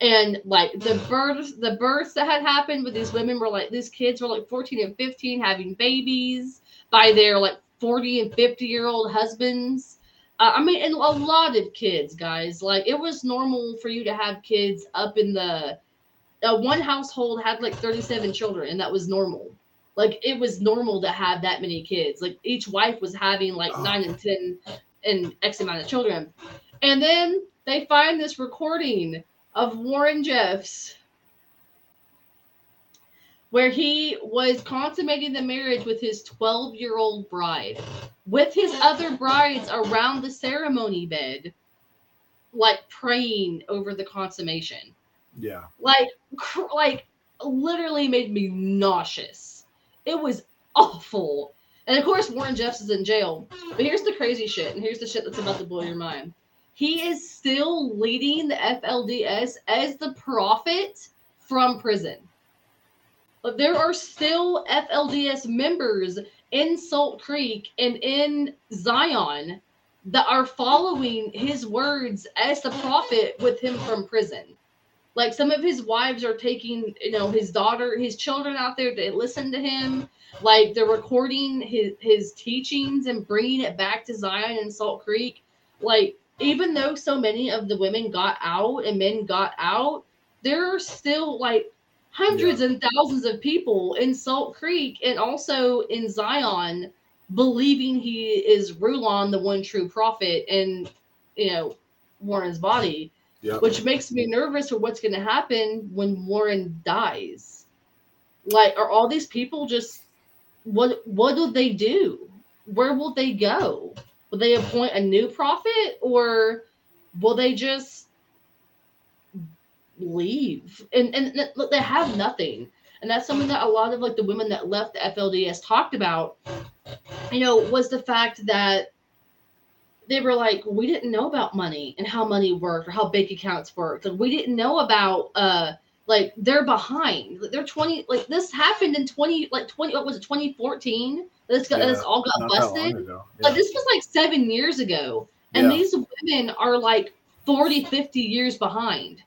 Speaker 2: And like the births, the births that had happened with these women were like these kids were like 14 and 15 having babies by their like 40 and 50 year old husbands. Uh, I mean, and a lot of kids, guys. Like it was normal for you to have kids up in the. Uh, one household had like 37 children, and that was normal. Like it was normal to have that many kids. Like each wife was having like
Speaker 1: Oh.
Speaker 2: nine and 10 and X amount of children. And then they find this recording of Warren Jeffs where he was consummating the marriage with his 12 year old bride, with his other brides around the ceremony bed, like praying over the consummation.
Speaker 1: Yeah.
Speaker 2: Like, cr- like literally made me nauseous. It was awful. And of course, Warren Jeffs is in jail. But here's the crazy shit, and here's the shit that's about to blow your mind. He is still leading the FLDS as the prophet from prison. But there are still FLDS members in Short Creek and in Zion that are following his words as the prophet with him from prison. Like some of his wives are taking, you know, his daughter, his children out there to listen to him. Like they're recording his his teachings and bringing it back to Zion and Short Creek. Like even though so many of the women got out and men got out, there are still like hundreds and thousands of people in Short Creek and also in Zion believing he is Rulon, the one true prophet, and you know Warren's body,
Speaker 1: Yep.
Speaker 2: which makes me nervous for what's going to happen when Warren dies. Like, are all these people just what? What do they do? Where will they go? Will they appoint a new prophet, or will they just leave? And and look, they have nothing, and that's something that a lot of like the women that left the FLDS talked about you know, was the fact that they were like, we didn't know about money and how money worked or how bank accounts worked. Like we didn't know about uh like they're behind. Like, They're 20 like this happened in 20 like 20 what was it 2014? This got this all got
Speaker 1: Not that long
Speaker 2: busted.
Speaker 1: ago.
Speaker 2: Like this was like 7 years ago. And
Speaker 1: Yeah.
Speaker 2: these women are like 40 50 years behind.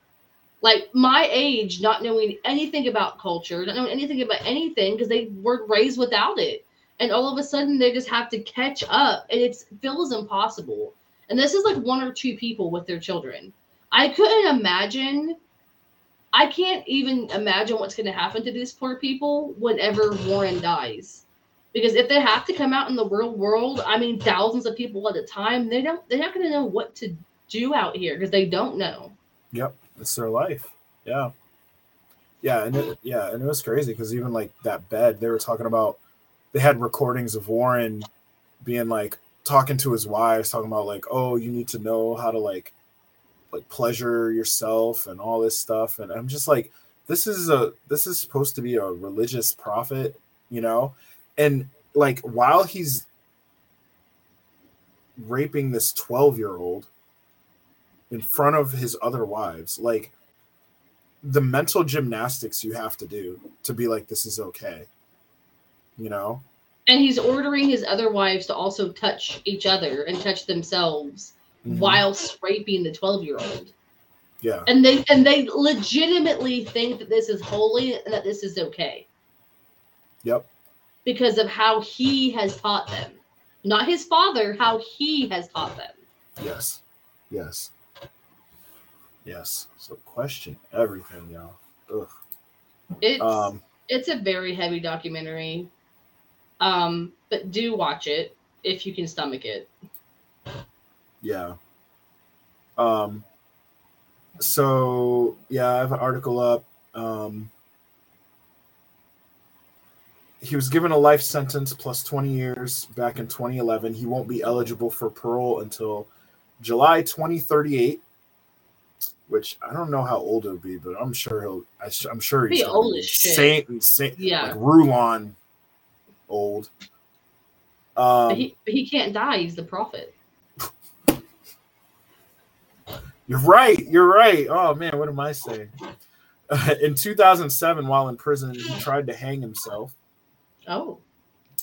Speaker 2: Like my age not knowing anything about culture, not knowing anything about anything because they were raised without it. And all of a sudden they just have to catch up and it feels impossible. And this is like one or two people with their children. I couldn't imagine i can't even imagine what's going to happen to these poor people whenever warren dies. Because if they have to come out in the real world i mean thousands of people at a time they don't they're not going to know what to do out here because they don't know.
Speaker 1: Yep, it's their life. Yeah, yeah, and it, yeah, and it was crazy because even like that bed, they were talking about. They had recordings of Warren being like talking to his wives, talking about like, oh, you need to know how to like, like pleasure yourself and all this stuff. And I'm just like, this is a this is supposed to be a religious prophet, you know, and like while he's raping this 12 year old in front of his other wives. Like the mental gymnastics you have to do to be like this is okay you know?
Speaker 2: And he's ordering his other wives to also touch each other and touch themselves
Speaker 1: Mhm.
Speaker 2: whilst raping the 12 year old
Speaker 1: yeah.
Speaker 2: And they and they legitimately think that this is holy and that this is okay.
Speaker 1: Yep.
Speaker 2: Because of how he has taught them. Not his father how he has taught them.
Speaker 1: Yes. Yes yes. So question everything y'all. Ugh.
Speaker 2: it's
Speaker 1: um
Speaker 2: it's a very heavy documentary. Um but do watch it if you can stomach it.
Speaker 1: Yeah. Um so yeah i have an article up um he was given a life sentence plus 20 years back in 2011 he won't be eligible for parole until july 2038 which i don't know how old he'll be but i'm sure he'll I, I'm sure he's
Speaker 2: old as shit.
Speaker 1: saint, insane
Speaker 2: Yeah.
Speaker 1: like rulon old um
Speaker 2: but he but he can't die he's the prophet [laughs]
Speaker 1: You're right. You're right. Oh man, what am I saying? [laughs] in 2007, while in prison, he tried to hang himself.
Speaker 2: oh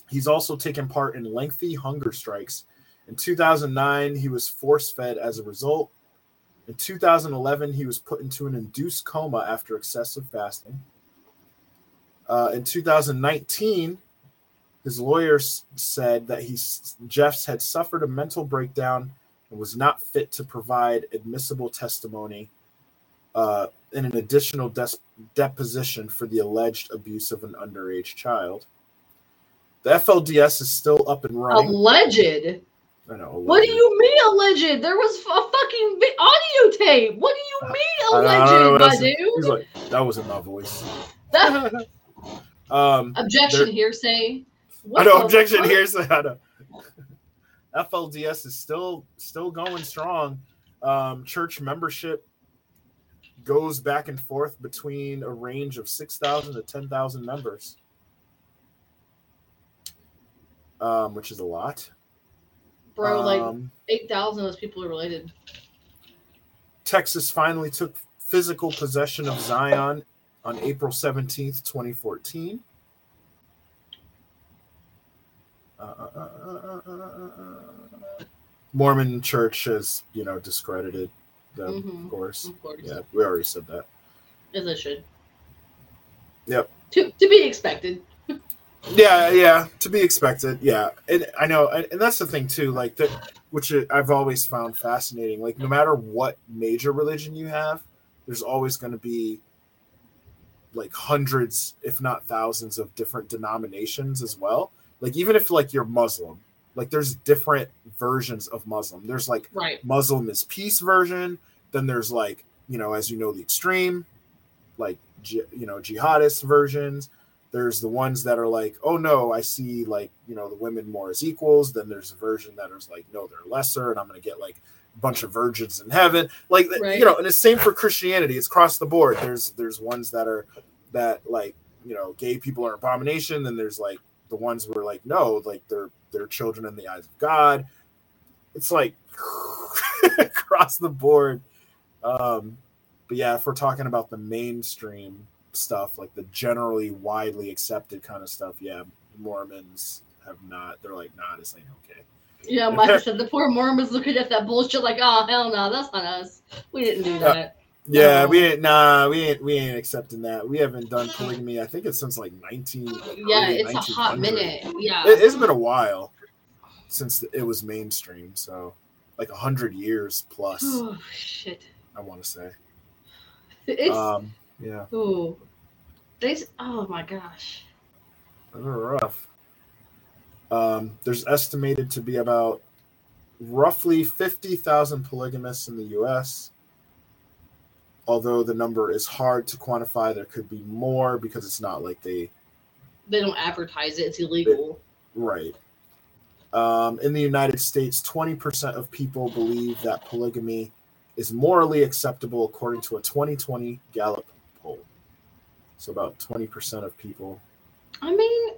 Speaker 1: He's also taken part in lengthy hunger strikes. In 2009, he was force fed as a result. In 2011, he was put into an induced coma after excessive fasting. Uh, in 2019, his lawyers said that he Jeffs had suffered a mental breakdown and was not fit to provide admissible testimony uh, in an additional des- deposition for the alleged abuse of an underage child. The FLDS is still up and running.
Speaker 2: alleged
Speaker 1: I know.
Speaker 2: What do you mean alleged? There was a fucking audio tape. What do you mean
Speaker 1: I I
Speaker 2: alleged, my
Speaker 1: else- He's
Speaker 2: dude?
Speaker 1: like, that wasn't my voice. [laughs] Um,
Speaker 2: objection
Speaker 1: there-
Speaker 2: hearsay.
Speaker 1: I
Speaker 2: What
Speaker 1: know objection
Speaker 2: fuck?
Speaker 1: So I know. [laughs] FLDS is still still going strong. Um, church membership goes back and forth between a range of six thousand to ten thousand members, um, which is a lot.
Speaker 2: Bro, like
Speaker 1: Um,
Speaker 2: eight thousand of those people are related.
Speaker 1: Texas finally took physical possession of Zion on April 17th, 2014. Uh, uh, uh. Mormon Church has you know discredited them,
Speaker 2: Mhm.
Speaker 1: of course.
Speaker 2: Of course,
Speaker 1: Yeah, we already said that.
Speaker 2: as I should.
Speaker 1: Yep.
Speaker 2: To to be expected. [laughs]
Speaker 1: Yeah, yeah, to be expected. Yeah, and I know, and, and that's the thing too. Like that, which I've always found fascinating. Like no matter what major religion you have, there's always going to be like hundreds, if not thousands, of different denominations as well. Like even if like you're Muslim, like there's different versions of Muslim. There's like
Speaker 2: Right.
Speaker 1: Muslim is peace version. Then there's like, you know, as you know, the extreme, like, you know, jihadist versions. There's the ones that are like, oh no, I see like, you know, the women more as equals. Then there's a version that is like, no, they're lesser, and I'm going to get like a bunch of virgins in heaven. Like,
Speaker 2: Right.
Speaker 1: you know, and it's same for Christianity. It's across the board. There's there's ones that are that like, you know, gay people are abomination. Then there's like the ones where like, no, like they're they're children in the eyes of God. It's like [laughs] across the board. Um, but yeah, if we're talking about the mainstream stuff, like the generally widely accepted kind of stuff, yeah, Mormons have not. They're like, nah, this ain't okay.
Speaker 2: Yeah, [laughs] I said, the poor Mormons looking at that bullshit like, oh hell no, that's not us. We didn't do that.
Speaker 1: Yeah, we ain't. Nah, we ain't. We ain't accepting that. We haven't done polygamy. I think it's since like nineteen.
Speaker 2: Yeah, it's a hot minute. Yeah.
Speaker 1: It, it's been a while since it was mainstream. So, like a hundred years plus.
Speaker 2: oh shit.
Speaker 1: I want to say.
Speaker 2: It's
Speaker 1: Um, yeah,
Speaker 2: ooh. They s- oh my gosh.
Speaker 1: they're rough. Um, there's estimated to be about roughly 50,000 polygamists in the US. Although the number is hard to quantify, there could be more because it's not like they
Speaker 2: They don't advertise it, it's illegal.
Speaker 1: Right. Um, in the United States, 20% of people believe that polygamy is morally acceptable according to a 2020 Gallup poll. So, about 20% of people.
Speaker 2: I mean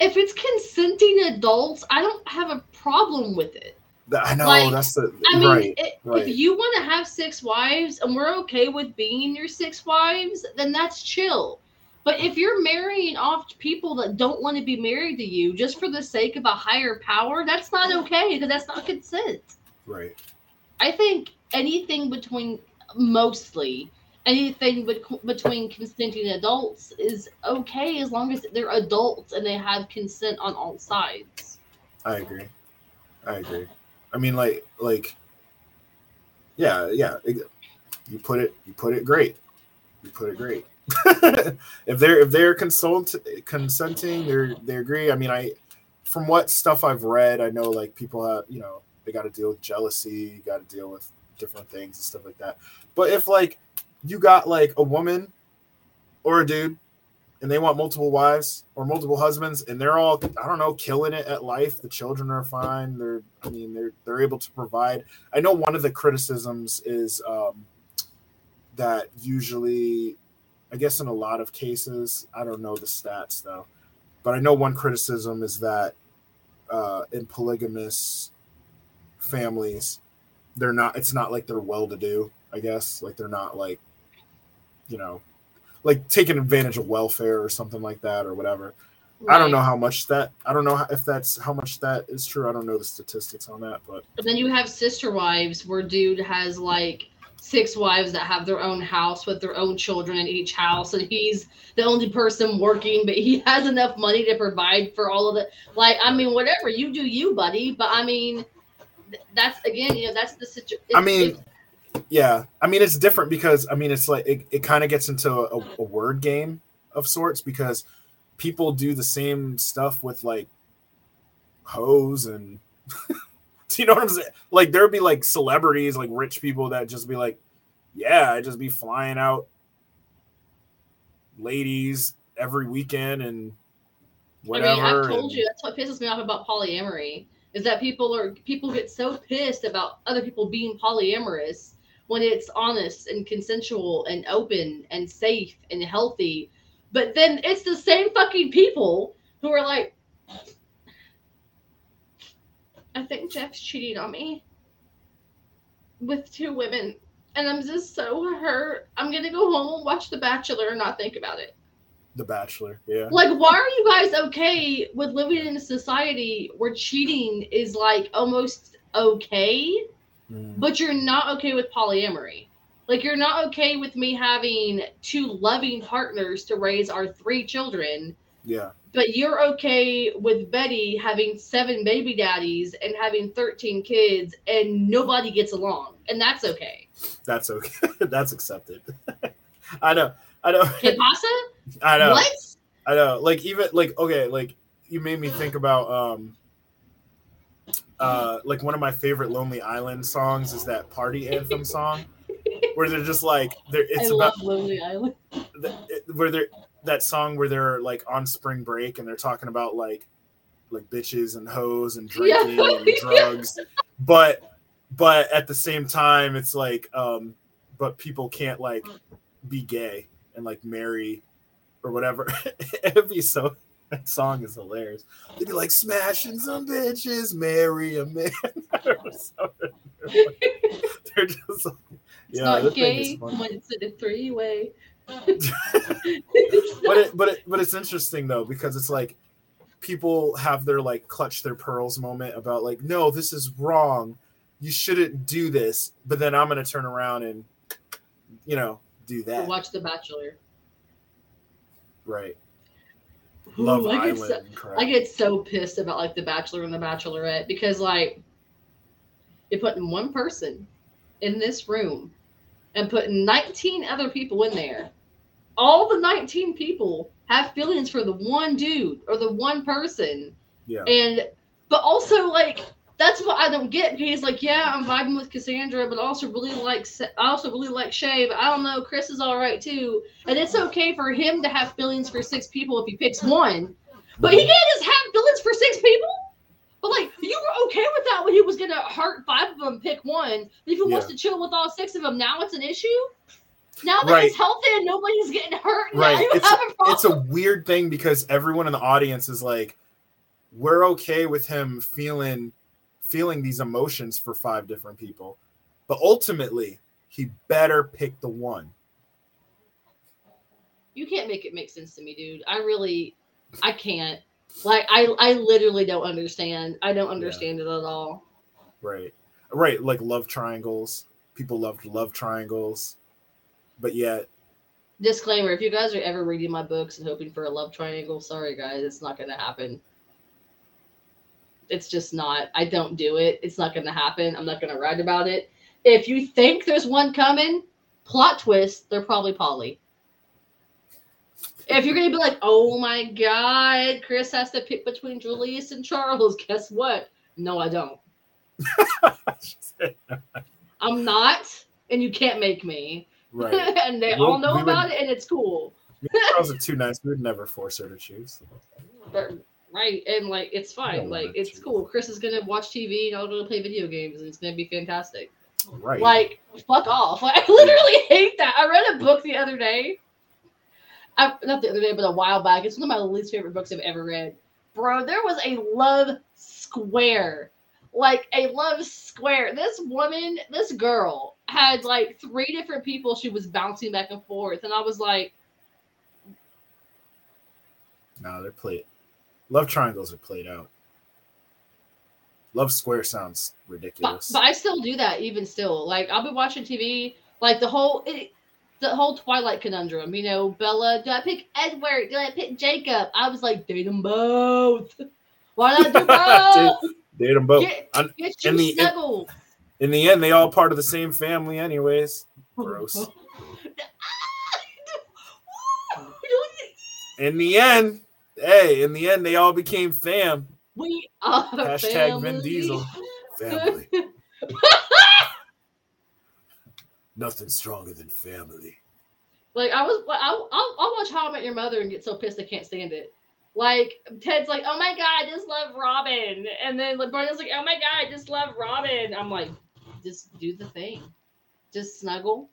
Speaker 2: if it's consenting adults, I don't have a problem with it.
Speaker 1: I know
Speaker 2: Like,
Speaker 1: that's the
Speaker 2: I mean,
Speaker 1: right.
Speaker 2: i-
Speaker 1: right.
Speaker 2: if you want to have six wives and we're okay with being your six wives, then that's chill. But if you're marrying off people that don't want to be married to you just for the sake of a higher power, that's not okay because that's not consent.
Speaker 1: Right.
Speaker 2: I think anything between mostly anything bet- between consenting adults is okay as long as they're adults and they have consent on all sides.
Speaker 1: I agree. I agree. I mean, like, like, yeah, yeah. You put it, you put it great. You put it great. [laughs] if they're if they're consult consenting, they're they agree. I mean, I from what stuff I've read, I know like people have you know they got to deal with jealousy, got to deal with different things and stuff like that. But if like you got like a woman or a dude and they want multiple wives or multiple husbands and they're all i don't know killing it at life the children are fine they're i mean they're they're able to provide. I know one of the criticisms is um that usually i guess in a lot of cases i don't know the stats though but i know one criticism is that uh in polygamous families they're not it's not like they're well to do i guess like they're not like you know like taking advantage of welfare or something like that or whatever. I don't know how much that I don't know if that's how much that is true. I don't know the statistics on that, but
Speaker 2: And then you have sister wives where dude has like six wives that have their own house with their own children in each house and he's the only person working but he [laughs] has enough money to provide for all of it like i mean whatever you do you buddy but i mean that's again you know that's the situation
Speaker 1: I mean, yeah, I mean it's different because I mean it's like it, it kind of gets into a, a word game of sorts because people do the same stuff with like hoes and do [laughs] you know what I'm saying? Like there'd be like celebrities, like rich people that just be like, yeah, I just be flying out ladies every weekend and whatever.
Speaker 2: I mean, I've told
Speaker 1: and-
Speaker 2: you that's what pisses me off about polyamory is that people are people get so pissed about other people being polyamorous when it's honest and consensual and open and safe and healthy. But then it's the same fucking people who are like, I think Jeff's cheating on me with two women. And I'm just so hurt. I'm gonna go home and watch The Bachelor and not think about it.
Speaker 1: The Bachelor, yeah.
Speaker 2: Like, why are you guys okay with living in a society where cheating is like almost okay,
Speaker 1: Mm.
Speaker 2: but you're not okay with polyamory. Like you're not okay with me having two loving partners to raise our three children,
Speaker 1: Yeah.
Speaker 2: but you're okay with Betty having seven baby daddies and having 13 kids and nobody gets along. And that's okay.
Speaker 1: That's okay. [laughs] That's accepted. [laughs] I know. I know.
Speaker 2: Que pasa? [laughs]
Speaker 1: I know.
Speaker 2: What?
Speaker 1: I know. Like even like okay, like you made me think about um uh like one of my favorite Lonely Island songs is that party anthem song where they're just like they're [laughs] it's
Speaker 2: I
Speaker 1: about
Speaker 2: Lonely Island.
Speaker 1: the, it- where they're that song where they're like on spring break and they're talking about like like bitches and hoes and
Speaker 2: Yeah.
Speaker 1: drinking and [laughs] drugs but but at the same time it's like um but people can't like be gay and like marry or whatever [laughs] it'd be so [laughs] that song is hilarious. They'd be like smashing some bitches marry a man. [laughs] [laughs] They're just like,
Speaker 2: It's
Speaker 1: yeah,
Speaker 2: not
Speaker 1: that thing is
Speaker 2: gay when it's in a three way.
Speaker 1: but it but it but it's interesting though because it's like people have their like clutch their pearls moment about like no this is wrong. You shouldn't do this but then i'm gonna turn around and you know do that.
Speaker 2: Watch The Bachelor.
Speaker 1: right love
Speaker 2: I get
Speaker 1: island
Speaker 2: so-
Speaker 1: crap.
Speaker 2: I get so pissed about like The Bachelor and The Bachelorette because like you're putting one person in this room and putting 19 other people in there. All the 19 people have feelings for the one dude or the one person.
Speaker 1: yeah
Speaker 2: And but also like that's what I don't get. He's like, yeah, I'm vibing with Cassandra, but I also really like I also really like Shay. But I don't know, Chris is all right too, and it's okay for him to have feelings for six people if he picks one. But he can't just have feelings for six people. But like, you were okay with that when he was gonna hurt five of them, pick one. But if he wants to chill with all six of them, now it's an issue. Now that
Speaker 1: Right.
Speaker 2: he's healthy and nobody's getting hurt, now
Speaker 1: right
Speaker 2: you
Speaker 1: it's
Speaker 2: have a problem.
Speaker 1: it's a weird thing because everyone in the audience is like we're okay with him feeling feeling these emotions for five different people but ultimately he better pick the one
Speaker 2: you can't make it make sense to me, dude. I really, I can't. Like, I, I literally don't understand. I don't understand it at all.
Speaker 1: right right like love triangles people loved love triangles but yet
Speaker 2: Disclaimer: If you guys are ever reading my books and hoping for a love triangle, sorry guys, it's not going to happen. It's just not. I don't do it. It's not going to happen. I'm not going to write about it. If you think there's one coming, plot twist, they're probably poly. If you're gonna be like, oh my god, Chris has to pick between Julius and Charles, [laughs] guess what? No, I don't. [laughs] I'm not, and you can't make me.
Speaker 1: right [laughs]
Speaker 2: and they
Speaker 1: Well,
Speaker 2: all know
Speaker 1: we would-
Speaker 2: about it, and it's cool.
Speaker 1: girls are too nice we would never force her to choose
Speaker 2: But, right, and like it's fine. Like it's cool. Chris is gonna watch TV, and I'll go play video games, and it's gonna be fantastic.
Speaker 1: right
Speaker 2: Like, fuck off. Like, [laughs] I literally hate that. I read a book the other day. I, not the other day, but a while back. It's one of my least favorite books I've ever read. Bro, there was a love square. Like a love square. This woman, this girl, had like three different people she was bouncing back and forth. And I was like,
Speaker 1: no they're played love triangles are played out love square sounds ridiculous
Speaker 2: but I still do that even still. Like I'll be watching TV, like the whole it, the whole Twilight conundrum. You know, Bella, do I pick Edward? Do I pick Jacob? I was like, date them both. Why not do [laughs] both?
Speaker 1: Date them both.
Speaker 2: Get, get
Speaker 1: in the- in- In the end, they all part of the same family, anyways. Gross. [laughs] Ah! [laughs] In the end, hey, in the end, they all became fam.
Speaker 2: we are
Speaker 1: Hashtag Vin
Speaker 2: family.
Speaker 1: Diesel. Family. [laughs] Nothing stronger than family.
Speaker 2: Like I was, I'll, I'll, I'll watch How I Met Your Mother and get so pissed I can't stand it. Like Ted's like, oh my god, I just love Robin, and then like Barney's like, oh my god, I just love Robin. I'm like, just do the thing, just snuggle,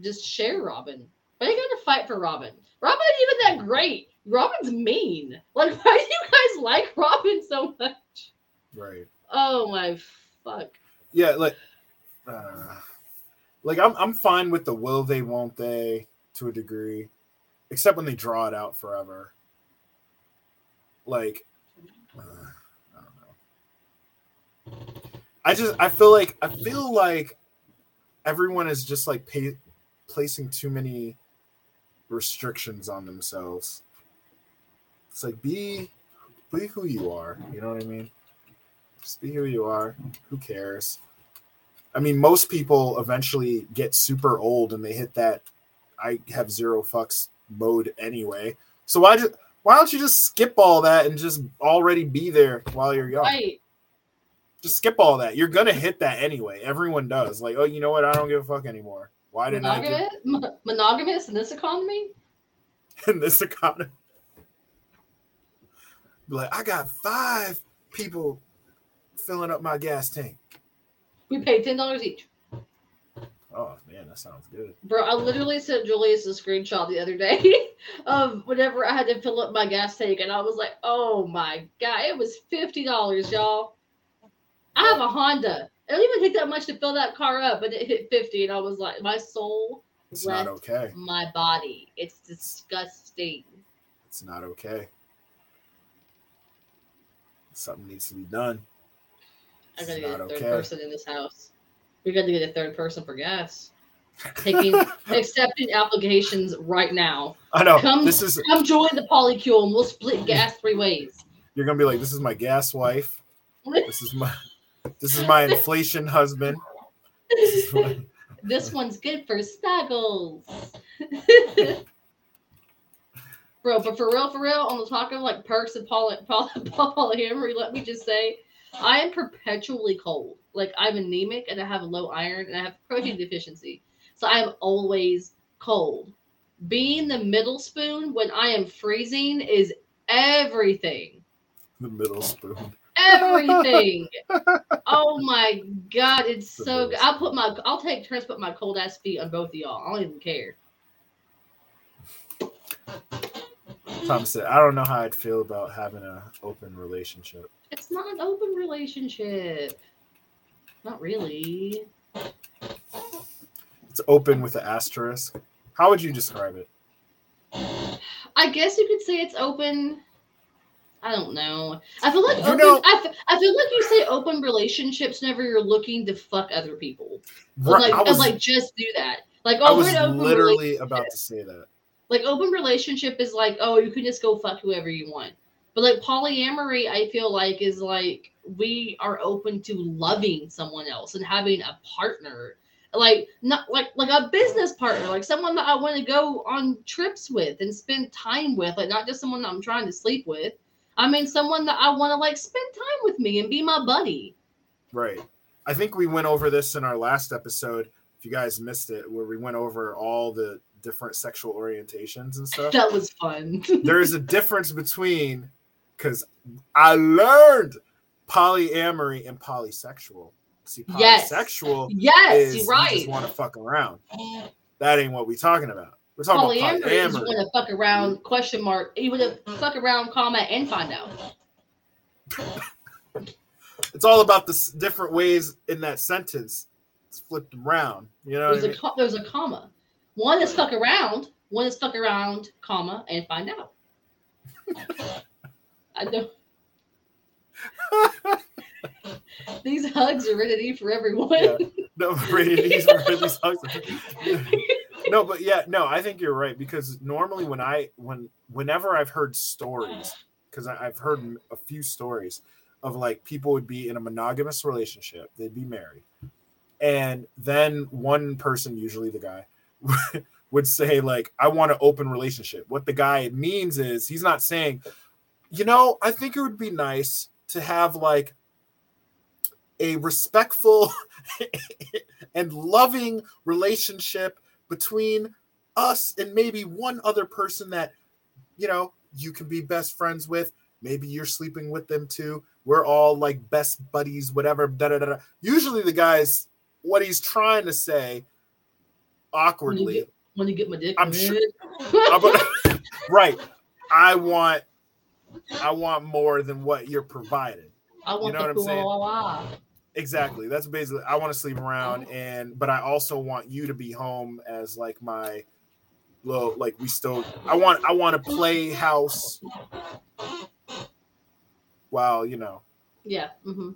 Speaker 2: just share Robin. Why you gotta fight for Robin? Robin even that great. Robin's mean. Like, [laughs] why do you guys like Robin so much?
Speaker 1: Right.
Speaker 2: Oh my fuck.
Speaker 1: Yeah, like, uh, like I'm I'm fine with the will they, won't they, to a degree, except when they draw it out forever. Like, uh, I don't know. I just I feel like I feel like everyone is just like pay, placing too many restrictions on themselves. It's like be be who you are. You know what I mean? Just be who you are. Who cares? I mean, most people eventually get super old and they hit that I have zero fucks mode anyway. So why just why don't you just skip all that and just already be there while you're young?
Speaker 2: Right.
Speaker 1: Just skip all that. You're gonna hit that anyway. Everyone does. Like, oh, you know what? I don't give a fuck anymore. Why didn't I
Speaker 2: Monogamous, m- monogamous in this economy? [laughs]
Speaker 1: in this economy? Be like, I got five people filling up my gas tank.
Speaker 2: We paid ten dollars each.
Speaker 1: Oh man, that sounds good.
Speaker 2: Bro, I literally sent Julius a screenshot the other day [laughs] of whenever I had to fill up my gas tank, and I was like, "Oh my god, it was fifty dollars, y'all." I have a Honda. It don't even take that much to fill that car up, and it hit fifty, and I was like, my soul
Speaker 1: It's
Speaker 2: left
Speaker 1: not okay.
Speaker 2: my body. It's disgusting.
Speaker 1: It's not okay. Something needs to be done.
Speaker 2: I gotta get a third
Speaker 1: okay.
Speaker 2: person in this house. We got to get a third person for gas. Taking [laughs] accepting applications right now.
Speaker 1: I know
Speaker 2: Come-
Speaker 1: this is
Speaker 2: Come join the polycule, and we'll split gas three ways.
Speaker 1: you're gonna be like, this is my gas wife. This is my this is my inflation husband. This is my- [laughs]
Speaker 2: This one's good for snuggles. [laughs] Bro, but for real, for real, on the talk of like perks and poly, [laughs] poly, polyamory, let me just say, I am perpetually cold. Like I'm anemic and I have low iron and I have protein mm-hmm. deficiency. So I am always cold. Being the middle spoon when I am freezing is everything.
Speaker 1: the middle spoon.
Speaker 2: Everything. [laughs] oh my god, it's
Speaker 1: The
Speaker 2: so good. I'll put my I'll take turns put my cold ass feet on both of y'all. I don't even care.
Speaker 1: Tom said, I don't know how I'd feel about having an open relationship.
Speaker 2: It's not an open relationship. Not really.
Speaker 1: It's open with an asterisk. How would you describe it?
Speaker 2: I guess you could say it's open. I don't know. I feel like
Speaker 1: You
Speaker 2: open,
Speaker 1: know-
Speaker 2: I, fe- I feel like you say open relationships whenever you're looking to fuck other people.
Speaker 1: Right,
Speaker 2: like,
Speaker 1: I
Speaker 2: and
Speaker 1: was,
Speaker 2: like just do that. Like
Speaker 1: I
Speaker 2: oh,
Speaker 1: was
Speaker 2: we're open
Speaker 1: literally about to say that.
Speaker 2: Like open relationship is like oh you can just go fuck whoever you want but like polyamory i feel like is like we are open to loving someone else and having a partner like not like like a business partner like someone that i want to go on trips with and spend time with like not just someone that i'm trying to sleep with i mean someone that i want to like spend time with me and be my buddy
Speaker 1: Right. I think we went over this in our last episode. If you guys missed it, where we went over all the different sexual orientations and stuff.
Speaker 2: that was fun [laughs]
Speaker 1: there is a difference between because I learned polyamory and polysexual. See,
Speaker 2: Yes.
Speaker 1: polysexual
Speaker 2: yes
Speaker 1: is
Speaker 2: you're
Speaker 1: you
Speaker 2: right
Speaker 1: just want to fuck around. Uh, that ain't what we talking about. We're talking
Speaker 2: polyamory
Speaker 1: about
Speaker 2: is you want to fuck around question mark you want to fuck around comma and find out [laughs]
Speaker 1: It's all about the s- different ways in that sentence. It's flipped around. You know what I
Speaker 2: There's a
Speaker 1: mean?
Speaker 2: there's a comma. One is fuck around. One is fuck around, comma, and find out. I know [laughs] these hugs are ready for everyone.
Speaker 1: Yeah. No, [laughs] were really sucks. no, but yeah, no, I think you're right because normally when I when whenever I've heard stories, [sighs] because I've heard a few stories of like people would be in a monogamous relationship, they'd be married, and then one person, usually the guy, [laughs] would say like, "I want an open relationship." What the guy means is he's not saying, you know, I think it would be nice to have like a respectful [laughs] and loving relationship between us and maybe one other person that you know you can be best friends with. Maybe you're sleeping with them too. We're all like best buddies whatever da, da, da, usually the guys what he's trying to say awkwardly
Speaker 2: When you get my dick,
Speaker 1: I'm sure- I'm [laughs] [laughs] right i want i want more than what you're providing
Speaker 2: I want
Speaker 1: know what I'm saying?
Speaker 2: cool wah, wah.
Speaker 1: Exactly. That's basically I want to sleep around and but I also want you to be home as like my little like we still I want I want to play house while, you know,
Speaker 2: Yeah. hmm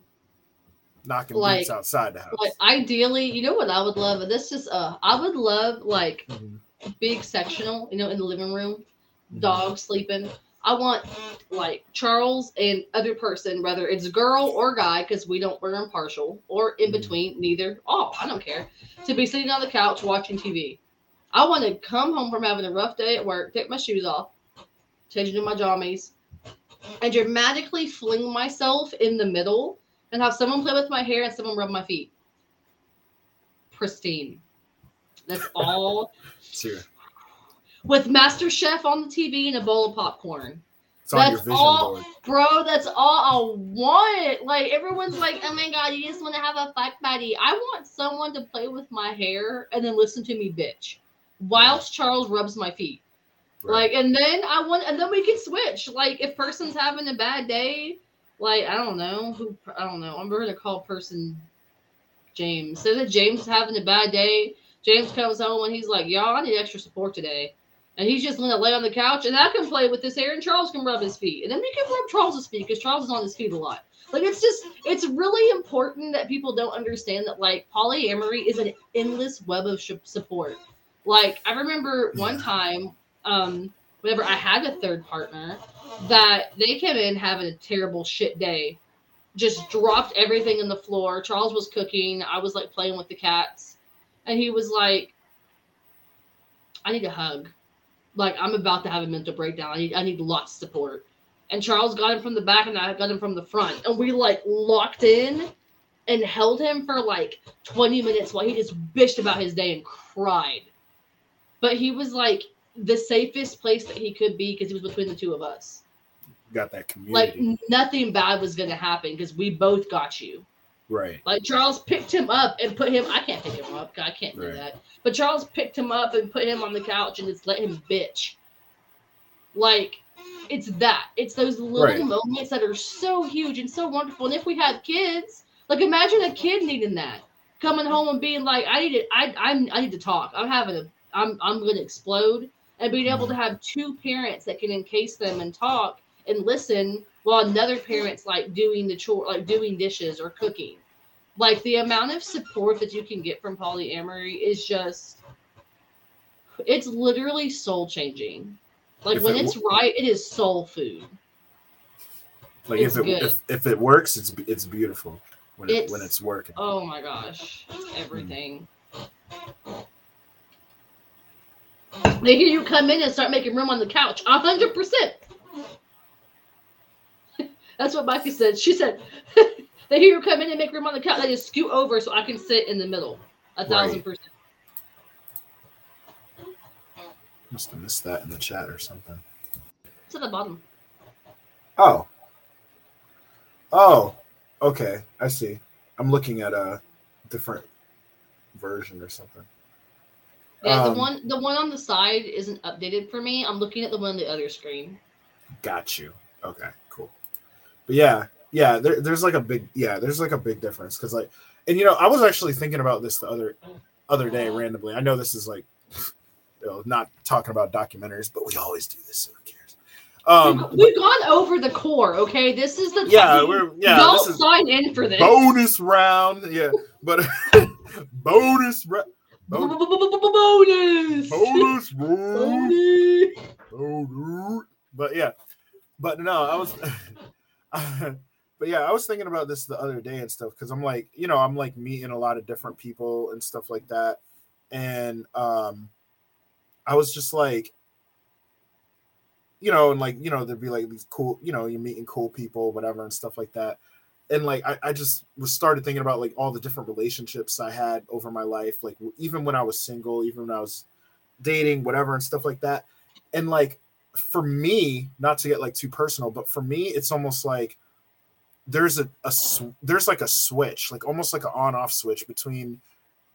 Speaker 1: knocking
Speaker 2: Like-
Speaker 1: boots outside the house.
Speaker 2: Like ideally, you know what I would love? This is uh I would love like
Speaker 1: Mhm.
Speaker 2: big sectional, you know, in the living room,
Speaker 1: Mhm.
Speaker 2: dog sleeping. I want like Charles and other person, whether it's girl or guy, because we don't we're impartial, or in
Speaker 1: Mhm.
Speaker 2: between, neither. Oh, I don't care. To be sitting on the couch watching TV. I want to come home from having a rough day at work, take my shoes off, change into my jammies, and dramatically fling myself in the middle and have someone play with my hair and someone rub my feet. Pristine. That's [laughs] all
Speaker 1: your,
Speaker 2: with Master Chef on the TV and a bowl of popcorn.
Speaker 1: it's
Speaker 2: That's all-
Speaker 1: board.
Speaker 2: Bro, that's all I want. Like everyone's like, oh my god, you just want to have a fuck buddy. I want someone to play with my hair and then listen to me bitch. Whilst Charles rubs my feet. Like, and then I want, and then we can switch. Like, if person's having a bad day, like I don't know who, I don't know. I'm gonna call person James. Say that James is having a bad day. James comes home and he's like, "Y'all, I need extra support today," and he's just gonna lay on the couch, and I can play with his hair, and Charles can rub his feet, and then we can rub Charles's feet because Charles is on his feet a lot. Like, it's just, it's really important that people don't understand that like polyamory is an endless web of support. Like, I remember one time um, whenever I had a third partner, that they came in having a terrible shit day, just dropped everything in the floor. Charles was cooking. I was like playing with the cats, and he was like, "I need a hug. Like I'm about to have a mental breakdown. I need I need lots of support." And Charles got him from the back, and I got him from the front, and we like locked in and held him for like 20 minutes while he just bitched about his day and cried. But he was like the safest place that he could be because he was between the two of us.
Speaker 1: Got that community.
Speaker 2: Like nothing bad was gonna happen because we both got you.
Speaker 1: right.
Speaker 2: Like Charles picked him up and put him. I can't pick him up. I can't do
Speaker 1: Right.
Speaker 2: that. But Charles picked him up and put him on the couch and just let him bitch. Like it's that. It's those little
Speaker 1: Right.
Speaker 2: moments that are so huge and so wonderful. And if we had kids, like imagine a kid needing that, coming home and being like, "I need to. I I'm I need to talk. I'm having a. I'm I'm going to explode." And being able to mm-hmm. have two parents that can encase them and talk and listen while another parent's like doing the chore, like doing dishes or cooking. Like the amount of support that you can get from polyamory is just, it's literally soul changing. Like
Speaker 1: If
Speaker 2: when
Speaker 1: it
Speaker 2: it's right, it is soul food.
Speaker 1: Like
Speaker 2: It's
Speaker 1: if it if, if it works, it's it's beautiful when it, when
Speaker 2: It's-
Speaker 1: it's working.
Speaker 2: Oh my gosh, it's everything. They hear you come in and start making room on the couch. A hundred percent. That's what Micah said. She said [laughs] they hear you come in and make room on the couch. They just scoot over so I can sit in the middle. A thousand
Speaker 1: Right.
Speaker 2: percent.
Speaker 1: Must have missed that in the chat or something.
Speaker 2: It's at the bottom.
Speaker 1: Oh. Oh. Okay. I see. I'm looking at a different version or something.
Speaker 2: Yeah,
Speaker 1: Um,
Speaker 2: the one the one on the side isn't updated for me. I'm looking at the one on the other screen.
Speaker 1: Got you. Okay. But yeah, yeah, there, there's like a big yeah, there's like a big difference because like, and you know, I was actually thinking about this the other other day randomly. I know this is like, [laughs] you know, not talking about documentaries, but we always do this. So who cares? Um,
Speaker 2: We've, gone over the core. Okay, this is the
Speaker 1: yeah,
Speaker 2: you
Speaker 1: we're yeah,
Speaker 2: don't
Speaker 1: this is
Speaker 2: sign in for this.
Speaker 1: bonus round. Yeah, but [laughs] bonus round. Bonus.
Speaker 2: Bonus.
Speaker 1: Bonus.
Speaker 2: Bonus.
Speaker 1: But yeah, but no, I was, [laughs] [laughs] but yeah, I was thinking about this the other day and stuff because I'm like, you know, I'm like meeting a lot of different people and stuff like that, and um, I was just like, you know, and like, you know, there'd be like these cool, you know, you're meeting cool people, whatever, and stuff like that. And like, I, I just was started thinking about like all the different relationships I had over my life, like even when I was single, even when I was dating, whatever, and stuff like that. And like, for me, not to get like too personal, but for me, it's almost like there's a, a there's like a switch, like almost like an on off switch between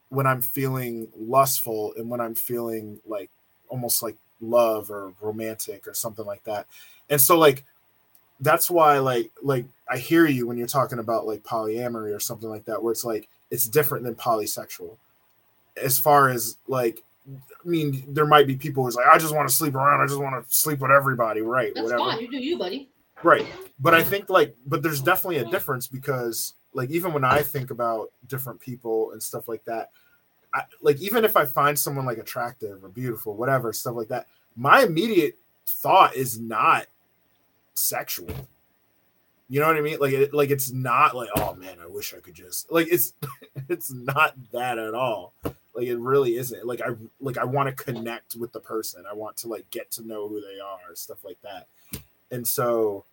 Speaker 1: when I'm feeling lustful and when I'm feeling like almost like love or romantic or something like that. And so like that's why like like I hear you when you're talking about like polyamory or something like that, where it's like it's different than polysexual. As far as like I mean, there might be people who's like, I just want to sleep around, I just want to sleep with everybody, right?
Speaker 2: That's
Speaker 1: Whatever.
Speaker 2: fine. You do you, buddy.
Speaker 1: Right. But I think like but there's definitely a difference because like even when I think about different people and stuff like that, I, like even if I find someone like attractive or beautiful, whatever stuff like that, my immediate thought is not sexual. You know what I mean? Like it, like it's not like oh man, I wish I could just like it's [laughs] it's not that at all. Like it really isn't. Like I like I want to connect with the person. I want to like get to know who they are, stuff like that. And so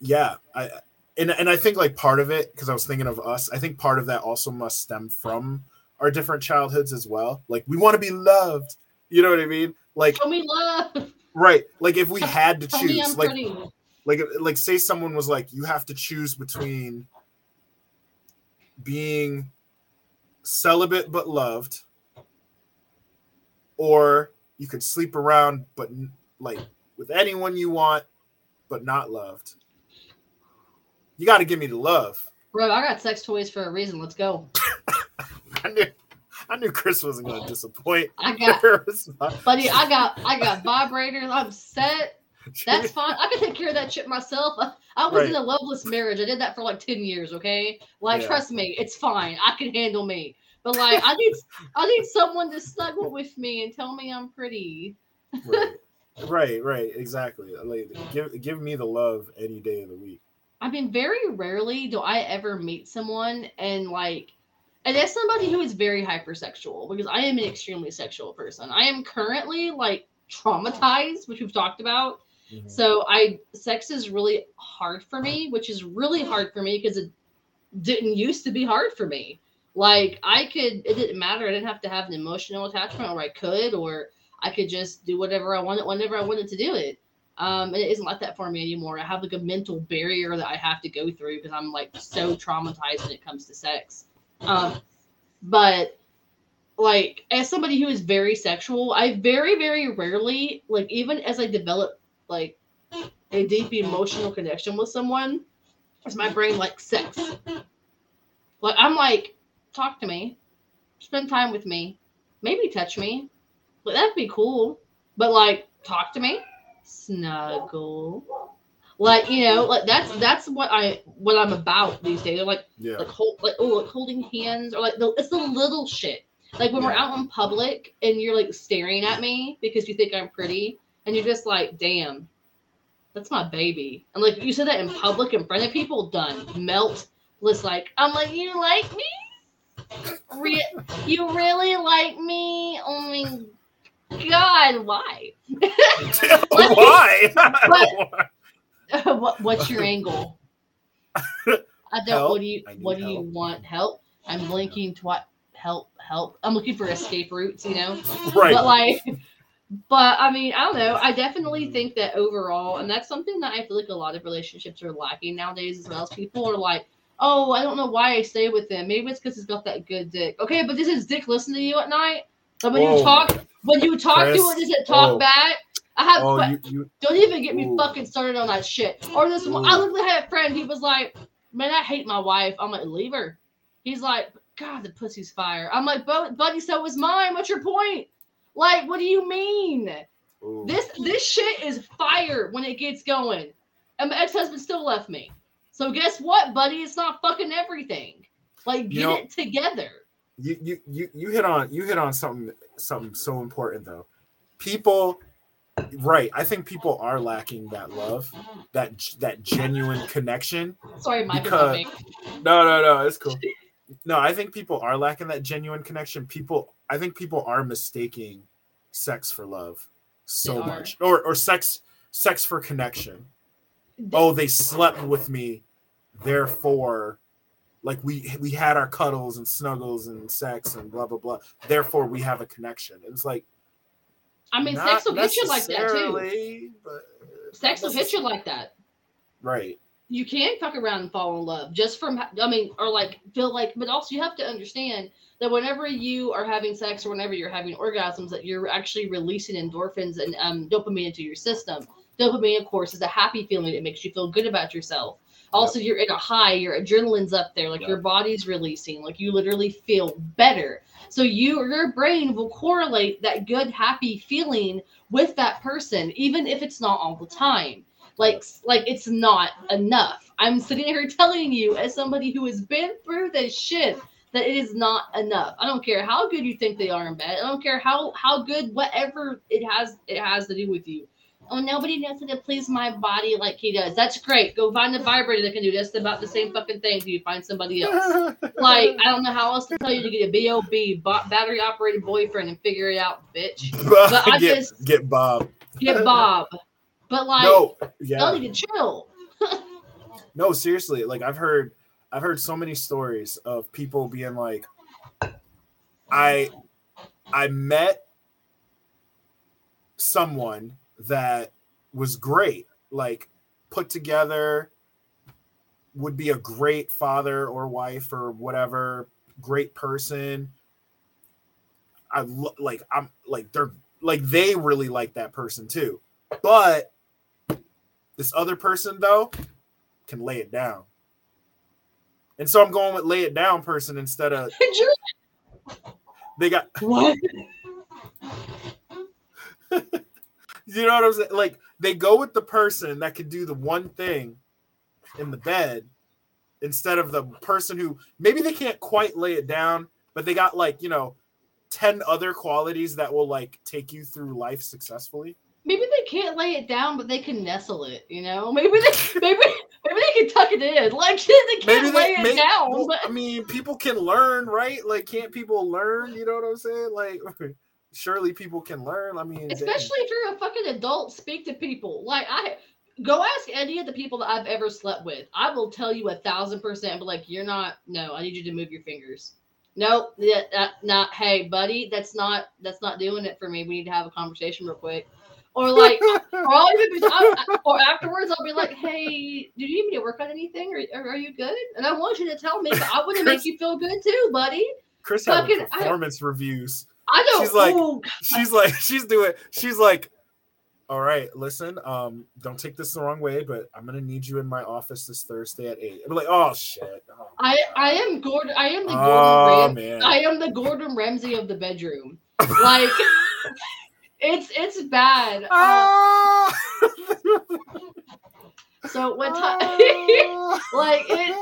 Speaker 1: yeah, I and and I think like part of it because I was thinking of us. I think part of that also must stem from our different childhoods as well. Like we want to be loved. You know what I mean? Like
Speaker 2: Show me love.
Speaker 1: right. Like if we had to choose, like
Speaker 2: pretty.
Speaker 1: like like say someone was like you have to choose between being celibate but loved or you could sleep around but like with anyone you want but not loved you got to give me the love
Speaker 2: Bro, I got sex toys for a reason. Let's go. [laughs]
Speaker 1: i knew i knew chris wasn't going to disappoint
Speaker 2: I got [laughs] buddy, I got I got vibrators. I'm set. [laughs] That's fine. I can take care of that shit myself. I was in a loveless marriage. I did that for like 10 years, okay? Like
Speaker 1: Yeah.
Speaker 2: trust me, it's fine. I can handle me. But like I need I need someone to snuggle with me and tell me I'm pretty.
Speaker 1: right. right right exactly like give give me the love any day of the week
Speaker 2: I mean, very rarely do I ever meet someone and like, and that's somebody who is very hypersexual because I am an extremely sexual person. I am currently like traumatized, which we've talked about.
Speaker 1: Mhm.
Speaker 2: So I, sex is really hard for me, which is really hard for me because it didn't used to be hard for me. Like I could, it didn't matter. I didn't have to have an emotional attachment, or I could, or I could just do whatever I wanted whenever I wanted to do it. Um, and it isn't like that for me anymore. I have like a mental barrier that I have to go through because I'm like so traumatized when it comes to sex. Um, but like as somebody who is very sexual, I very very rarely like even as I develop like a deep emotional connection with someone, is my brain like sex. Like I'm like, talk to me, spend time with me, maybe touch me. Like that'd be cool. But like talk to me, snuggle. Like you know, like that's that's what I what I'm about these days. Like
Speaker 1: yeah
Speaker 2: like hold like oh like holding hands or like the it's the little shit. Like when we're out in public and you're like staring at me because you think I'm pretty and you're just like, damn, that's my baby. And like you said that in public in front of people, done. Melt. Was like, I'm like, you like me? Re- you really like me? Oh my god, why? [laughs]
Speaker 1: why [laughs] [laughs]
Speaker 2: what, what's your angle? I don't.
Speaker 1: Help.
Speaker 2: What do you? What do you want? Help. I'm blinking. To what? Help! Help! I'm looking for escape routes. You know.
Speaker 1: right
Speaker 2: But like, but I mean, I don't know. I definitely mm-hmm. think that overall, and that's something that I feel like a lot of relationships are lacking nowadays as well. As people are like, oh, I don't know why I stay with him. Maybe it's because he's got that good dick. Okay, but does his dick listen to you at night? So when
Speaker 1: Whoa.
Speaker 2: you talk, when you talk to
Speaker 1: Chris,
Speaker 2: it, does it talk
Speaker 1: whoa.
Speaker 2: back? I have.
Speaker 1: oh you, you
Speaker 2: don't even get me
Speaker 1: Ooh.
Speaker 2: fucking started on that shit. Or this one, I literally had a friend. He was like, "Man, I hate my wife." I'm like, "Leave her." He's like, "God, the pussy's fire." I'm like, "Bu- "Buddy, so was mine. What's your point? Like, what do you mean?
Speaker 1: ooh.
Speaker 2: This this shit is fire when it gets going." And my ex-husband still left me. So guess what, buddy? It's not fucking everything. Like,
Speaker 1: You
Speaker 2: get
Speaker 1: know-
Speaker 2: it together.
Speaker 1: you you you you hit on you hit on something something so important though people right i think people are lacking that love that that genuine connection
Speaker 2: Sorry, my
Speaker 1: because... no no no it's cool no i think people are lacking that genuine connection people i think people are mistaking sex for love so much. Or or sex sex for connection. Oh they slept with me therefore like we we had our cuddles and snuggles and sex and blah blah blah. Therefore we have a connection. It's like
Speaker 2: I mean, sex will hit you like that too.
Speaker 1: but
Speaker 2: Sex will hit you like that.
Speaker 1: right
Speaker 2: you can fuck around and fall in love just from i mean or like feel like but also you have to understand that whenever you are having sex or whenever you're having orgasms that you're actually releasing endorphins and um, dopamine into your system. Dopamine of course is a happy feeling. It makes you feel good about yourself. Also you're in a high your adrenaline's up there like your body's releasing like you literally feel better. So you your brain will correlate that good happy feeling with that person even if it's not all the time Like, like it's not enough. I'm sitting here telling you, as somebody who has been through this shit, that it is not enough. I don't care how good you think they are in bed. I don't care how how good whatever it has it has to do with you. Oh, nobody knows how to please my body like he does. That's great. Go find a vibrator that can do just about the same fucking thing. Do you find somebody else? [laughs] like I don't know how else to tell you to get a bob battery operated boyfriend and figure it out, bitch. [laughs] But I
Speaker 1: get,
Speaker 2: just
Speaker 1: get Bob.
Speaker 2: get Bob. But like,
Speaker 1: No,
Speaker 2: y'all need to chill. [laughs]
Speaker 1: no, seriously. Like I've heard, I've heard so many stories of people being like, I, I met someone that was great, like put together, would be a great father or wife or whatever, great person. I lo- like I'm like they're like they really like that person too. But this other person though can lay it down. And so I'm going with lay it down person instead of [laughs] they got [laughs]
Speaker 2: what?
Speaker 1: you know what I'm saying? Like they go with the person that could do the one thing in the bed instead of the person who maybe they can't quite lay it down, but they got like, you know, 10 other qualities that will like take you through life successfully.
Speaker 2: Maybe they can't lay it down, but they can nestle it. You know, [laughs] maybe they maybe maybe they can tuck it in. Like [laughs] they can't
Speaker 1: Maybe
Speaker 2: lay
Speaker 1: they
Speaker 2: it
Speaker 1: may-
Speaker 2: down.
Speaker 1: well,
Speaker 2: but
Speaker 1: I mean, people can learn, right? Like, can't people learn? You know what I'm saying? Like, [laughs] surely people can learn. I mean, dang.
Speaker 2: especially if you're a fucking adult, speak to people. Like I go ask any of the people that I've ever slept with. I will tell you a thousand percent, but like you're not. No, I need you to move your fingers. Nope, yeah, that, not. Hey, buddy, that's not that's not doing it for me. We need to have a conversation real quick. Or like, [laughs] or, I'll even be, I- or afterwards, I'll be like, "Hey, do you need me to work on anything, or, or are you good?" And I want you to tell me. 'cause I want to make you feel good too, buddy.
Speaker 1: Chris
Speaker 2: fucking- I-
Speaker 1: performance reviews.
Speaker 2: I don't.
Speaker 1: She's like-
Speaker 2: oh,
Speaker 1: She's like, she's doing. She's like, all right, listen, um, don't take this the wrong way, but I'm gonna need you in my office this Thursday at eight. I'm like, oh shit. Oh,
Speaker 2: I I am Gordon. I am the Gordon
Speaker 1: oh
Speaker 2: Ram-
Speaker 1: man.
Speaker 2: I am the Gordon Ramsay of the bedroom. [laughs] Like it's it's bad. Uh, [laughs]
Speaker 1: Ah! [laughs]
Speaker 2: so one time, like it,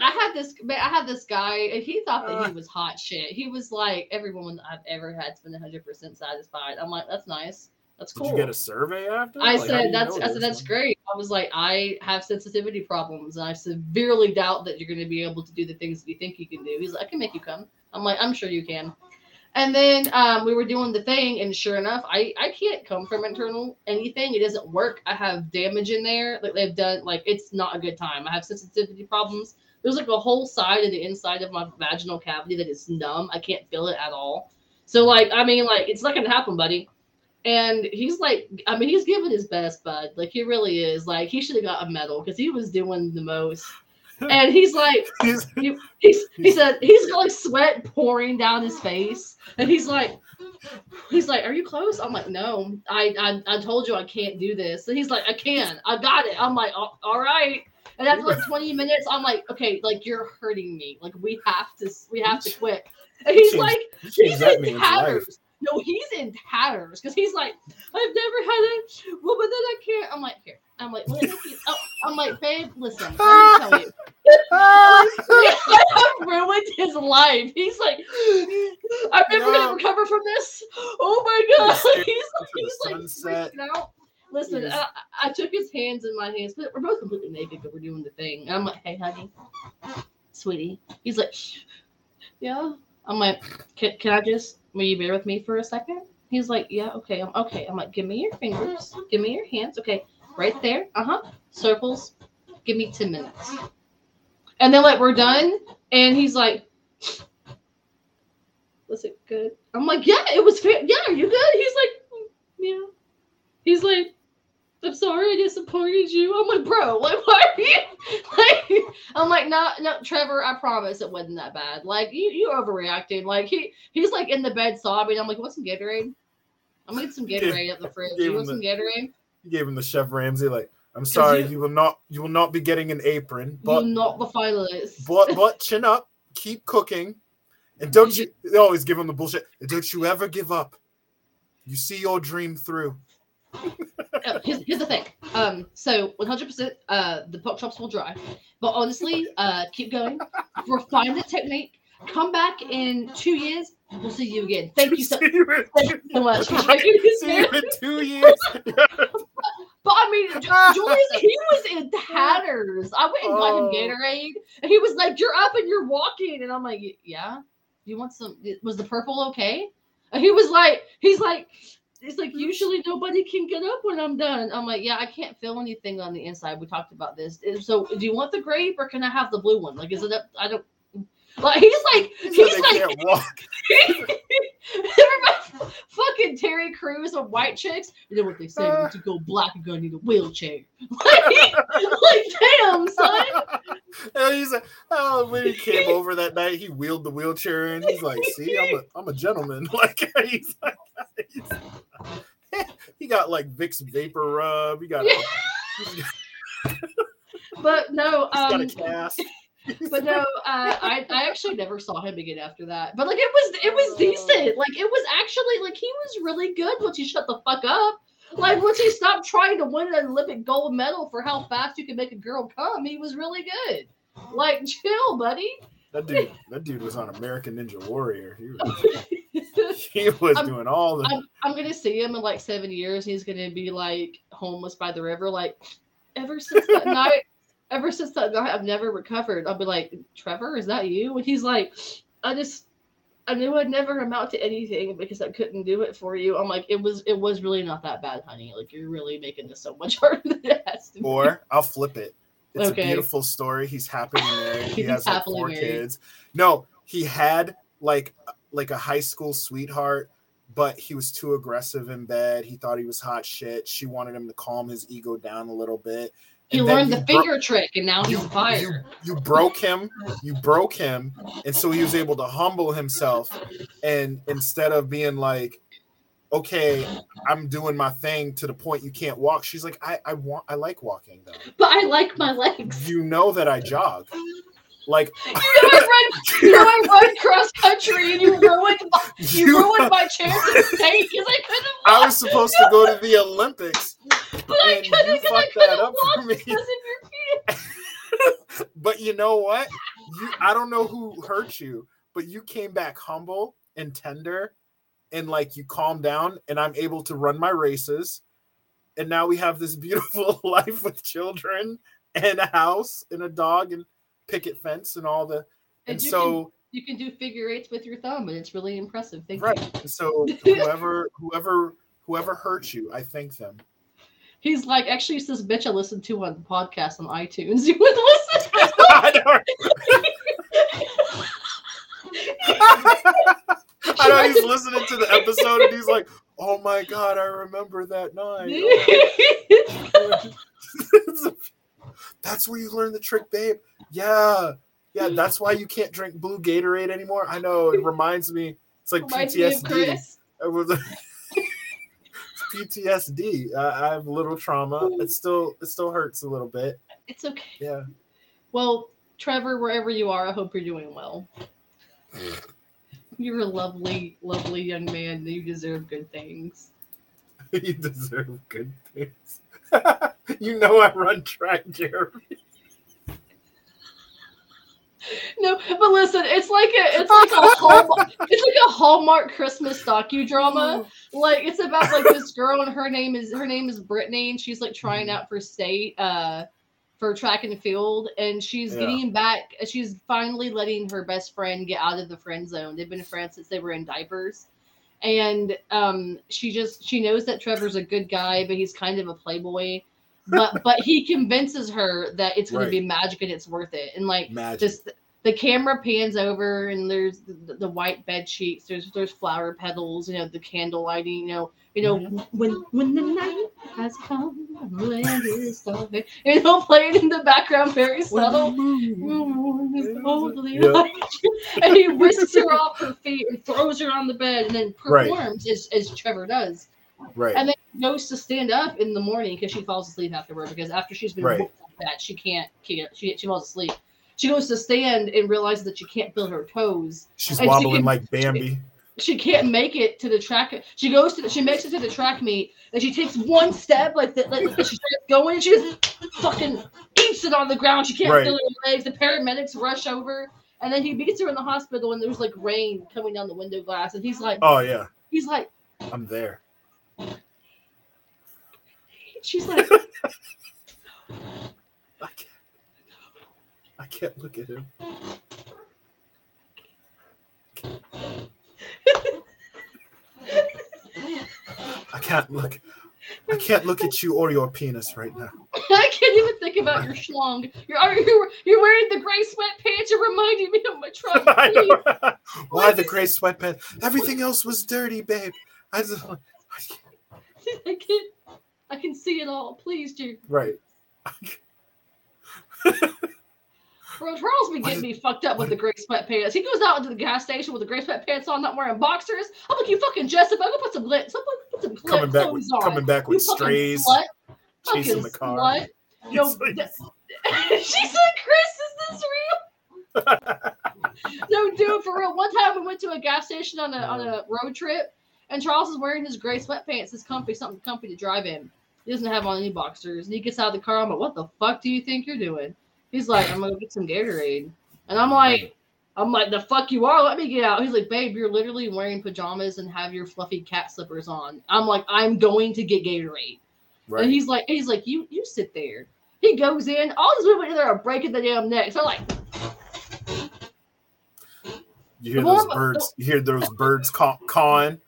Speaker 2: I had this man, I had this guy, and he thought that he was hot shit. He was like every woman I've ever had has been 100 percent satisfied. I'm like, that's nice. That's
Speaker 1: Did you get a survey after?
Speaker 2: I
Speaker 1: Like,
Speaker 2: said that's I said that's great. I was like, I have sensitivity problems, and I severely doubt that you're going to be able to do the things that you think you can do. He's like, I can make you come. I'm like, I'm sure you can. And then um, we were doing the thing, and sure enough, I I can't come from internal anything. It doesn't work. I have damage in there. Like they've done, like it's not a good time. I have sensitivity problems. There's like a whole side of the inside of my vaginal cavity that is numb. I can't feel it at all. So like, I mean, like it's not gonna happen, buddy. And he's like, I mean, he's giving his best, bud. Like he really is. Like he should have got a medal because he was doing the most. And he's like, [laughs]
Speaker 1: He's-
Speaker 2: he, he's, he said he's got like sweat pouring down his face, and he's like, he's like, "Are you close?" I'm like, "No, I I, I told you I can't do this." And he's like, "I can, I got it." I'm like, "All right." And after like 20 minutes, I'm like, "Okay, like you're hurting me. Like we have to we have to quit." And he's like, he's in tatters. No, he's in tatters because he's like, I've never had it. Well, but then I can't. I'm like, here. I'm like, let oh, I'm like, babe, listen. Let me [laughs] tell you. [laughs] I have ruined his life. He's like, I'm never
Speaker 1: No.
Speaker 2: gonna recover from this. Oh my god.
Speaker 1: Stare [laughs]
Speaker 2: He's
Speaker 1: into the
Speaker 2: he's like
Speaker 1: sunset.
Speaker 2: freaking out. Listen,
Speaker 1: Yes.
Speaker 2: I, I took his hands in my hands, but we're both completely naked because we're doing the thing. And I'm like, hey, honey, sweetie. He's like, yeah. I'm like, can, can I just, will you bear with me for a second? He's like, yeah, okay. I'm okay. I'm like, give me your fingers, give me your hands. Okay, right there. Uh huh. Circles. Give me 10 minutes. And then, like, we're done. And he's like, was it good? I'm like, yeah, it was fair. Yeah, are you good? He's like, "Mm, yeah. He's like, I'm sorry I disappointed you. I'm like, bro, like, [laughs] why are you? Like, I'm like, no, no, Trevor, I promise it wasn't that bad. Like, you, you overreacted. Like, he, he's like in the bed sobbing. I'm like, what's some Gatorade? I'm gonna get some Gatorade at the fridge. You want
Speaker 1: the-
Speaker 2: some Gatorade?
Speaker 1: You gave him the Chef Ramsay, like, I'm sorry,
Speaker 2: you-
Speaker 1: you, will not you will not be getting an apron,
Speaker 2: You're
Speaker 1: but
Speaker 2: not the finalist.
Speaker 1: but but chin up, keep cooking, and don't you [laughs] they always give him the bullshit. Don't you ever give up. You see your dream through. [laughs]
Speaker 2: uh, here's, here's the thing. Um, so 100%, uh, the pork chops will dry. But honestly, uh, keep going. Refine the technique. Come back in two years. We'll see you again. Thank you so, [laughs]
Speaker 1: you
Speaker 2: thank you so much.
Speaker 1: See you in two years. [laughs]
Speaker 2: But I mean, Ju- Julius, he was in tatters. I went and got
Speaker 1: Oh.
Speaker 2: him Gatorade, and he was like, "You're up and you're walking," and I'm like, "Yeah." You want some? Was the purple okay? And he was like, "He's like." It's like mm-hmm. usually nobody can get up when I'm done. I'm like, yeah, I can't feel anything on the inside. We talked about this. So, do you want the grape or can I have the blue one? Like, is it up? I don't. Like, he's like,
Speaker 1: He
Speaker 2: he's like,
Speaker 1: walk.
Speaker 2: Everybody, [laughs] fucking Terry Crews and white chicks. You know what they say?
Speaker 1: Uh.
Speaker 2: to go black, you're gonna need a wheelchair. [laughs] like, like, damn, son. [laughs]
Speaker 1: And he's like, oh, when he came over that night, he wheeled the wheelchair in. He's like, see, I'm a, I'm a gentleman. Like, he's like, he's- he got like Vicks vapor rub. He got, a,
Speaker 2: But no,
Speaker 1: he's got
Speaker 2: um,
Speaker 1: a cast. [laughs]
Speaker 2: but no, uh, I I actually never saw him again after that. But like, it was it was decent. Like, it was actually like he was really good once he shut the fuck up. Like once he stopped trying to win an Olympic gold medal for how fast you can make a girl come, he was really good. Like, chill, buddy.
Speaker 1: That dude, that dude was on American Ninja Warrior. He was, [laughs] he was doing all the.
Speaker 2: I'm, I'm gonna see him in like seven years. He's gonna be like homeless by the river. Like ever since that [laughs] night, ever since that night, I've never recovered. I'll be like, Trevor, is that you? And he's like, I just, I knew I'd never amount to anything because I couldn't do it for you. I'm like, it was, it was really not that bad, honey. Like you're really making this so much [laughs] harder than it has to be.
Speaker 1: Or I'll flip it. It's
Speaker 2: Okay.
Speaker 1: a beautiful story. He's happily [laughs] married. He has like four
Speaker 2: married.
Speaker 1: kids. No, he had like like a high school sweetheart, but he was too aggressive in bed. He thought he was hot shit. She wanted him to calm his ego down a little bit.
Speaker 2: He learned
Speaker 1: you
Speaker 2: the
Speaker 1: bro-
Speaker 2: finger trick, and now he's
Speaker 1: you,
Speaker 2: fired.
Speaker 1: you, you broke him you broke him and so he was able to humble himself and instead of being like okay i'm doing my thing to the point you can't walk she's like i i want i like walking though
Speaker 2: but I like my legs.
Speaker 1: you know that i jog like [laughs]
Speaker 2: You know I run, you know I run cross country, and you ruined my, you,
Speaker 1: You-
Speaker 2: ruined my chance at state because I couldn't [laughs] walk.
Speaker 1: i was supposed to go to the olympics [laughs]
Speaker 2: but I couldn't
Speaker 1: you
Speaker 2: because I couldn't
Speaker 1: up for
Speaker 2: walk
Speaker 1: me.
Speaker 2: because of your feet.
Speaker 1: but you know what you i don't know who hurt you but you came back humble and tender and like you calm down and i'm able to run my races and now we have this beautiful life with children and a house and a dog and picket fence and all the and,
Speaker 2: And you
Speaker 1: so
Speaker 2: You can do figure eights with your thumb, and it's really impressive. Thank
Speaker 1: right
Speaker 2: you.
Speaker 1: and so [laughs] whoever whoever whoever hurt you i thank them
Speaker 2: He's like, actually, it's this bitch I listened to on the podcast on iTunes. [laughs] You would listen. [laughs]
Speaker 1: I know. I know he's listening to the episode and he's like, "Oh my god, I remember that night." Oh that's where you learn the trick, babe. Yeah, yeah. That's why you can't drink blue Gatorade anymore. I know. It reminds me. It's like
Speaker 2: Reminds
Speaker 1: PTSD.
Speaker 2: Chris.
Speaker 1: It was [laughs] PTSD. I, I have a little trauma. It still it still hurts a little bit.
Speaker 2: It's okay.
Speaker 1: Yeah.
Speaker 2: Well, Trevor, wherever you are, I hope you're doing well. You're a lovely, lovely young man. You deserve good things. [laughs]
Speaker 1: you deserve good things. [laughs] [laughs] you know I run track, Jeremy.
Speaker 2: No, but listen, it's like a it's like a hallmark it's like a Hallmark Christmas docudrama. Like it's about like this girl and her name is her name is Brittany and she's like trying out for state uh for track and field and she's
Speaker 1: Yeah.
Speaker 2: getting back she's finally letting her best friend get out of the friend zone. They've been friends since they were in diapers. And um she just she knows that Trevor's a good guy, but he's kind of a playboy. But but he convinces her that it's gonna be magic and it's worth it. And like
Speaker 1: Magic.
Speaker 2: just the camera pans over and there's the, the white bed sheets. There's there's flower petals you know the candle lighting you know you know when when the night has come it is dark you know playing in the background very subtle. and he [laughs] whisks her off her feet and throws her on the bed and then
Speaker 1: Right.
Speaker 2: performs as, as Trevor does
Speaker 1: right.
Speaker 2: and then goes to stand up in the morning because she falls asleep afterward because after she's been
Speaker 1: Right.
Speaker 2: like that she can't, can't she, she falls asleep she goes to stand and realizes that she can't feel her toes
Speaker 1: She's
Speaker 2: and she
Speaker 1: wobbling
Speaker 2: can-
Speaker 1: like Bambi.
Speaker 2: she can't make it to the track. She goes to the, she makes it to the track meet and she takes one step like that. Like, she starts going and she just fucking eats it on the ground. She can't
Speaker 1: Right.
Speaker 2: feel her legs. The paramedics rush over and then he meets her in the hospital and there's like rain coming down the window glass and he's like
Speaker 1: Oh yeah,
Speaker 2: he's like
Speaker 1: I'm there.
Speaker 2: She's like
Speaker 1: I can't. I can't look at him. I can't look. I can't look at you or your penis right now.
Speaker 2: I can't even think about your schlong. You're you're, you're wearing the gray sweatpants. You're reminding me of my truck. [laughs]
Speaker 1: Why the gray sweatpants? Everything else was dirty, babe. I just, I [laughs]
Speaker 2: I can I can see it all. Please, dude.
Speaker 1: right. [laughs]
Speaker 2: Bro, Charles be getting me fucked up with the gray sweatpants. He goes out into the gas station with the gray sweatpants on, not wearing boxers. I'm like, you fucking Jessica, go put some glitz. Go put, put some glitz
Speaker 1: Coming back with
Speaker 2: clothes on.
Speaker 1: coming back with
Speaker 2: fucking
Speaker 1: strays,
Speaker 2: slut.
Speaker 1: chasing the car.
Speaker 2: slut. [laughs] Yo,
Speaker 1: like-
Speaker 2: she said, Chris, is this real? no, dude, for real. One time we went to a gas station on a on a road trip, and Charles is wearing his gray sweatpants, his comfy, something comfy to drive in. He doesn't have on any boxers, and he gets out of the car. I'm like, "What the fuck do you think you're doing?" He's like, "I'm gonna get some Gatorade," and I'm like, "I'm like, the fuck you are? Let me get out." He's like, "Babe, you're literally wearing pajamas and have your fluffy cat slippers on." I'm like, "I'm going to get Gatorade,"
Speaker 1: right.
Speaker 2: and he's like, "He's like, you you sit there." He goes in. All these women in there are breaking the damn necks. I'm like,
Speaker 1: you hear those birds. You hear those birds caw- cawing.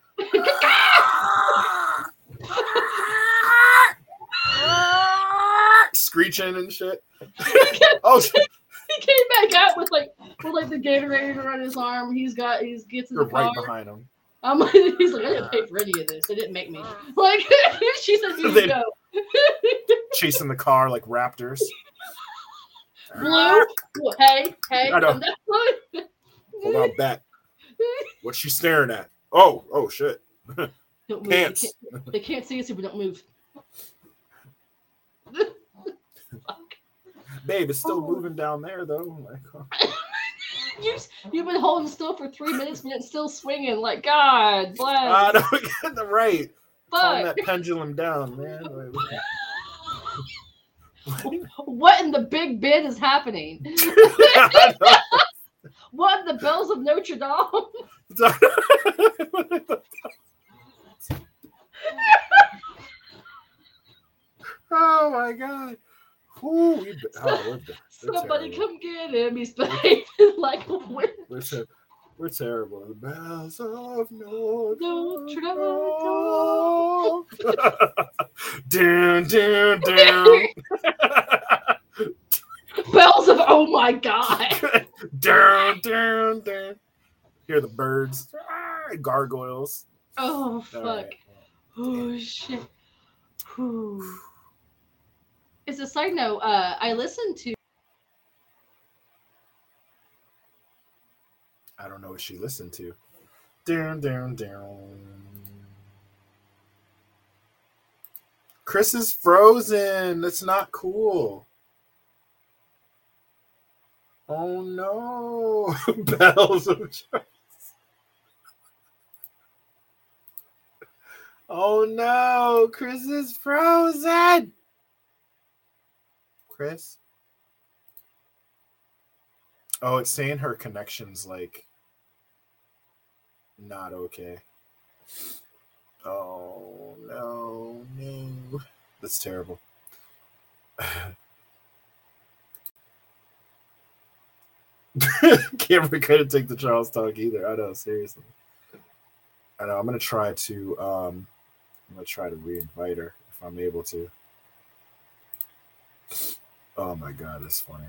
Speaker 1: Screeching and shit. [laughs] oh,
Speaker 2: he came back out with like with like the Gatorade around his arm. He's got he's gets in
Speaker 1: you're
Speaker 2: the car.
Speaker 1: right behind him.
Speaker 2: I'm like, [laughs] he's like, I didn't pay for any of this. They didn't make me. Like [laughs] she said, you
Speaker 1: They-
Speaker 2: go.
Speaker 1: chasing the car like raptors.
Speaker 2: Blue. Hey, hey,
Speaker 1: I know. Hold on back. What's she staring at? Oh, oh shit.
Speaker 2: Don't move. They
Speaker 1: Pants.
Speaker 2: can't, they can't see us if we don't move. Fuck.
Speaker 1: Babe, it's still
Speaker 2: Oh.
Speaker 1: moving down there though. Like, oh. [laughs]
Speaker 2: You, you've been holding still for three minutes, and it's still swinging. Like, God bless.
Speaker 1: Ah, no, we got the right. Calm
Speaker 2: Fuck.
Speaker 1: that pendulum down, man. [laughs] Like,
Speaker 2: What in the Big Ben is happening? [laughs] What the bells of Notre Dame? [laughs]
Speaker 1: oh my god. Ooh, we, oh,
Speaker 2: Somebody come get him. He's behaving [laughs] like a witch.
Speaker 1: We're, ter- we're terrible. The bells of Notre
Speaker 2: Notre
Speaker 1: Dame. [laughs] Dun, dun, dun.
Speaker 2: Bells of oh my god.
Speaker 1: dun, dun, dun. Hear the birds. Ah, Gargoyles.
Speaker 2: Oh fuck.
Speaker 1: right.
Speaker 2: Oh shit. Whew. As a side note, uh, I listened to
Speaker 1: I don't know what she listened to. Down, down, down. Chris is frozen. That's not cool. Oh no. [laughs] Bells of Charles. Oh no. Chris is frozen. Chris? Oh, it's saying her connection's like not okay. Oh no, no. That's terrible. [laughs] [laughs] Camera couldn't take the Charles talk either. I know, seriously. I know. I'm gonna try to. Um, I'm gonna try to re-invite her if I'm able to. Oh my god, that's funny.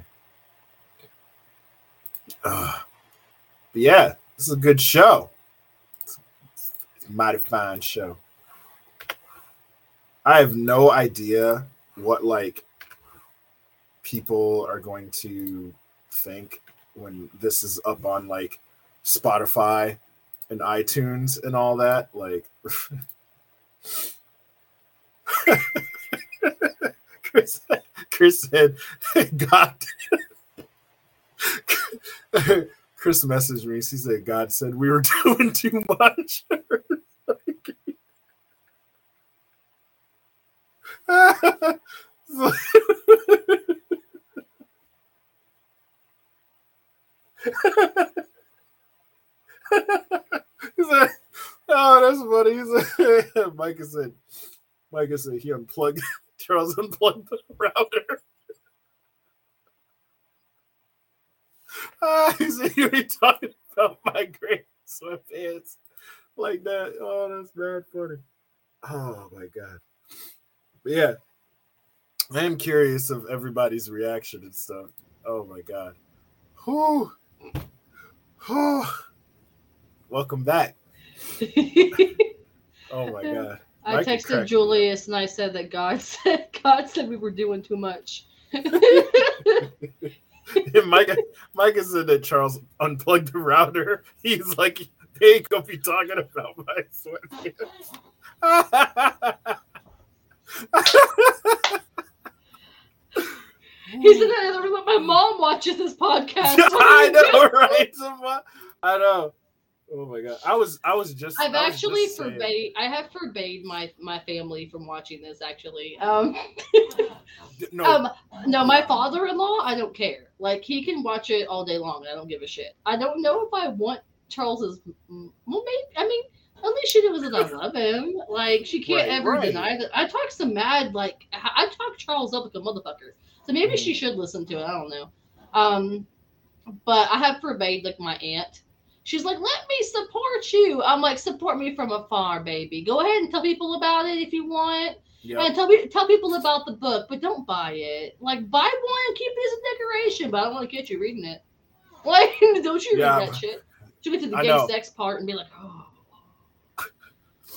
Speaker 1: Uh, but yeah, this is a good show. It's a mighty fine show. I have no idea what like people are going to think when this is up on like Spotify and iTunes and all that. Like [laughs] Chris, Chris said, God. [laughs] Chris messaged me. He said God said we were [laughs] doing too much. [laughs] He's like, oh, that's funny. He's [laughs] like, Micah said, Micah said he unplugged, [laughs] Charles unplugged the router. Ah, he said, you ain't talking about my great sweatpants like that. Oh, that's bad funny. Oh my god. But yeah. I am curious of everybody's reaction and stuff. Oh my god. Whew. Whew. [sighs] Welcome back. [laughs] Oh my god.
Speaker 2: I
Speaker 1: Mike is
Speaker 2: texted Julius and I said that God [laughs] said God said we were doing too much.
Speaker 1: Micah, Micah said that Charles unplugged the router. He's like, they ain't gonna be talking about my sweatpants. [laughs]
Speaker 2: He's in another room. My mom watches this podcast. [laughs]
Speaker 1: I know, [laughs] right? I know. Oh my god. I was I was just
Speaker 2: I've
Speaker 1: was
Speaker 2: actually
Speaker 1: just saying-
Speaker 2: forbade. I have forbade my my family from watching this. Actually, um, [laughs]
Speaker 1: No,
Speaker 2: um, no, my father-in-law. I don't care. Like he can watch it all day long. I don't give a shit. I don't know if I want Charles's. Well, maybe. I mean, at least she knows that I love him. Like she can't
Speaker 1: Right,
Speaker 2: ever
Speaker 1: right.
Speaker 2: deny that. I talk some mad. Like I I talk Charles up like a motherfucker. So maybe she should listen to it. I don't know. Um, but I have forbade like my aunt. She's like, let me support you. I'm like, support me from afar, baby. Go ahead and tell people about it if you want.
Speaker 1: Yep.
Speaker 2: And tell me tell people about the book, but don't buy it. Like buy one and keep it as a decoration, but I don't want to get you reading it. [laughs] Like, don't you read that shit? You get to the
Speaker 1: I
Speaker 2: gay
Speaker 1: know.
Speaker 2: sex part and be like, oh,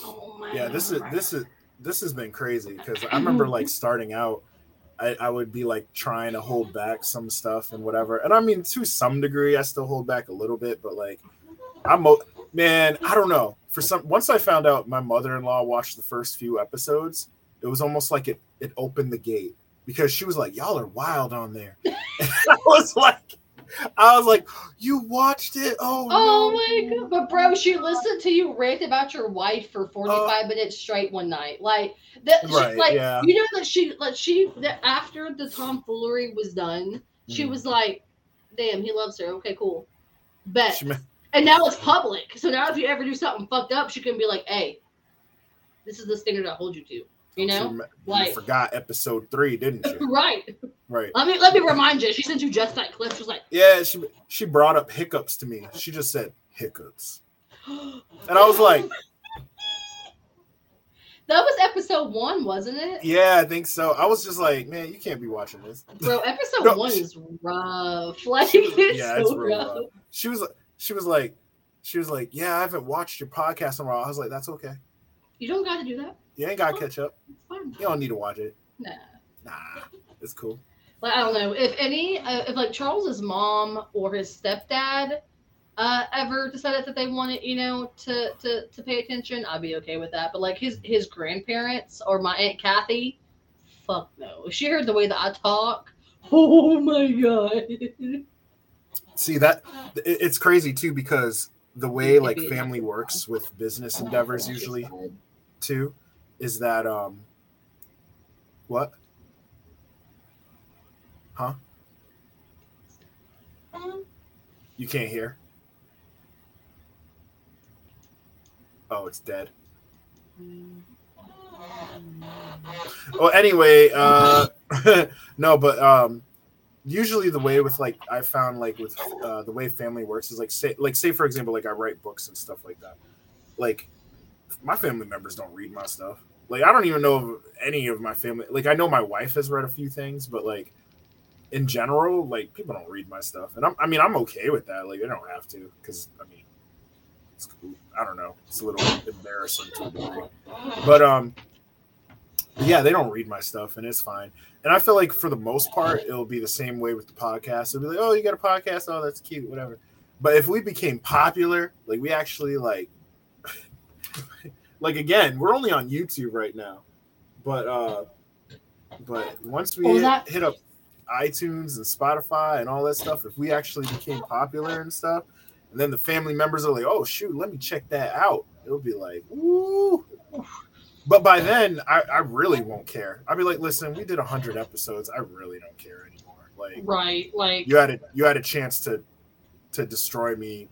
Speaker 2: oh
Speaker 1: yeah this is this is this has been crazy because i [laughs] remember like starting out I, I would be like trying to hold back some stuff and whatever. And i mean to some degree i still hold back a little bit but like i'm man i don't know. For some once i found out my mother-in-law watched the first few episodes it was almost like it it opened the gate because she was like y'all are wild on there. And [laughs] i was like i was like you watched it oh
Speaker 2: Oh
Speaker 1: no.
Speaker 2: my god! But bro, she listened to you rant about your wife for forty-five minutes straight one night. Like that, she,
Speaker 1: Uh, Right,
Speaker 2: like
Speaker 1: yeah.
Speaker 2: you know that she, like she, that after the tomfoolery was done, she
Speaker 1: Mhm.
Speaker 2: was like, "Damn, he loves her. Okay, cool, bet."
Speaker 1: She
Speaker 2: and now it's public, so now if you ever do something fucked up, she can be like, "Hey, this is the standard I hold you to." You know,
Speaker 1: you
Speaker 2: like-
Speaker 1: forgot episode three didn't you [laughs]
Speaker 2: right?
Speaker 1: right
Speaker 2: Let me let me remind you. She sent you just that clip. She was like,
Speaker 1: Yeah, she she brought up hiccups to me. She just said hiccups, and I was like, [gasps]
Speaker 2: "That was episode one, wasn't it?"
Speaker 1: "Yeah, I think so." I was just like, "Man, you can't be watching this."
Speaker 2: Bro, [laughs] episode
Speaker 1: No,
Speaker 2: one
Speaker 1: she-
Speaker 2: is rough. [laughs] Like it's
Speaker 1: yeah,
Speaker 2: so
Speaker 1: it's
Speaker 2: rough.
Speaker 1: rough. She was she was like, she was like, "Yeah, I haven't watched your podcast in a while." I was like, "That's okay.
Speaker 2: You don't got to do that.
Speaker 1: You ain't got to catch up. You don't need to watch it.
Speaker 2: Nah.
Speaker 1: Nah, it's cool."
Speaker 2: Like I don't know if any, uh, if like Charles's mom or his stepdad uh, ever decided that they wanted, you know, to to to pay attention, I'd be okay with that. But like his his grandparents or my aunt Kathy, fuck no. If she heard the way that I talk, [laughs] oh my god.
Speaker 1: See that it- it's crazy too because the way like family works with business endeavors usually too is that um what? Huh? You can't hear? Oh it's dead. Well anyway uh [laughs] no but um usually the way with like i found like with uh the way family works is like say like say for example like i write books and stuff like that. Like my family members don't read my stuff like i don't even know any of my family like i know my wife has read a few things but like in general like people don't read my stuff. And I'm, i mean i'm okay with that like they don't have to because i mean it's cool. i don't know. It's a little embarrassing to degree. But um yeah they don't read my stuff and it's fine. And i feel like for the most part it'll be the same way with the podcast. It'll be like oh you got a podcast? Oh that's cute whatever. But if we became popular like we actually like [laughs] like again we're only on youtube right now but uh but once we hit,
Speaker 2: that?
Speaker 1: hit up itunes and spotify and all that stuff if we actually became popular and stuff and then the family members are like, "Oh shoot, let me check that out." It'll be like, "Ooh." But by then, I, I really won't care. I'll be like, "Listen, we did hundred episodes. I really don't care anymore." Like,
Speaker 2: Right. Like
Speaker 1: you had a you had a chance to to destroy me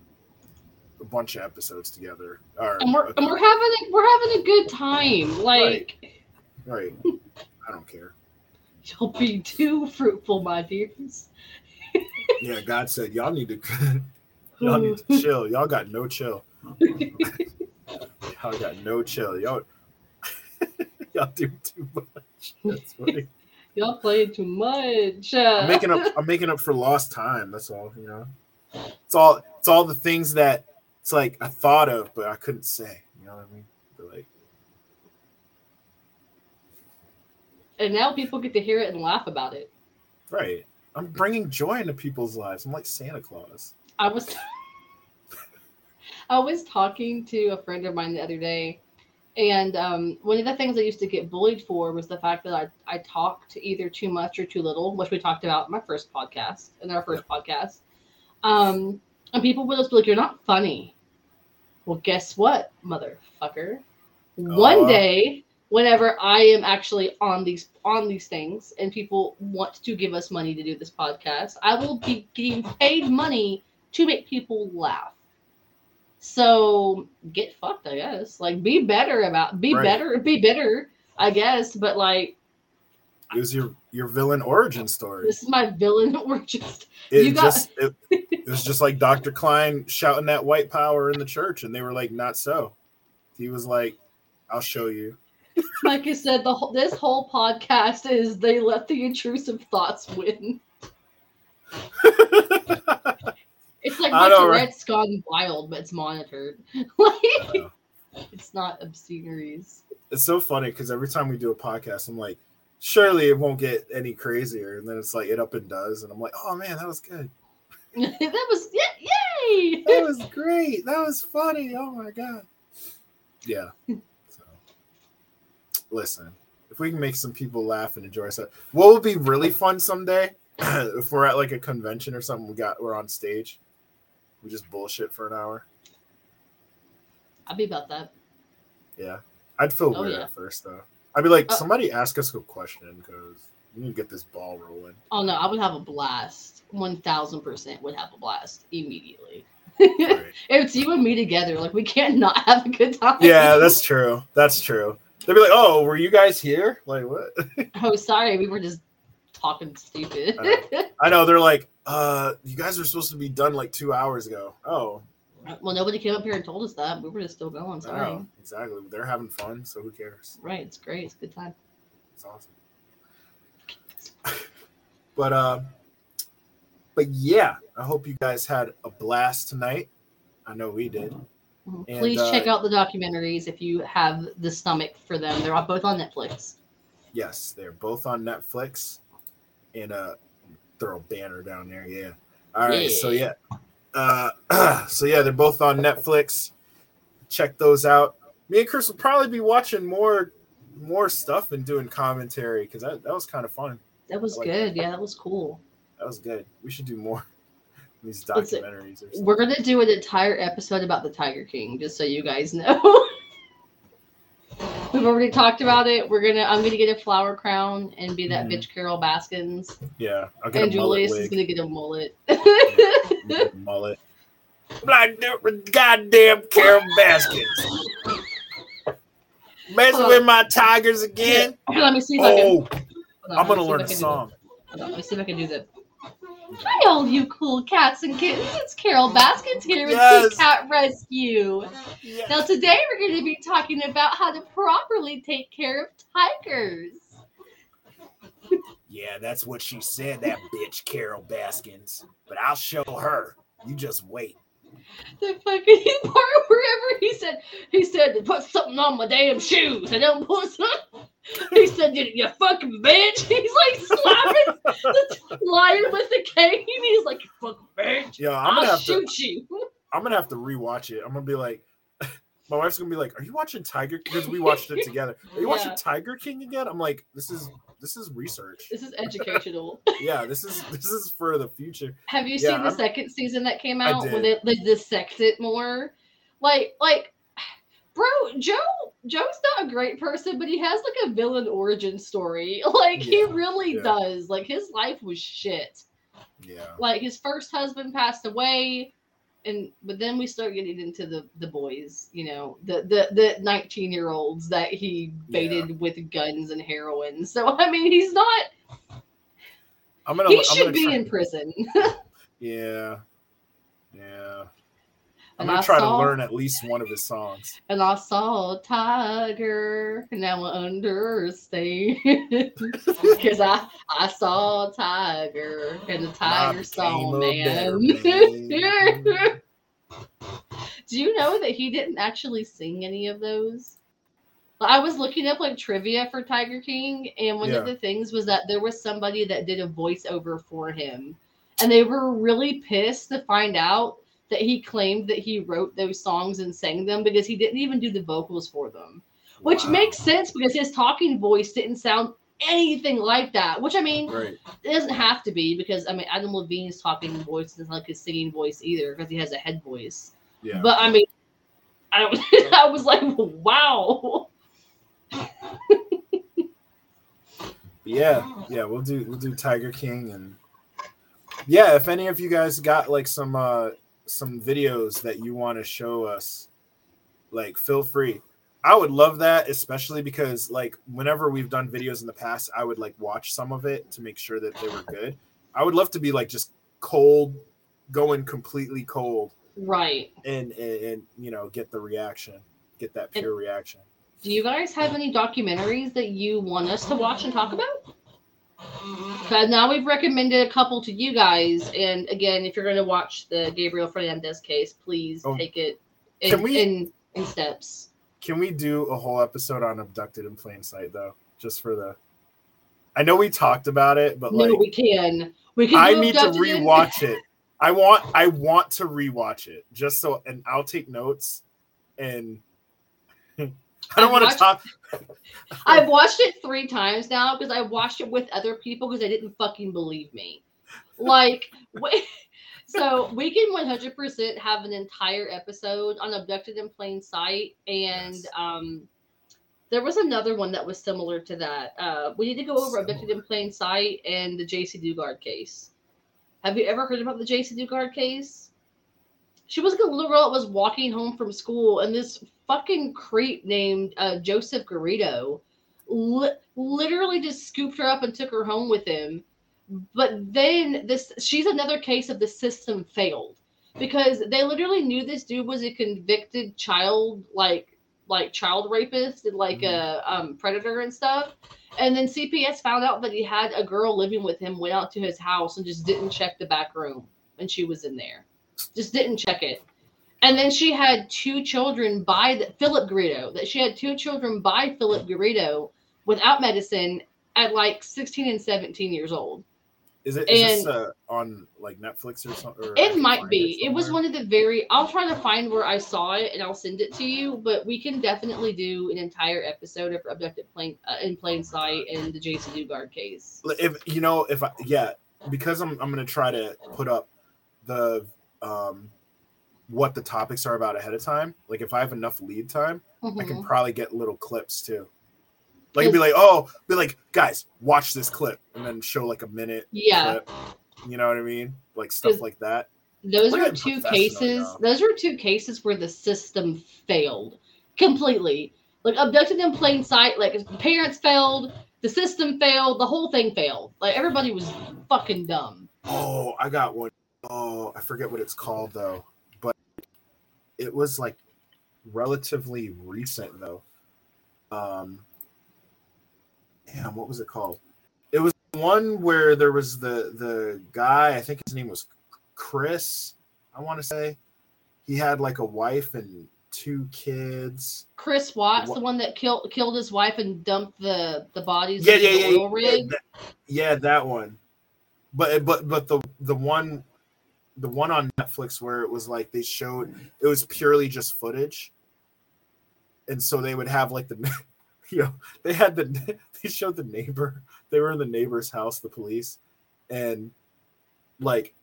Speaker 1: a bunch of episodes together. Or,
Speaker 2: and we're and we're having a, we're having a good time. Like
Speaker 1: right. I don't care.
Speaker 2: you'll be too fruitful, my dears.
Speaker 1: Yeah, God said y'all need to [laughs] y'all need to [laughs] chill. Y'all got no chill. [laughs] Y'all got no chill. Y'all y'all do too much. That's funny.
Speaker 2: Y'all playing too much.
Speaker 1: I'm making up I'm making up for lost time. That's all, you know. It's all it's all the things that it's like I thought of but I couldn't say. You know what I mean? But like
Speaker 2: and now people get to hear it and laugh about it.
Speaker 1: right. I'm bringing joy into people's lives. I'm like Santa Claus.
Speaker 2: I was [laughs] I was talking to a friend of mine the other day, and um, one of the things I used to get bullied for was the fact that I, I talked either too much or too little, which we talked about in my first podcast, in our first podcast. Um, and people would just be like, You're not funny. Well, guess what, motherfucker? One day, whenever I am actually on these on these things and people want to give us money to do this podcast, I will be getting paid money to make people laugh. So get fucked, I guess. Like be better about be
Speaker 1: Right.
Speaker 2: better, be bitter, I guess. But like
Speaker 1: It was your your villain origin story.
Speaker 2: this is my villain [laughs] or just
Speaker 1: It
Speaker 2: you got-
Speaker 1: just it, it was just like Dr. Cline shouting that white power in the church, and they were like, "Not so." He was like, "I'll show you." [laughs]
Speaker 2: like I said, the whole this whole podcast is they let the intrusive thoughts win. [laughs] It's like what
Speaker 1: know, right?
Speaker 2: Tourette's gone wild, but it's monitored. like it's not obsceneries.
Speaker 1: It's so funny because every time we do a podcast, I'm like, "Surely it won't get any crazier," and then it's like it up and does, and I'm like, "Oh man, that was good. [laughs]
Speaker 2: that was yeah, yay!
Speaker 1: That was great. That was funny. Oh my god." Yeah. [laughs] So, listen, if we can make some people laugh and enjoy ourselves, what would be really fun someday? [clears throat] if we're at like a convention or something, we got we're on stage, we just bullshit for an hour.
Speaker 2: I'd be about that.
Speaker 1: Yeah, I'd feel
Speaker 2: Oh,
Speaker 1: weird
Speaker 2: yeah.
Speaker 1: at first though. I'd be like,
Speaker 2: Oh.
Speaker 1: somebody ask us a question because we need to get this ball rolling.
Speaker 2: Oh no, I would have a blast. One thousand percent would have a blast immediately.
Speaker 1: Right. [laughs]
Speaker 2: It's you and me together. Like we can't not have a good time.
Speaker 1: yeah, that's true. That's true. They'd be like, "Oh, were you guys here? Like what?" [laughs]
Speaker 2: Oh, sorry, we were just talking stupid.
Speaker 1: I know [laughs] they're like, "Uh, you guys were supposed to be done like two hours ago." Oh,
Speaker 2: well, nobody came up here and told us that. We were just still going. Sorry.
Speaker 1: know. exactly. They're having fun, so who cares?
Speaker 2: Right, it's great. It's a good time.
Speaker 1: It's awesome. [laughs] but uh, but yeah, I hope you guys had a blast tonight. I know we did.
Speaker 2: Mhm.
Speaker 1: And,
Speaker 2: Please
Speaker 1: uh,
Speaker 2: check out the documentaries if you have the stomach for them. They're all- both on Netflix.
Speaker 1: Yes, they're both on Netflix. And uh throw a banner down there, yeah. All right, so yeah. Uh [clears throat] so yeah, they're both on Netflix. Check those out. Me and Chris will probably be watching more more stuff and doing commentary because that, that was kind of fun.
Speaker 2: That was good. Yeah, that was cool.
Speaker 1: That was good. We should do more of these documentaries or something.
Speaker 2: We're gonna do an entire episode about the Tiger King, just so you guys know. [laughs] We've already talked about it. We're gonna. I'm gonna get a flower crown and be that
Speaker 1: Mhm.
Speaker 2: bitch Carole Baskins,
Speaker 1: Yeah, I'll get
Speaker 2: and Julius is gonna get a mullet. [laughs]
Speaker 1: A mullet. Like goddamn Carole Baskins. Messing with my tigers again.
Speaker 2: Let me see if I can.
Speaker 1: Oh. I'm gonna learn a
Speaker 2: I can do
Speaker 1: song.
Speaker 2: the- hold on, Let me see if I can do the. Hi, all you cool cats and kittens. It's Carole Baskins here with
Speaker 1: Yes.
Speaker 2: Cat Rescue.
Speaker 1: Yeah.
Speaker 2: Now, today we're going to be talking about how to properly take care of tigers.
Speaker 1: Yeah, that's what she said, that bitch Carole Baskins. But I'll show her. You just wait.
Speaker 2: The fucking [laughs] part wherever he said, he said, put something on my damn shoes. I don't put something. He said, you, you fucking bitch. [laughs] He's like slapping the lion with the cane. He's like, you fucking bitch.
Speaker 1: Yeah, I'm gonna
Speaker 2: I'll
Speaker 1: have to.
Speaker 2: shoot you.
Speaker 1: I'm gonna have to rewatch it. I'm gonna be like, [laughs] my wife's gonna be like, "Are you watching Tiger?" Because we watched it together. [laughs] Are you watching Tiger King again? I'm like, this is this is research.
Speaker 2: This is educational.
Speaker 1: yeah, this is this is for the future.
Speaker 2: Have you
Speaker 1: Yeah,
Speaker 2: seen the
Speaker 1: I'm-
Speaker 2: second season that came out where they, they dissect it more? Like, like, [sighs] bro, Joe, Joe's not a great person, but he has like a villain origin story. [laughs] Like, he really
Speaker 1: yeah.
Speaker 2: does. Like, his life was shit.
Speaker 1: Yeah.
Speaker 2: Like, his first husband passed away, and but then we start getting into the the boys, you know, the the the nineteen year olds that he baited with guns and heroin. So I mean, he's not.
Speaker 1: I'm gonna
Speaker 2: He
Speaker 1: I'm
Speaker 2: should
Speaker 1: gonna
Speaker 2: be
Speaker 1: try-
Speaker 2: in prison. [laughs]
Speaker 1: Yeah. Yeah. I'm gonna try
Speaker 2: saw-
Speaker 1: to learn at least one of his songs.
Speaker 2: And I saw a tiger, and now I understand. [laughs] Because I, I saw a tiger, and the tiger saw a man.
Speaker 1: better [laughs] man.
Speaker 2: Do you know that he didn't actually sing any of those? I was looking up like trivia for Tiger King, and one
Speaker 1: Yeah.
Speaker 2: of the things was that there was somebody that did a voiceover for him, and they were really pissed to find out that he claimed that he wrote those songs and sang them because he didn't even do the vocals for them, which
Speaker 1: Wow.
Speaker 2: makes sense because his talking voice didn't sound anything like that. Which I mean,
Speaker 1: Right.
Speaker 2: it doesn't have to be because I mean Adam Levine's talking voice isn't like his singing voice either because he has a head voice.
Speaker 1: Yeah.
Speaker 2: But I mean, I don't. [laughs] I was like, wow. [laughs]
Speaker 1: yeah. Yeah. We'll do we'll do Tiger King and yeah. If any of you guys got like some uh some videos that you want to show us, like feel free. I would love that, especially because like whenever we've done videos in the past, I would like watch some of it to make sure that they were good. I would love to be like just cold, going completely cold,
Speaker 2: Right.
Speaker 1: and and, and you know get the reaction, get that pure reaction.
Speaker 2: Do you guys have any documentaries that you want us to watch and talk about? But now we've recommended a couple to you guys, and again, if you're going to watch the Gabriel Fernandez case, please
Speaker 1: Oh,
Speaker 2: take it in,
Speaker 1: can we-
Speaker 2: in in steps.
Speaker 1: Can we do a whole episode on abducted in plain sight though? Just for the I know we talked about it, but
Speaker 2: no,
Speaker 1: like
Speaker 2: we can. We can.
Speaker 1: I need to
Speaker 2: Abducted in-
Speaker 1: rewatch it. [laughs] I want I want to rewatch it just so and I'll take notes and [laughs] I don't
Speaker 2: I've
Speaker 1: want to talk [laughs]
Speaker 2: I've watched it three times now because I watched it with other people because they didn't fucking believe me. Like, [laughs] [laughs] so we can 100% have an entire episode on Abducted in Plain Sight. And
Speaker 1: Yes.
Speaker 2: um, there was another one that was similar to that. Uh, we need to go over Abducted in Plain Sight and the Jaycee Dugard case. Have you ever heard about the Jaycee Dugard case? She was like a little girl that was walking home from school, and this fucking creep named uh, Joseph Garrido li- literally just scooped her up and took her home with him. But then this, she's another case of the system failed because they literally knew this dude was a convicted child, like like child rapist and like a um, predator and stuff. And then CPS found out that he had a girl living with him, went out to his house and just didn't check the back room, and she was in there. Just didn't check it. And then she had two children by the, Phillip Garrido. That she had two children by Phillip Garrido without medicine at like 16 and 17 years old.
Speaker 1: is it is this uh, on like Netflix or something? or
Speaker 2: It might be. It was one of the very. I'll try to find where I saw it and I'll send it to you. But we can definitely do an entire episode of Abducted Plain uh, in Plain Sight and the Jaycee Dugard case.
Speaker 1: if you know if I yeah because I'm I'm gonna try to put up the um what the topics are about ahead of time. Like if I have enough lead time, I can
Speaker 2: Mhm.
Speaker 1: probably get little clips too. Like it'd be like, oh, be like, guys, watch this clip, and then show like a minute.
Speaker 2: Yeah.
Speaker 1: clip. You know what I mean? Like stuff like that.
Speaker 2: Those
Speaker 1: at
Speaker 2: two cases.
Speaker 1: y'all.
Speaker 2: Those are two cases where the system failed completely. Like abducted in plain sight. Like the parents failed, the system failed, the whole thing failed. Like everybody was fucking dumb.
Speaker 1: Oh, I got one. Oh, I forget what it's called though, it was like relatively recent though. Um, damn, what was it called? It was one where there was the the guy. I think his name was Chris. I want to say he had like a wife and two kids.
Speaker 2: Chris Watts, the one that killed killed his wife and dumped the the bodies
Speaker 1: Yeah, yeah,
Speaker 2: the
Speaker 1: yeah,
Speaker 2: oil
Speaker 1: yeah,
Speaker 2: rig.
Speaker 1: that, yeah, that one. But but but the the one the one on Netflix where it was like they showed it was purely just footage, and so they would have like the [laughs] you know, they had the [laughs] they showed the neighbor. They were in the neighbor's house, the police, and like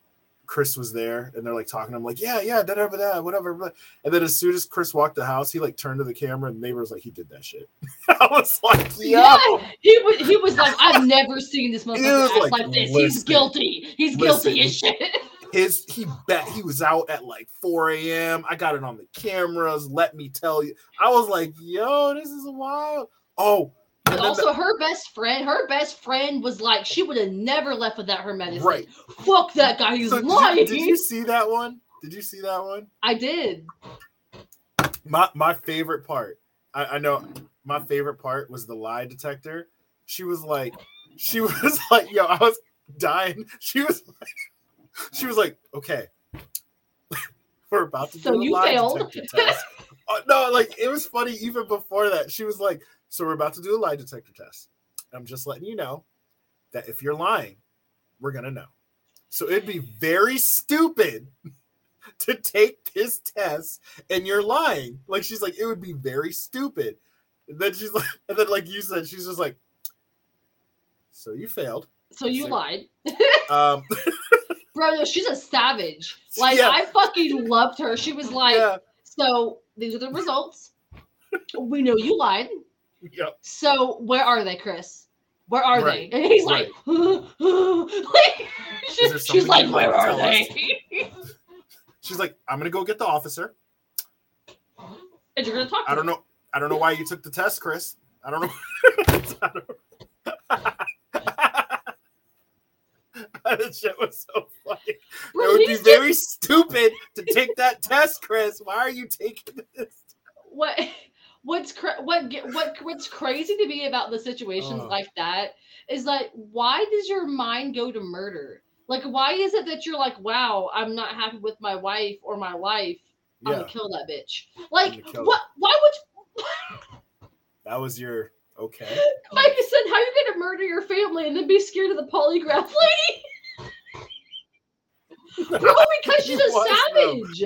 Speaker 1: Chris was there, and they're like talking to him, like, yeah, yeah, da da da, whatever. And then as soon as Chris walked the house, he like turned to the camera, and the neighbor was like, he did that shit. [laughs] I was like, yo.
Speaker 2: Yeah, he was. He was like, I've never seen this motherfucker act
Speaker 1: like,
Speaker 2: like, this. He's guilty. He's guilty as shit.
Speaker 1: His he bet he was out at like 4 a.m. I got it on the cameras. Let me tell you, I was like, yo, this is wild. Oh, and
Speaker 2: also, her best friend, her best friend was like, she would have never left without her medicine.
Speaker 1: right.
Speaker 2: Fuck that guy. He's
Speaker 1: So did,
Speaker 2: lying.
Speaker 1: you, did you see that one? Did you see that one?
Speaker 2: I did.
Speaker 1: My my favorite part. I, I know my favorite part was the lie detector. She was like, she [laughs] was like, yo, I was dying. She was like, [laughs] she was like, okay, [laughs] we're about to
Speaker 2: So
Speaker 1: do a
Speaker 2: you
Speaker 1: lie
Speaker 2: failed.
Speaker 1: detector test. [laughs] Uh, no, like it was funny even before that. She was like, so we're about to do a lie detector test. I'm just letting you know that if you're lying, we're gonna know. So it'd be very stupid to take this test and you're lying. Like she's like, it would be very stupid. And then she's like, and then like you said, she's just like, so you failed.
Speaker 2: So you
Speaker 1: So-
Speaker 2: lied.
Speaker 1: Um,
Speaker 2: Bro, she's a savage. Like,
Speaker 1: Yeah.
Speaker 2: I fucking loved her. She was like,
Speaker 1: yeah,
Speaker 2: so these are the results. We know you lied.
Speaker 1: yeah,
Speaker 2: So where are they, Chris? Where are
Speaker 1: Right,
Speaker 2: they? And he's like, [laughs] like she-
Speaker 1: Is
Speaker 2: she's like, where are they?
Speaker 1: she's like, I'm gonna go get the officer.
Speaker 2: and you're gonna talk. To
Speaker 1: I don't know. I don't know why you took the test, Chris. I don't know. [laughs] I don't- that shit was so funny. It would be very stupid to take that test, Chris. Why are you taking this?
Speaker 2: what what's cra- what what what's crazy to me about the situations
Speaker 1: Oh.
Speaker 2: like that is like why does your mind go to murder like why is it that you're like wow i'm not happy with my wife or my life i'm
Speaker 1: Yeah,
Speaker 2: gonna kill that bitch like what why would You...
Speaker 1: that was your okay. [laughs]
Speaker 2: like i said how are you gonna murder your family and then be scared of the polygraph lady Probably because she's a savage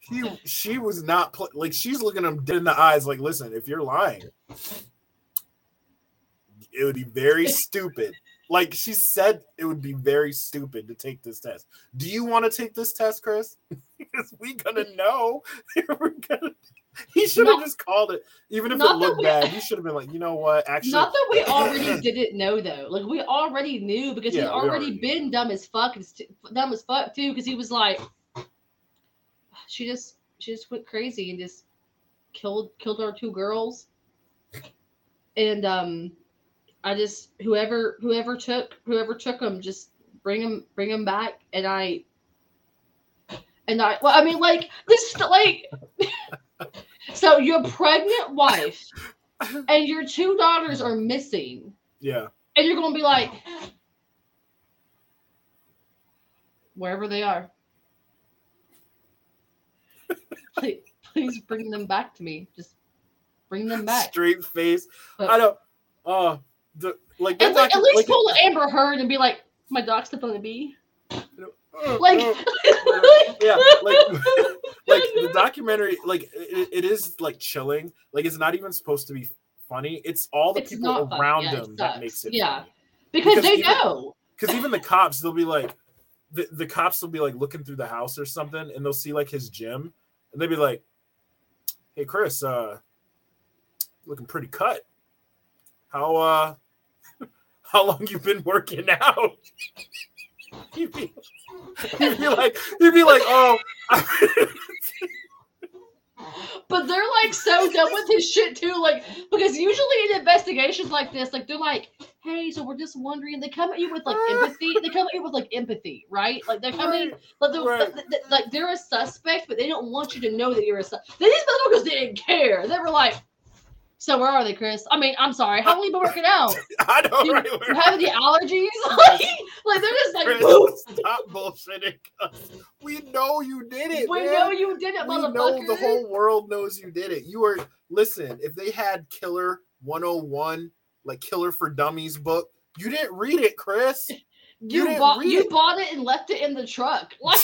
Speaker 1: He, she was not pl- like she's looking him dead in the eyes. Like, listen, if you're lying, it would be very stupid. Like she said, it would be very stupid to take this test. Do you want to take this test, Chris? [laughs] because we gonna know. [laughs] We're gonna. [laughs] He should have just called it, even if it looked
Speaker 2: we-
Speaker 1: bad. He should have been like, you know what? Actually,
Speaker 2: Not that we already [laughs] didn't know though. Like we already knew because
Speaker 1: Yeah,
Speaker 2: he's already
Speaker 1: already
Speaker 2: been dumb as fuck dumb as fuck too. Because he was like, she just she just went crazy and just killed killed our two girls. And um, I just whoever whoever took whoever took them just bring them bring them back and I. And I well I mean like this like. [laughs] so your pregnant wife [laughs] and your two daughters are missing,
Speaker 1: yeah.
Speaker 2: and you're gonna be like, wherever they are, [laughs] please, please bring them back to me. Just bring them back.
Speaker 1: Straight face.
Speaker 2: But-
Speaker 1: I don't. Oh, the like.
Speaker 2: Like, at least
Speaker 1: like,
Speaker 2: pull an Amber Heard and be like, my dog stepped on a bee.
Speaker 1: Uh,
Speaker 2: Like,
Speaker 1: uh, [laughs] yeah, like like [laughs] the [laughs] documentary like it, it is like chilling. Like it's not even supposed to be funny. It's all the
Speaker 2: It's
Speaker 1: people around
Speaker 2: Yeah, it
Speaker 1: him that makes it
Speaker 2: Yeah.
Speaker 1: funny.
Speaker 2: because,
Speaker 1: because
Speaker 2: they
Speaker 1: even-
Speaker 2: know.
Speaker 1: because even the cops they'll be like the, the cops will be like looking through the house or something and they'll see like his gym and they'll be like hey chris uh looking pretty cut. How uh how long you been working out he'd be, he'd be like he'd be like oh [laughs]
Speaker 2: But they're like so done with his shit too, like because usually in investigations like this, like they're like, "Hey, so we're just wondering." They come at you with like [laughs] empathy. They come at you with like empathy, right? Like they're coming,
Speaker 1: Right,
Speaker 2: like, they're,
Speaker 1: right.
Speaker 2: like, like they're a suspect, but they don't want you to know that you're a suspect. These motherfuckers didn't care. They were like, "So where are they, Chris? I mean, I'm sorry. How long you been working [laughs] out?
Speaker 1: i know
Speaker 2: You,
Speaker 1: right
Speaker 2: you have any allergies? [laughs] like, like they're just like,
Speaker 1: Chris, stop bullshitting us. We know you did it.
Speaker 2: we
Speaker 1: man.
Speaker 2: know you did it,
Speaker 1: we know the whole world knows you did it. You were listen. If they had Killer 101, like Killer for Dummies book, you didn't read it, Chris. [laughs]
Speaker 2: you
Speaker 1: didn't
Speaker 2: bought you
Speaker 1: it.
Speaker 2: bought it and left it in the truck. Like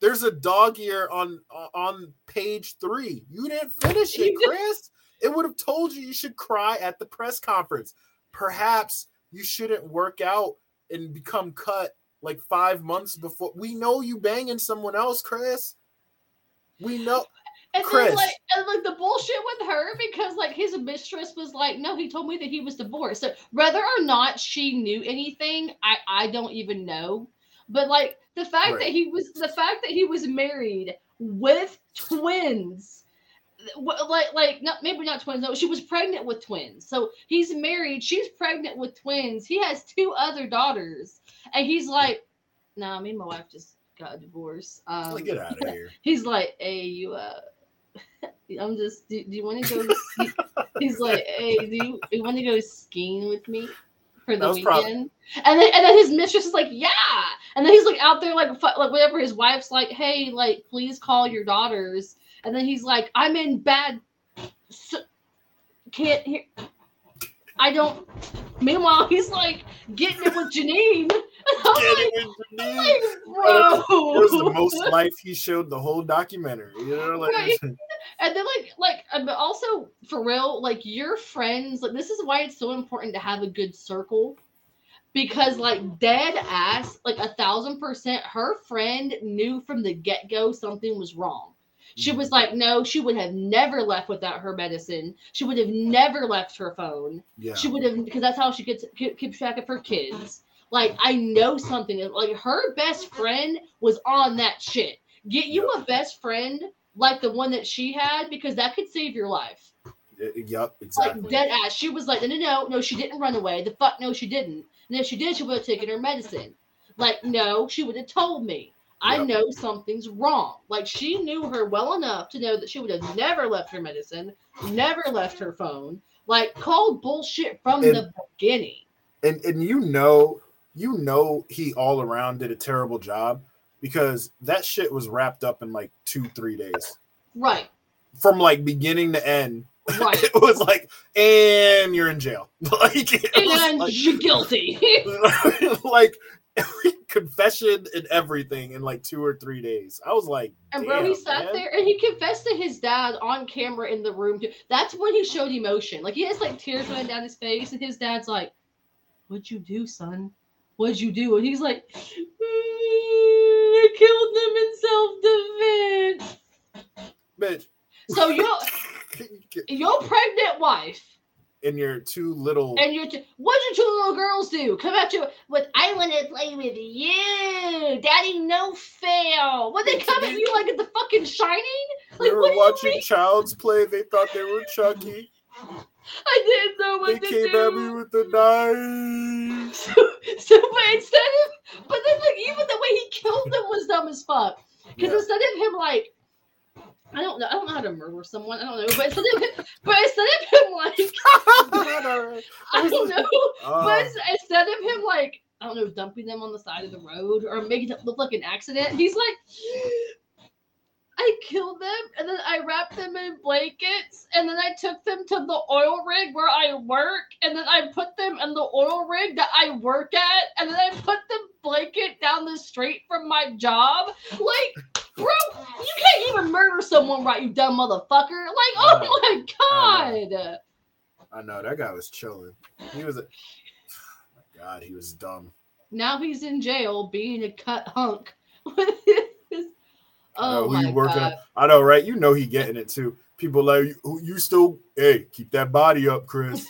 Speaker 1: There's a dog ear on on page three. You didn't finish it, [laughs] Chris. It would have told you you should cry at the press conference. Perhaps you shouldn't work out and become cut like five months before. We know you banging someone else, Chris. We know.
Speaker 2: And
Speaker 1: Chris.
Speaker 2: then like and like the bullshit with her because like his mistress was like, no, he told me that he was divorced. So whether or not she knew anything, I I don't even know. But like the fact
Speaker 1: Right.
Speaker 2: that he was the fact that he was married with twins, like like not maybe not twins. No, she was pregnant with twins. So he's married. She's pregnant with twins. He has two other daughters, and he's like, nah, me and my wife just got a divorce. Um,
Speaker 1: Like, get out of [laughs] here.
Speaker 2: he's like, hey, you uh [laughs] I'm just do, do you want to go [laughs] he's like, hey, do you, you want to go skiing with me for the weekend?
Speaker 1: prob-
Speaker 2: and then and then his mistress is like, yeah. And then he's like out there like fu- like whatever his wife's like, hey, like please call your daughters. And then he's like, I'm in bad s can't hear I don't Meanwhile, he's like getting it with [laughs] Janine. I'm like,
Speaker 1: it with Janine.
Speaker 2: like,
Speaker 1: It was the most life he showed the whole documentary. You know, like
Speaker 2: Right. [laughs] and then like like uh, but also for real like your friends like this is why it's so important to have a good circle. Because like dead ass like a thousand percent her friend knew from the get-go something was wrong. She was like no she would have never left without her medicine. She would have never left her phone.
Speaker 1: Yeah.
Speaker 2: she would have because that's how she gets keep, keeps track of her kids. Like i know something like her best friend was on that shit. Get you a best friend like the one that she had because that could save your life
Speaker 1: Y- Yup, exactly.
Speaker 2: like dead ass she was like no no no no she didn't run away the fuck no she didn't and if she did she would have taken her medicine like no she would have told me I
Speaker 1: Yep.
Speaker 2: know something's wrong. Like she knew her well enough to know that she would have never left her medicine, never left her phone. Like called bullshit from
Speaker 1: And-
Speaker 2: the beginning.
Speaker 1: and and you know, you know, he all around did a terrible job because that shit was wrapped up in like two, three days
Speaker 2: Right.
Speaker 1: from like beginning to end. [laughs]
Speaker 2: Right.
Speaker 1: it was like, and you're in jail. [laughs] like,
Speaker 2: and
Speaker 1: like,
Speaker 2: you're guilty. [laughs]
Speaker 1: like confession and everything in like two or three days. I was like,
Speaker 2: and bro, he sat
Speaker 1: man."
Speaker 2: there and he confessed to his dad on camera in the room. Too. That's when he showed emotion. Like he has like tears running down his face, and his dad's like, "What'd you do, son? What'd you do?" And he's like, mm, "I killed them in self-defense."
Speaker 1: bitch.
Speaker 2: So your [laughs] your pregnant wife
Speaker 1: in your two little
Speaker 2: and your t- what'd your two little girls do? Come at you with I want to play with you, Daddy. No fail. What they come at you like at the fucking Shining? Like
Speaker 1: were
Speaker 2: what do you
Speaker 1: watching? Child's Play. They thought they were Chucky.
Speaker 2: I didn't know
Speaker 1: They
Speaker 2: what to
Speaker 1: came
Speaker 2: do.
Speaker 1: at me with the knife.
Speaker 2: so, so, but instead of, but then like even the way he killed them was dumb as fuck. Because
Speaker 1: Yeah.
Speaker 2: instead of him like, I don't know, I don't know how to murder someone. I don't know, but instead of him, but instead of him like, [laughs] I don't know, [laughs]
Speaker 1: Oh,
Speaker 2: but instead of him like, I don't know, dumping them on the side of the road or making it look like an accident, he's like. I killed them and then I wrapped them in blankets and then I took them to the oil rig where I work and then I put them in the oil rig that I work at and then I put the blanket down the street from my job. Like, bro, you can't even murder someone right, you dumb motherfucker. Like, oh my god.
Speaker 1: I know that guy was chilling. He was a [sighs] my God, he was dumb.
Speaker 2: Now he's in jail being a cut hunk. [laughs] his-
Speaker 1: I know
Speaker 2: oh
Speaker 1: who
Speaker 2: my
Speaker 1: you working
Speaker 2: god.
Speaker 1: I know, right? You know he getting it too. People like you, you still hey, keep that body up, Chris.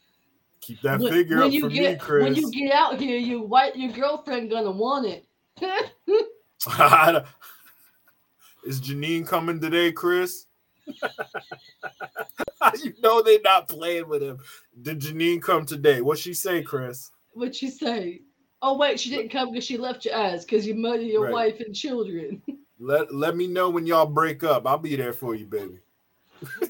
Speaker 1: [laughs] keep that
Speaker 2: When-
Speaker 1: figure
Speaker 2: when
Speaker 1: up
Speaker 2: you
Speaker 1: for
Speaker 2: get,
Speaker 1: me, Chris.
Speaker 2: When you get out here, you white your girlfriend gonna want it. [laughs] [laughs]
Speaker 1: Is Janine coming today, Chris? you know they not playing with him. Did Janine come today? What she say, Chris?
Speaker 2: What'd she say? Oh wait, she didn't come because she left your ass because you murdered your
Speaker 1: Right.
Speaker 2: wife and children.
Speaker 1: Let let me know when y'all break up. I'll be there for you, baby. [laughs]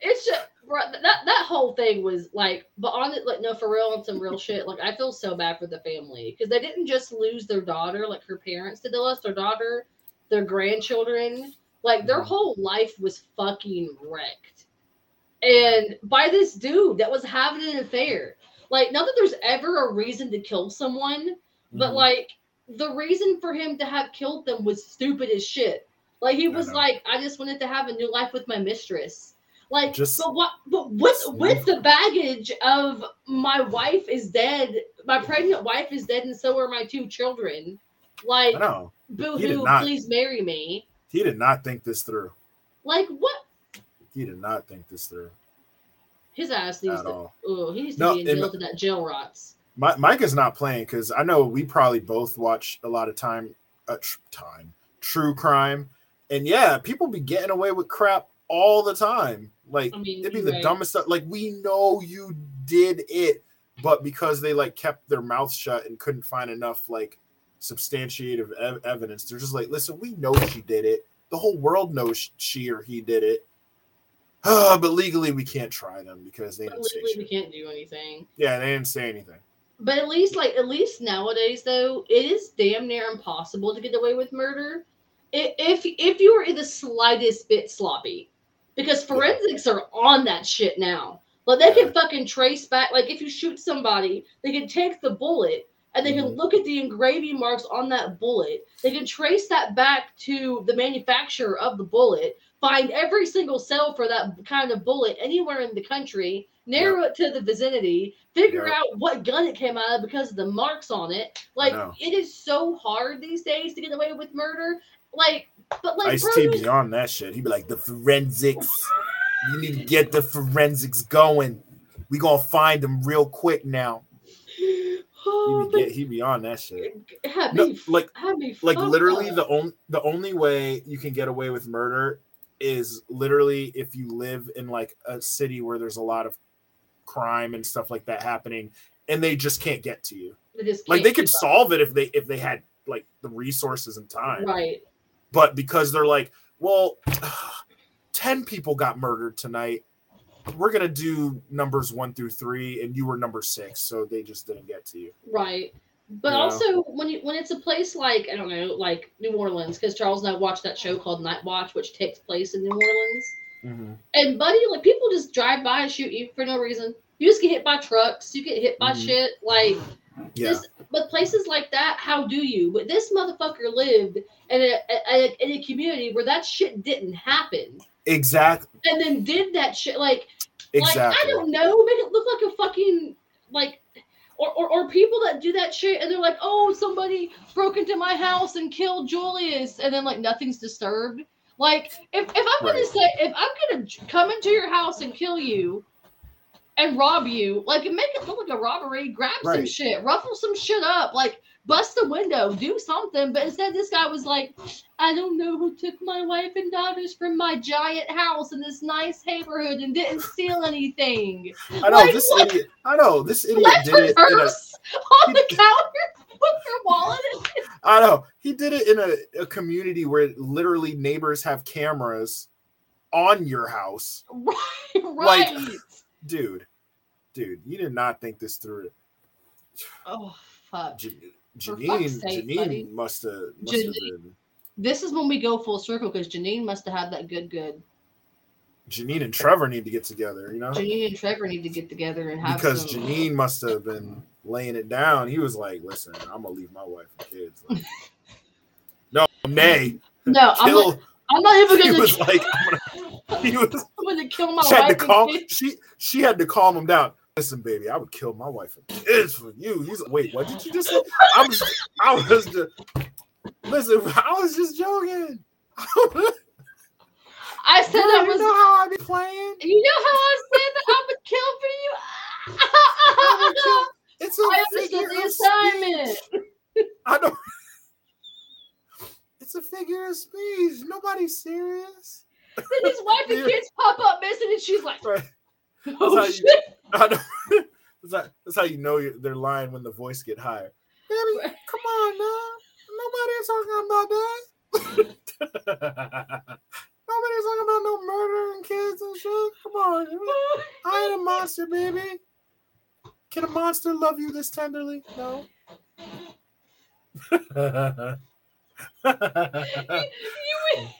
Speaker 2: it's just bro, that that whole thing was like, but on it, like no, for real, on some real shit. Like I feel so bad for the family because they didn't just lose their daughter, like her parents did. They lost their daughter, their grandchildren. Like their
Speaker 1: Mhm.
Speaker 2: whole life was fucking wrecked, and by this dude that was having an affair. Like not that there's ever a reason to kill someone, but
Speaker 1: Mhm.
Speaker 2: like the reason for him to have killed them was stupid as shit. Like he was
Speaker 1: know.
Speaker 2: like, I just wanted to have a new life with my mistress. Like,
Speaker 1: Just-
Speaker 2: but what? But with with the baggage of my wife is dead, my pregnant wife is dead, and so are my two children. Like,
Speaker 1: I know.
Speaker 2: boo hoo, please marry me.
Speaker 1: He did not think this through.
Speaker 2: Like, what?
Speaker 1: He did not think this through
Speaker 2: His ass needs
Speaker 1: at
Speaker 2: to.
Speaker 1: all.
Speaker 2: Oh, he needs to
Speaker 1: No,
Speaker 2: be in jail to that jail rots.
Speaker 1: My, Mike is not playing because I know we probably both watch a lot of time, uh, tr- time, true crime, and yeah, people be getting away with crap all the time. Like
Speaker 2: I mean,
Speaker 1: it'd be the
Speaker 2: right.
Speaker 1: dumbest stuff. Like we know you did it, but because they like kept their mouth shut and couldn't find enough like substantiative ev- evidence, they're just like, listen, we know she did it. The whole world knows she or he did it. Uh, [sighs] but legally, we can't try them because they
Speaker 2: But
Speaker 1: didn't say
Speaker 2: legally, we can't do anything.
Speaker 1: Yeah, they didn't say anything.
Speaker 2: But at least, like, at least nowadays, though, it is damn near impossible to get away with murder if if you are in the slightest bit sloppy, because forensics are on that shit now. Like, they can fucking trace back. Like, if you shoot somebody, they can take the bullet and they can
Speaker 1: Mhm.
Speaker 2: look at the engraving marks on that bullet. They can trace that back to the manufacturer of the bullet, find every single cell for that kind of bullet anywhere in the country, narrow it to the vicinity, figure
Speaker 1: Yep.
Speaker 2: out what gun it came out of because of the marks on it. Like it is so hard these days to get away with murder. Like, but like,
Speaker 1: Ice T beyond that shit. He'd be like, the forensics. You need to get the forensics going. We gonna find them real quick now.
Speaker 2: oh,
Speaker 1: He'd be, [sighs] get, be on that shit. No,
Speaker 2: me,
Speaker 1: like like literally
Speaker 2: up.
Speaker 1: the only the only way you can get away with murder is literally if you live in like a city where there's a lot of crime and stuff like that happening and they just can't get to you. Like they could solve it if they if they had like the resources and time.
Speaker 2: right.
Speaker 1: but because they're like, well, [sighs] 10 people got murdered tonight. We're going to do numbers one through three, and you were number six. So they just didn't get to you.
Speaker 2: Right. But
Speaker 1: You know?
Speaker 2: also when you when it's a place like I don't know, like New Orleans, because Charles and I watched that show called Night Watch, which takes place in New Orleans. And buddy, like people just drive by and shoot you for no reason. You just get hit by trucks, you get hit by
Speaker 1: Mhm.
Speaker 2: shit. Like
Speaker 1: Yeah.
Speaker 2: this but places like that, how do you? But this motherfucker lived in a, a, in a community where that shit didn't happen.
Speaker 1: Exactly.
Speaker 2: And then did that shit like
Speaker 1: Exactly.
Speaker 2: like I don't know, make it look like a fucking like or, or, or people that do that shit and they're like, oh, somebody broke into my house and killed Julius, and then like nothing's disturbed. Like if, if I'm gonna say if I'm gonna come into your house and kill you and rob you, like make it look like a robbery, grab some shit, ruffle some shit up, like bust the window, do something. But instead, this guy was like, I don't know who took my wife and daughters from my giant house in this nice neighborhood and didn't steal anything.
Speaker 1: I know
Speaker 2: Like,
Speaker 1: this
Speaker 2: what?
Speaker 1: idiot. I know this idiot
Speaker 2: Left
Speaker 1: did
Speaker 2: her
Speaker 1: it. In a, [laughs]
Speaker 2: on the counter with her wallet.
Speaker 1: I know he did it in a, a community where literally neighbors have cameras on your house. [laughs]
Speaker 2: Right, right.
Speaker 1: Dude, dude, you did not think this through.
Speaker 2: oh fuck.
Speaker 1: Janine,
Speaker 2: sake.
Speaker 1: Janine must have must have
Speaker 2: Janine-
Speaker 1: been.
Speaker 2: This is when we go full circle because Janine must have had that good good.
Speaker 1: Janine and Trevor need to get together, you know?
Speaker 2: Janine and Trevor need to get together and have
Speaker 1: Because
Speaker 2: some.
Speaker 1: Janine must have been laying it down. He was like, "Listen, I'm gonna leave my wife and kids." Like, [laughs] no, nay,
Speaker 2: No, I'm not, I'm not even
Speaker 1: He
Speaker 2: gonna.
Speaker 1: was like, I'm gonna, [laughs] he was.
Speaker 2: Like, [laughs] I'm gonna kill my
Speaker 1: She had to
Speaker 2: wife.
Speaker 1: calm.
Speaker 2: and kids.
Speaker 1: She she had to calm him down. Listen, baby, I would kill my wife and kids for you. He's like, wait, what did you just say? I was, I was just. Listen, I was just joking.
Speaker 2: I said I was.
Speaker 1: you know how I be playing.
Speaker 2: You know how I said that I would kill for you.
Speaker 1: I would kill- It's a
Speaker 2: I
Speaker 1: figure
Speaker 2: the
Speaker 1: of
Speaker 2: assignment.
Speaker 1: speech. I know. It's a figure of speech. Nobody's serious.
Speaker 2: Then his wife and [laughs] kids pop up missing, and she's like,
Speaker 1: Right. [laughs]
Speaker 2: "Oh
Speaker 1: how
Speaker 2: shit!" [laughs]
Speaker 1: Know. [laughs] that's, how, that's how you know you're, they're lying when the voice get higher. Baby, come on now. Nobody's talking about that. Nobody's talking about no murder and kids and shit. Come on. I ain't a monster, baby. Can a monster love you this tenderly? No.
Speaker 2: you went,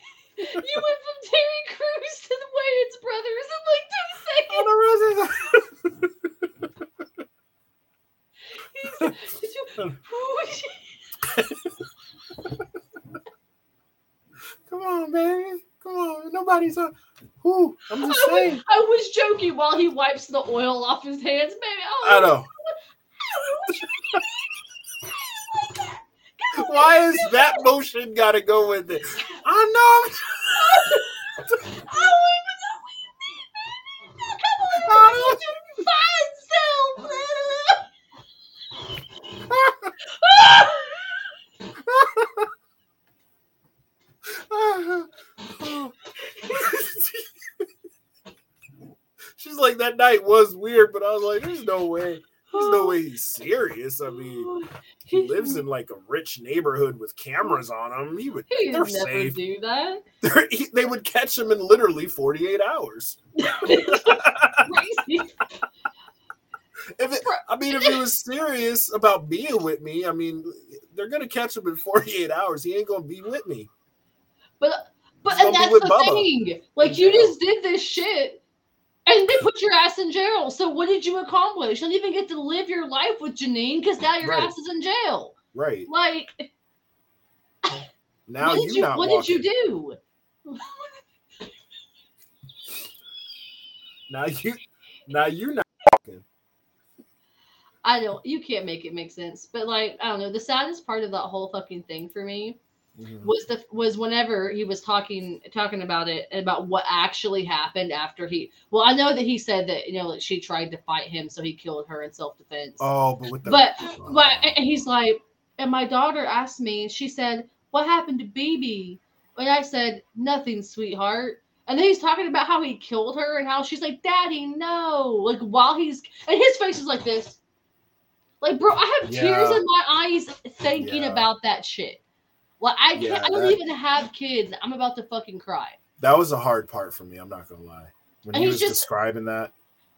Speaker 2: you went from Terry Crews to the Wayans brothers in like two seconds. Oh, the
Speaker 1: roses! [laughs] Come on, baby. Come on. Nobody's a Who? I'm just
Speaker 2: I
Speaker 1: saying.
Speaker 2: Was, I was joking while he wipes the oil off his hands, baby. Oh,
Speaker 1: I know. I know why is that motion got to go with it? I know. [laughs]
Speaker 2: I don't even know what you mean, baby. Come on,
Speaker 1: I
Speaker 2: you fine self. [laughs]
Speaker 1: She's like that night was weird, but I was like, there's no way. There's no way he's [sighs] serious. I mean, [sighs] he lives in like a rich neighborhood with cameras on him. He would
Speaker 2: He'd never
Speaker 1: safe.
Speaker 2: do that. [laughs]
Speaker 1: He, they would catch him in literally 48 hours. [laughs]
Speaker 2: Crazy.
Speaker 1: If it, I mean, if he was serious about being with me, I mean, they're gonna catch him in 48 hours. He ain't gonna be with me.
Speaker 2: But but
Speaker 1: He's
Speaker 2: and that's the
Speaker 1: Bubba
Speaker 2: thing. Like you
Speaker 1: jail.
Speaker 2: just did this shit. And they put your ass in jail. So what did you accomplish? You don't even get to live your life with Janine because now your
Speaker 1: Right.
Speaker 2: ass is in jail.
Speaker 1: Right
Speaker 2: Like
Speaker 1: now,
Speaker 2: what did you
Speaker 1: not
Speaker 2: what
Speaker 1: walking.
Speaker 2: did you do?
Speaker 1: Now you, now you not.
Speaker 2: I don't you can't make it make sense. But like, I don't know, the saddest part of that whole fucking thing for me
Speaker 1: Mhm.
Speaker 2: was the was whenever he was talking talking about it about what actually happened after he well i know that he said that you know like she tried to fight him so he killed her in self-defense.
Speaker 1: Oh, but with the
Speaker 2: but but and he's like and my daughter asked me she said what happened to bb and i said nothing sweetheart. And then he's talking about how he killed her and how she's like daddy no. Like while he's and his face is like this. Like bro i have tears in my eyes thinking
Speaker 1: Yeah.
Speaker 2: about that shit like I can't.
Speaker 1: Yeah,
Speaker 2: I don't
Speaker 1: that-
Speaker 2: even have kids. I'm about to fucking cry.
Speaker 1: that was a hard part for me. I'm not gonna lie. When
Speaker 2: And
Speaker 1: he
Speaker 2: he's
Speaker 1: was
Speaker 2: just-
Speaker 1: describing that,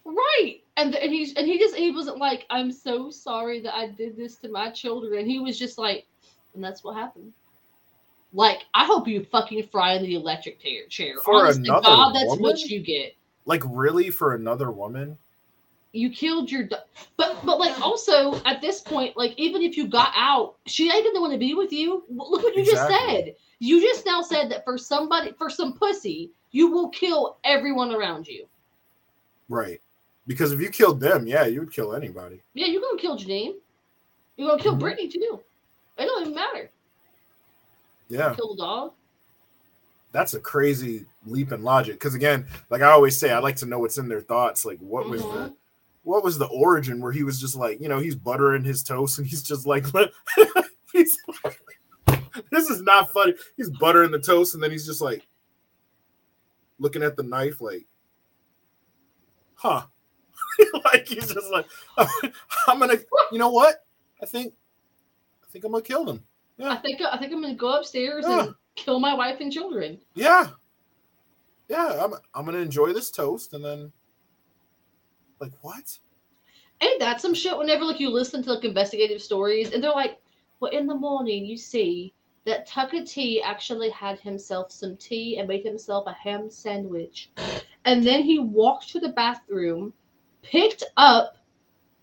Speaker 2: Right. And and he's and he just he wasn't like I'm so sorry that I did this to my children. He was just like, and that's what happened. Like I hope you fucking fry in the electric chair.
Speaker 1: For
Speaker 2: Honest to
Speaker 1: another
Speaker 2: God, that's
Speaker 1: woman?
Speaker 2: what you get.
Speaker 1: like really for another woman,
Speaker 2: You killed your, da- but but like also at this point, like even if you got out, she ain't gonna want to be with you. Look what you just said. You just now said that for somebody, for some pussy, you will kill everyone around you.
Speaker 1: right? Because if you killed them, yeah, you would kill anybody.
Speaker 2: Yeah, you're gonna kill Janine. You're gonna kill
Speaker 1: Mhm.
Speaker 2: Brittany too. It don't even matter.
Speaker 1: Yeah,
Speaker 2: Kill the dog.
Speaker 1: that's a crazy leap in logic. Because again, like I always say, I like to know what's in their thoughts. Like, what was the
Speaker 2: Mhm.
Speaker 1: What was the origin where he was just like, you know, he's buttering his toast and he's just like, [laughs] he's [laughs] this is not funny. He's buttering the toast and then he's just like looking at the knife, like, huh? [laughs] like he's just like, I'm gonna, you know what? I think, I think I'm gonna kill them. Yeah.
Speaker 2: I think I think I'm gonna go upstairs
Speaker 1: Yeah.
Speaker 2: and kill my wife and children.
Speaker 1: Yeah, yeah. I'm, I'm gonna enjoy this toast and then, like, what?
Speaker 2: Ain't that some shit? Whenever like you listen to like investigative stories, and they're like, "Well, in the morning you see that Tucker T actually had himself some tea and made himself a ham sandwich, and then he walked to the bathroom, picked up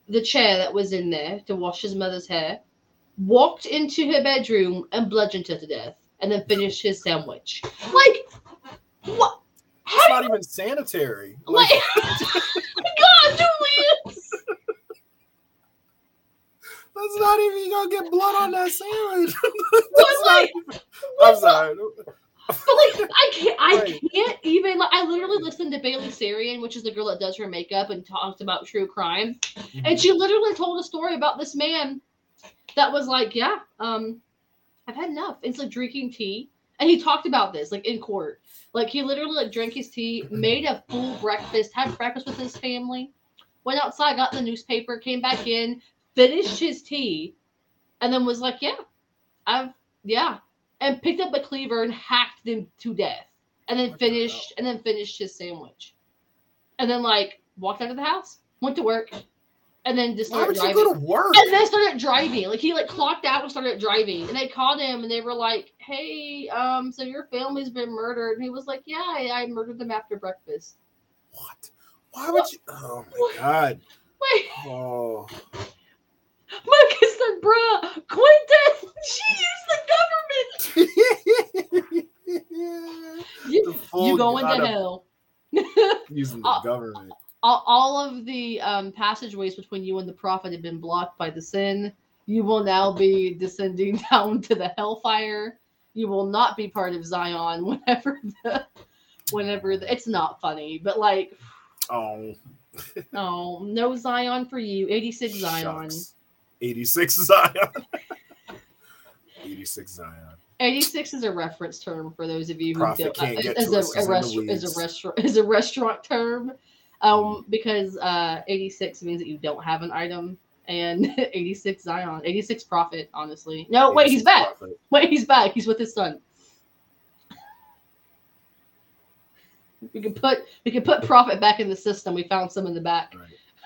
Speaker 2: the chair that was in there to wash his mother's hair, walked into her bedroom and bludgeoned her to death, and then finished his sandwich. Like, what?
Speaker 1: It's not even sanitary.
Speaker 2: Like,
Speaker 1: Like, [laughs] [laughs]
Speaker 2: God, Julius!
Speaker 1: That's not even you gonna get blood on that sandwich. [laughs]
Speaker 2: But
Speaker 1: That's not
Speaker 2: like,
Speaker 1: even- I'm sorry.
Speaker 2: But like, I can't, I can't even. Like, I literally listened to Bailey Sarian, which is the girl that does her makeup and talks about true crime,
Speaker 1: Mm-hmm.
Speaker 2: and she literally told a story about this man that was like, yeah, um, I've had enough. It's like drinking tea, and he talked about this like in court. Like he literally like drank his tea, made a full breakfast, had breakfast with his family, went outside, got the newspaper, came back in, finished his tea, and then was like, yeah, I've yeah, and picked up a cleaver and hacked them to death, and then
Speaker 1: What
Speaker 2: finished and then finished his sandwich, and then like walked out of the house, went to work, and then just
Speaker 1: Why
Speaker 2: started
Speaker 1: would you go to work?
Speaker 2: And then started driving. Like he like clocked out and started driving. And they called him and they were like, Hey, um, so your family's been murdered. And he was like, Yeah, I, I murdered them after breakfast.
Speaker 1: What? Why would you? Oh my god.
Speaker 2: Wait,
Speaker 1: Oh,
Speaker 2: Marcus said, bruh, Quinton, [laughs] she used the government. [laughs] You, you going
Speaker 1: god
Speaker 2: to
Speaker 1: of
Speaker 2: hell. [laughs]
Speaker 1: using the government.
Speaker 2: all, all of the um, passageways between you and the prophet have been blocked by the sin. You will now be descending down to the hellfire. You will not be part of Zion whenever the whenever the, it's not funny, but like
Speaker 1: Oh,
Speaker 2: oh no Zion for you. 86 Zion.
Speaker 1: shucks. 86 Zion. [laughs] 86 Zion.
Speaker 2: 86 is a reference term for those of you who
Speaker 1: Prophet
Speaker 2: don't
Speaker 1: can't get
Speaker 2: is
Speaker 1: to
Speaker 2: a, a,
Speaker 1: he's in the
Speaker 2: restaurant is a restaurant is [laughs] a restaurant term um because uh 86 means that you don't have an item and [laughs] 86 Zion 86 prophet honestly no wait he's back
Speaker 1: prophet.
Speaker 2: wait he's back he's with his son we can put we can put prophet back in the system we found some in the back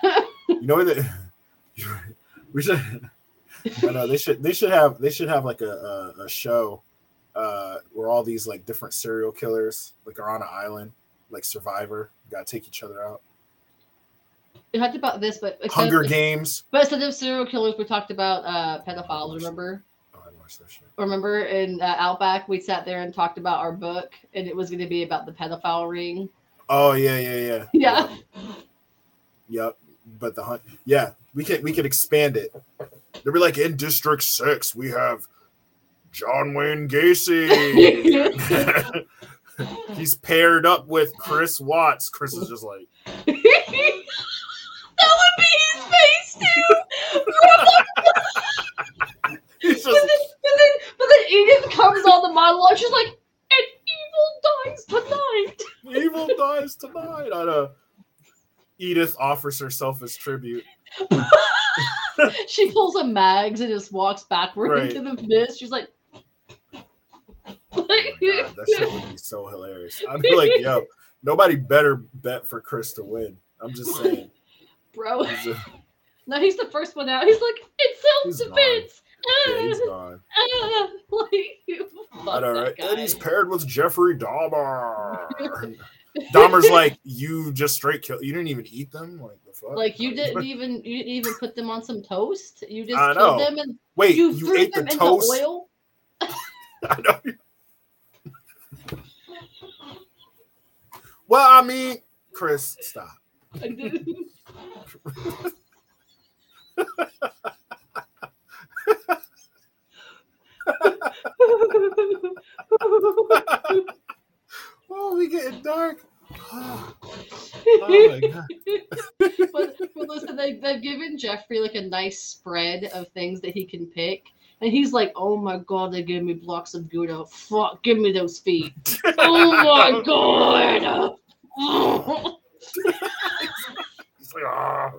Speaker 1: Right. you know what? We should. [laughs] I know they should. They should have. They should have like a a, a show uh, where all these like different serial killers like are on an island, like Survivor. Got to take each other out.
Speaker 2: we talked about this but
Speaker 1: Hunger Games.
Speaker 2: but instead of serial killers we talked about uh pedophiles remember
Speaker 1: Oh, I watched that shit.
Speaker 2: remember in uh, Outback we sat there and talked about our book and it was going to be about the pedophile ring.
Speaker 1: Oh yeah, yeah, yeah. [laughs]
Speaker 2: Yeah.
Speaker 1: Yep. But the hunt. Yeah, we could we could expand it. They'd be like in District Six, we have John Wayne Gacy. [laughs] He's paired up with Chris Watts. Chris is just like,
Speaker 2: that would be his face too.
Speaker 1: he's
Speaker 2: but, then, but, then, but then Edith comes on the monologue. She's like, "And evil dies tonight."
Speaker 1: evil dies tonight. I know. Edith offers herself as tribute. [laughs]
Speaker 2: she pulls a mags and just walks backward
Speaker 1: Right.
Speaker 2: into the mist. She's like,
Speaker 1: Oh God, that shit would be so hilarious. I'd be like, yo, nobody better bet for Chris to win. I'm just saying.
Speaker 2: "Bro,
Speaker 1: He's a-
Speaker 2: no, he's the first one out." He's like, "It's
Speaker 1: He's
Speaker 2: self-defense."
Speaker 1: yeah, he's gone.
Speaker 2: Ah, [laughs] like, fuck
Speaker 1: I know,
Speaker 2: that guy.
Speaker 1: And he's paired with Jeffrey Dahmer. [laughs] Dahmer's like, you just straight kill. You didn't even eat them. Like the fuck.
Speaker 2: Like you [laughs] didn't even you didn't even put them on some toast. You just
Speaker 1: I
Speaker 2: killed
Speaker 1: know.
Speaker 2: them and
Speaker 1: Wait,
Speaker 2: you,
Speaker 1: you,
Speaker 2: threw
Speaker 1: ate
Speaker 2: them
Speaker 1: the
Speaker 2: into
Speaker 1: toast?
Speaker 2: oil. [laughs]
Speaker 1: I know. Well, I mean, Chris, stop. [laughs] Oh, we getting dark. [sighs] Oh, my god. [laughs]
Speaker 2: but, but listen, they, they've given Jeffrey like a nice spread of things that he can pick. And he's like, oh my god, they gave me blocks of Gouda. Fuck, give me those feet. [laughs] oh my god.
Speaker 1: He's like, ah.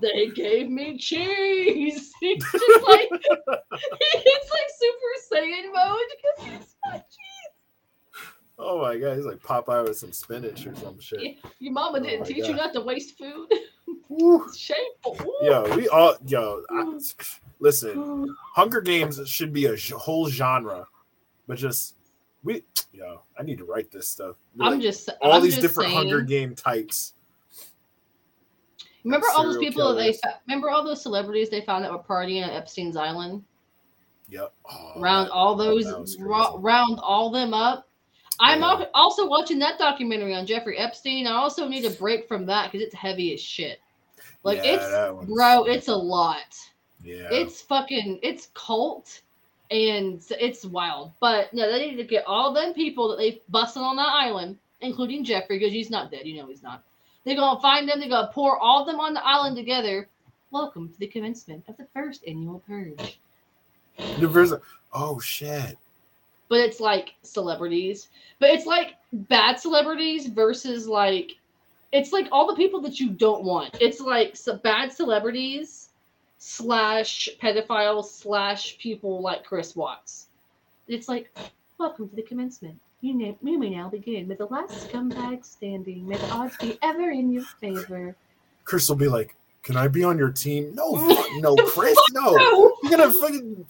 Speaker 2: they gave me cheese. [laughs] He's just like, it's like Super Saiyan mode because he's not
Speaker 1: Oh my god, he's like Popeye with some spinach or some shit.
Speaker 2: Your mama
Speaker 1: Oh
Speaker 2: didn't teach you not to waste food. [laughs] Shameful. Ooh.
Speaker 1: Yo, we all yo. I, listen, Hunger Games should be a whole genre, but just we yo. I need to write this stuff.
Speaker 2: I'm
Speaker 1: like,
Speaker 2: just
Speaker 1: all
Speaker 2: I'm
Speaker 1: these
Speaker 2: just
Speaker 1: different
Speaker 2: saying,
Speaker 1: Hunger Game types.
Speaker 2: Remember all those people that they remember all those celebrities they found that were partying at Epstein's Island.
Speaker 1: Yep. Oh,
Speaker 2: round all those round all them up. I'm also watching that documentary on Jeffrey Epstein. I also need a break from that because it's heavy as shit. Like
Speaker 1: Yeah,
Speaker 2: it's bro, it's a lot.
Speaker 1: Yeah.
Speaker 2: It's fucking it's cult and it's wild. But no, they need to get all them people that they busted on that island, including Jeffrey, because he's not dead. You know he's not. They're gonna find them. They're gonna pour all of them on the island together. Welcome to the commencement of the first annual purge.
Speaker 1: There's a- oh shit.
Speaker 2: But it's like celebrities. But it's like bad celebrities versus like it's like all the people that you don't want. It's like so bad celebrities slash pedophiles slash people like Chris Watts. It's like, welcome to the commencement. You, may, you may now begin. May the last scumbag standing. May the odds be ever in your favor.
Speaker 1: Chris will be like, "Can I be on your team?" No, [laughs] no, Chris, no. [laughs]
Speaker 2: No,
Speaker 1: You're gonna fucking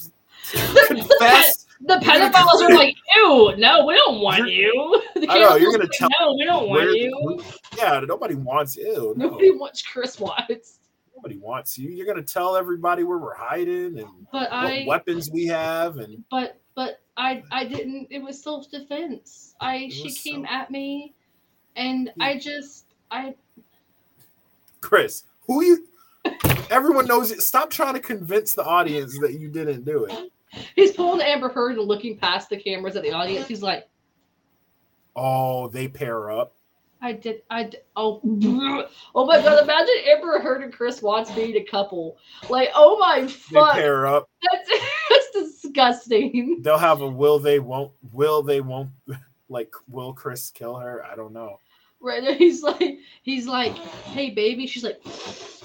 Speaker 1: confess.
Speaker 2: The pedophiles are [laughs] like, ew, no, we don't want you. [laughs] The
Speaker 1: I know, you're gonna
Speaker 2: like, No, we don't want you.
Speaker 1: Yeah, nobody wants you. No,
Speaker 2: Nobody wants Chris Watts.
Speaker 1: nobody wants you. You're gonna tell everybody where we're hiding and
Speaker 2: But
Speaker 1: what
Speaker 2: I
Speaker 1: weapons we have, and
Speaker 2: but but I I didn't. It was self defense. I she came
Speaker 1: self-
Speaker 2: at me, and
Speaker 1: Yeah.
Speaker 2: I just I
Speaker 1: Chris, who you? Everyone knows it. Stop trying to convince the audience that you didn't do it.
Speaker 2: He's pulling Amber Heard and looking past the cameras at the audience. He's like,
Speaker 1: Oh, they pair up.
Speaker 2: I did I did, oh [laughs] oh my god! Imagine Amber Heard and Chris Watts being a couple. Like oh my fuck!
Speaker 1: They pair up. [laughs]
Speaker 2: that's that's disgusting.
Speaker 1: They'll have a will they won't will they won't [laughs] like will Chris kill her? I don't know.
Speaker 2: Right? and [laughs] He's like he's like, hey baby. She's like,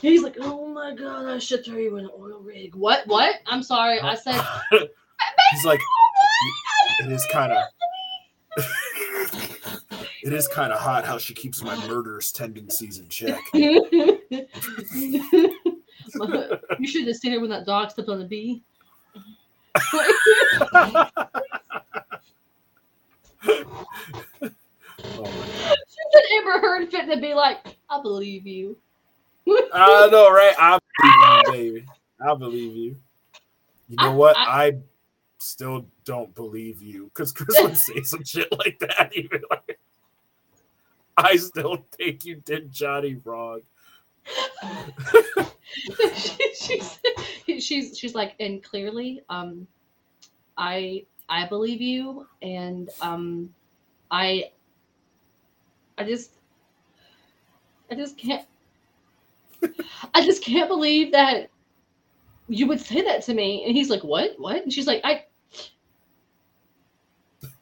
Speaker 2: he's like, oh my god, I should throw you in an oil rig. What? What? I'm sorry. I said [laughs]
Speaker 1: He's like it is kind of [laughs] it is kind of hot how she keeps my murderous tendencies in check.
Speaker 2: you should have seen her when that dog stepped on the bee.
Speaker 1: Oh
Speaker 2: Amber Heard fit to be like, I believe you.
Speaker 1: I know, right? I believe you, baby. I believe you. You know
Speaker 2: I-
Speaker 1: what?
Speaker 2: I-
Speaker 1: I, still don't believe you because Chris would say some [laughs] shit like that. Even like, I still think you did Johnny wrong. [laughs]
Speaker 2: she, she's she's she's like, and clearly, um, I I believe you, and um, I I just I just can't I just can't believe that you would say that to me. And he's like, what? What? And she's like, I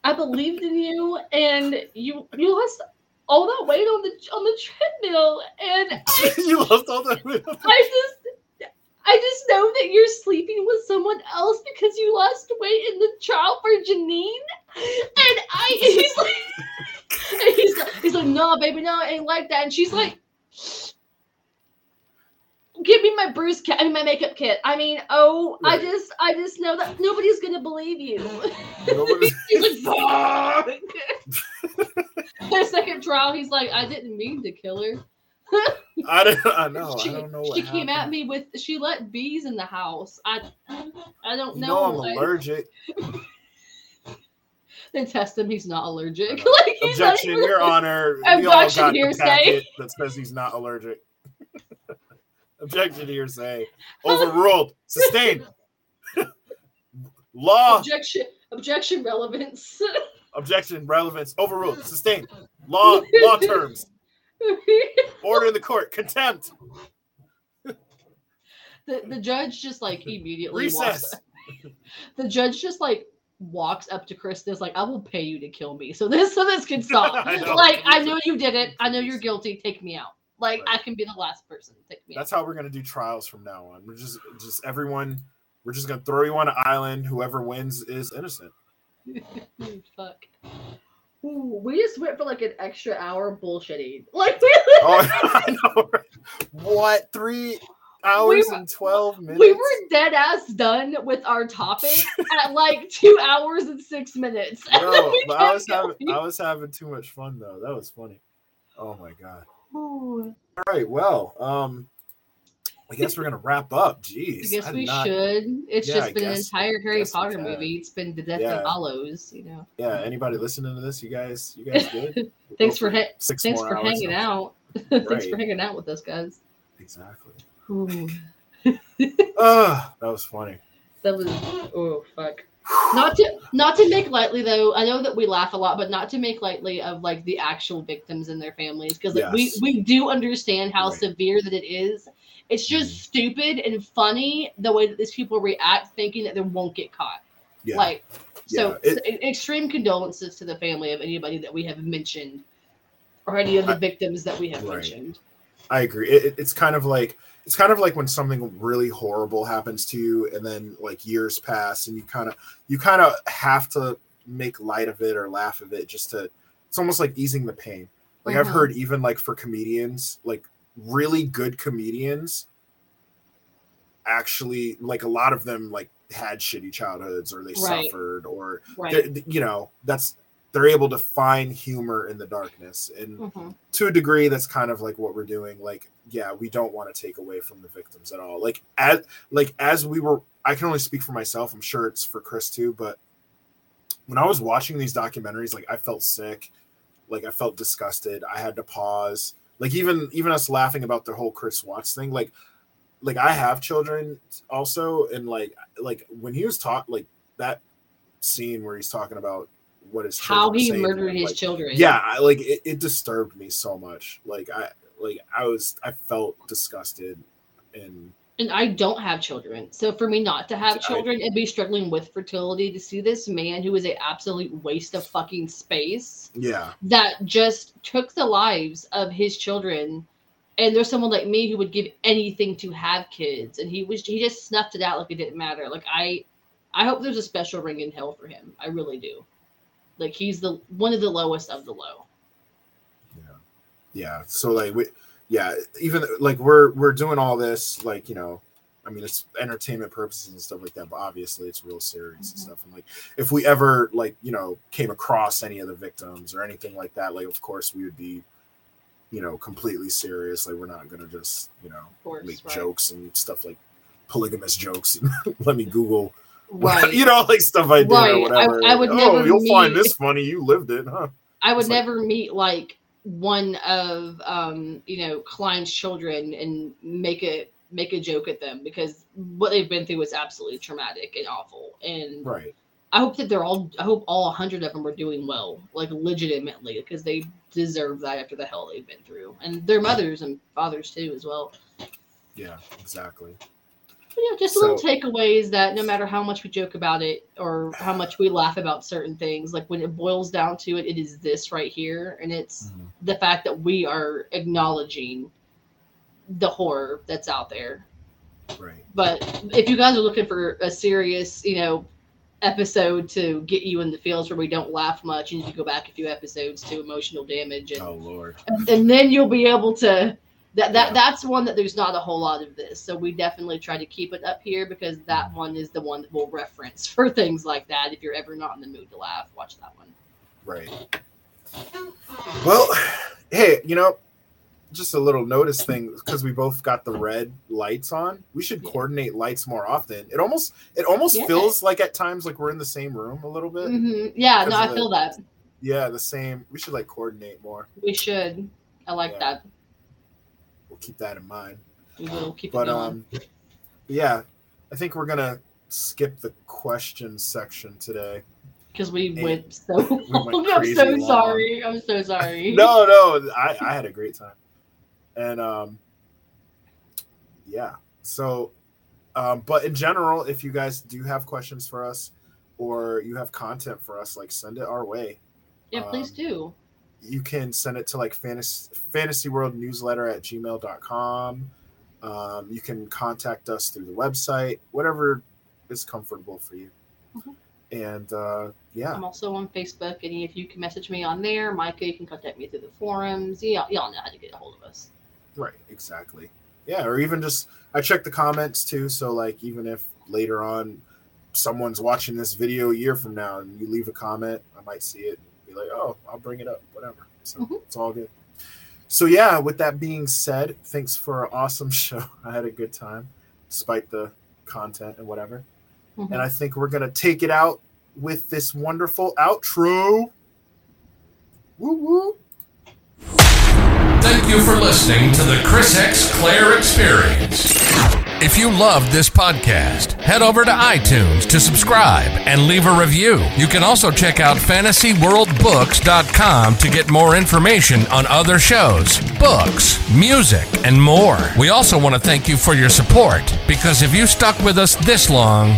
Speaker 2: I believed in you, and you you lost all that weight on the on the treadmill, and [laughs] I
Speaker 1: you lost all that. weight.
Speaker 2: I just I just know that you're sleeping with someone else because you lost weight in the trial for Janine. And I he's like and [laughs] he's like he's like, no, baby, no, it ain't like that. And she's like Give me my bruise kit. I mean my makeup kit. I mean, oh, I just I just know that nobody's gonna believe you.
Speaker 1: Nobody- [laughs]
Speaker 2: he's like, fuck. [laughs] the second trial, he's like, I didn't mean to kill her.
Speaker 1: I don't. I know.
Speaker 2: she,
Speaker 1: I don't know. What
Speaker 2: she came at me with she let bees in the house. I I don't
Speaker 1: You
Speaker 2: know.
Speaker 1: know I'm allergic.
Speaker 2: Then test him. He's not allergic. [laughs] Like he's not
Speaker 1: Objection,
Speaker 2: even-
Speaker 1: Your Honor.
Speaker 2: Objection, hearsay.
Speaker 1: that says he's not allergic. [laughs] Objection, hearsay. Overruled. [laughs] Sustained. Law.
Speaker 2: Objection. Objection. Relevance.
Speaker 1: Objection. Relevance. Overruled. Sustained. Law. Law terms. Order in the court. Contempt.
Speaker 2: the the judge just like immediately.
Speaker 1: Recess.
Speaker 2: The judge just like walks up to Chris and is like, "I will pay you to kill me, so this so this can stop." [laughs]
Speaker 1: I
Speaker 2: like I know you did it. I know you're guilty. Take me out. Like I can be the last person. Take me
Speaker 1: That's how we're gonna do trials from now on. We're just just everyone we're just gonna throw you on an island. Whoever wins is innocent. [laughs]
Speaker 2: Fuck. Ooh, we just went for like an extra hour bullshitting. Like [laughs] we
Speaker 1: Oh I know. What? Three hours
Speaker 2: were-
Speaker 1: and twelve minutes? [laughs]
Speaker 2: We were dead ass done with our topic [laughs] at like two hours and six minutes. Then [laughs]
Speaker 1: but I was having. I was having too much fun though. That was funny. Oh my god.
Speaker 2: Ooh,
Speaker 1: All right, well, um I guess we're gonna wrap up.
Speaker 2: I
Speaker 1: Jeez.
Speaker 2: guess
Speaker 1: I'm
Speaker 2: we
Speaker 1: not-
Speaker 2: should. It's
Speaker 1: Yeah,
Speaker 2: just
Speaker 1: I
Speaker 2: been an entire Harry Potter movie. It's been the Death
Speaker 1: Yeah.
Speaker 2: and Hollows, you know.
Speaker 1: Yeah, anybody listening to this, you guys you guys good?
Speaker 2: Thanks for ha-
Speaker 1: six
Speaker 2: thanks for hanging
Speaker 1: of-
Speaker 2: out. thanks
Speaker 1: Right.
Speaker 2: for hanging out with us, guys.
Speaker 1: Exactly.
Speaker 2: Ooh, [laughs]
Speaker 1: Ah, that was funny.
Speaker 2: that was oh fuck. Not to not to make lightly though. I know that we laugh a lot, but not to make lightly of like the actual victims and their families because like,
Speaker 1: Yes.
Speaker 2: we we do understand how
Speaker 1: Right.
Speaker 2: severe that it is. It's just stupid and funny the way that these people react, thinking that they won't get caught.
Speaker 1: Yeah.
Speaker 2: Like, so,
Speaker 1: Yeah, it-
Speaker 2: extreme condolences to the family of anybody that we have mentioned, or any of the
Speaker 1: I-
Speaker 2: victims that we have
Speaker 1: Right.
Speaker 2: mentioned.
Speaker 1: I agree. It- it's kind of like it's kind of like when something really horrible happens to you, and then like years pass, and you kind of you kind of have to make light of it or laugh of it, just to. It's almost like easing the pain. Like I've
Speaker 2: Mhm.
Speaker 1: heard even like for comedians, like really good comedians, actually like a lot of them like had shitty childhoods or they
Speaker 2: Right.
Speaker 1: suffered or
Speaker 2: Right.
Speaker 1: you know that's they're able to find humor in the darkness. And
Speaker 2: Mhm.
Speaker 1: to a degree that's kind of like what we're doing. Like yeah we don't want to take away from the victims at all. Like as like as we were i can only speak for myself. I'm sure it's for chris too. But when I was watching these documentaries, like I felt sick, like I felt disgusted. I had to pause. Like even even us laughing about the whole Chris Watts thing, like like I have children also, and like like when he was taught like that scene where he's talking about what his
Speaker 2: How he murdered
Speaker 1: him,
Speaker 2: his
Speaker 1: like,
Speaker 2: children.
Speaker 1: yeah I, like it, it disturbed me so much like i like i was i felt disgusted and
Speaker 2: And I don't have children. So for me not to have
Speaker 1: I-
Speaker 2: children and be struggling with fertility, to see this man who is an absolute waste of fucking space
Speaker 1: yeah
Speaker 2: that just took the lives of his children. And there's someone like me who would give anything to have kids. And he was he just snuffed it out like it didn't matter. Like I I hope there's a special ring in hell for him. I really do. Like he's the one of the lowest of the low.
Speaker 1: yeah Yeah. so like we yeah even like we're we're doing all this like you know i mean it's entertainment purposes and stuff like that but obviously it's real serious and
Speaker 2: Mhm.
Speaker 1: stuff and like if we ever like you know came across any of the victims or anything like that like of course we would be you know completely serious like we're not gonna just you know
Speaker 2: course.
Speaker 1: make
Speaker 2: right.
Speaker 1: jokes and stuff like polygamous jokes and [laughs] let me google [laughs]
Speaker 2: Right.
Speaker 1: you know, like stuff I did
Speaker 2: Right. I-
Speaker 1: or whatever.
Speaker 2: I would
Speaker 1: oh,
Speaker 2: never
Speaker 1: you'll find this funny. You lived it, huh?
Speaker 2: I would
Speaker 1: It's like-
Speaker 2: never meet like one of um, you know, Cline's children and make a make a joke at them because what they've been through was absolutely traumatic and awful. And
Speaker 1: Right.
Speaker 2: I hope that they're all I hope all hundred of them are doing well, like legitimately, because they deserve that after the hell they've been through. And their mothers and fathers too as well.
Speaker 1: Yeah, exactly.
Speaker 2: Yeah, just a little takeaways that no matter how much we joke about it or how much we laugh about certain things, like when it boils down to it, it is this right here. And it's
Speaker 1: Mhm.
Speaker 2: the fact that we are acknowledging the horror that's out there.
Speaker 1: Right.
Speaker 2: But if you guys are looking for a serious, you know, episode to get you in the feels where we don't laugh much, and you go back a few episodes to emotional damage and
Speaker 1: Oh Lord.
Speaker 2: and, and then you'll be able to that that
Speaker 1: Yeah.
Speaker 2: that's one that there's not a whole lot of this so we definitely try to keep it up here because that one is the one that we'll reference [laughs] for things like that if you're ever not in the mood to laugh watch that one
Speaker 1: Right. Well, hey, you know, just a little notice thing because we both got the red lights on. We should
Speaker 2: Yeah.
Speaker 1: coordinate lights more often. It almost it almost
Speaker 2: Yeah.
Speaker 1: feels like at times like we're in the same room a little bit.
Speaker 2: hmm yeah no i
Speaker 1: of
Speaker 2: feel that
Speaker 1: Yeah, the same. We should like coordinate more.
Speaker 2: we should i like
Speaker 1: Yeah.
Speaker 2: that
Speaker 1: We'll keep that in mind.
Speaker 2: we will keep
Speaker 1: But um yeah, I think we're gonna skip the question section today.
Speaker 2: because we
Speaker 1: and
Speaker 2: went so
Speaker 1: went [laughs]
Speaker 2: long i'm so
Speaker 1: long.
Speaker 2: sorry i'm so sorry
Speaker 1: no, no, I, I had a great time. And um yeah. So um but in general, if you guys do have questions for us or you have content for us, like send it our way.
Speaker 2: yeah please
Speaker 1: um,
Speaker 2: do
Speaker 1: You can send it to like fantasy fantasy world newsletter at gmail.com. Um, you can contact us through the website, whatever is comfortable for you.
Speaker 2: Mhm.
Speaker 1: And uh yeah,
Speaker 2: i'm also on facebook and if you can message me on there micah you can contact me through the forums y'all, y'all know how to get a hold of us
Speaker 1: Right, exactly. Yeah, or even just I check the comments too. So like even if later on someone's watching this video a year from now and you leave a comment, I might see it be like, oh, I'll bring it up, whatever. So
Speaker 2: Mhm.
Speaker 1: it's all good. So yeah, with that being said, thanks for an awesome [laughs] show. I had a good time, despite the content and whatever.
Speaker 2: Mhm.
Speaker 1: And I think we're gonna take it out with this wonderful outro. Woo woo.
Speaker 3: Thank you for listening to the Chris X Clair Experience. If you loved this podcast, head over to iTunes to subscribe and leave a review. You can also check out fantasyworldbooks.com to get more information on other shows, books, music, and more. We also want to thank you for your support because if you stuck with us this long,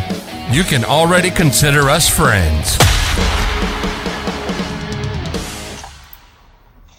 Speaker 3: you can already consider us friends.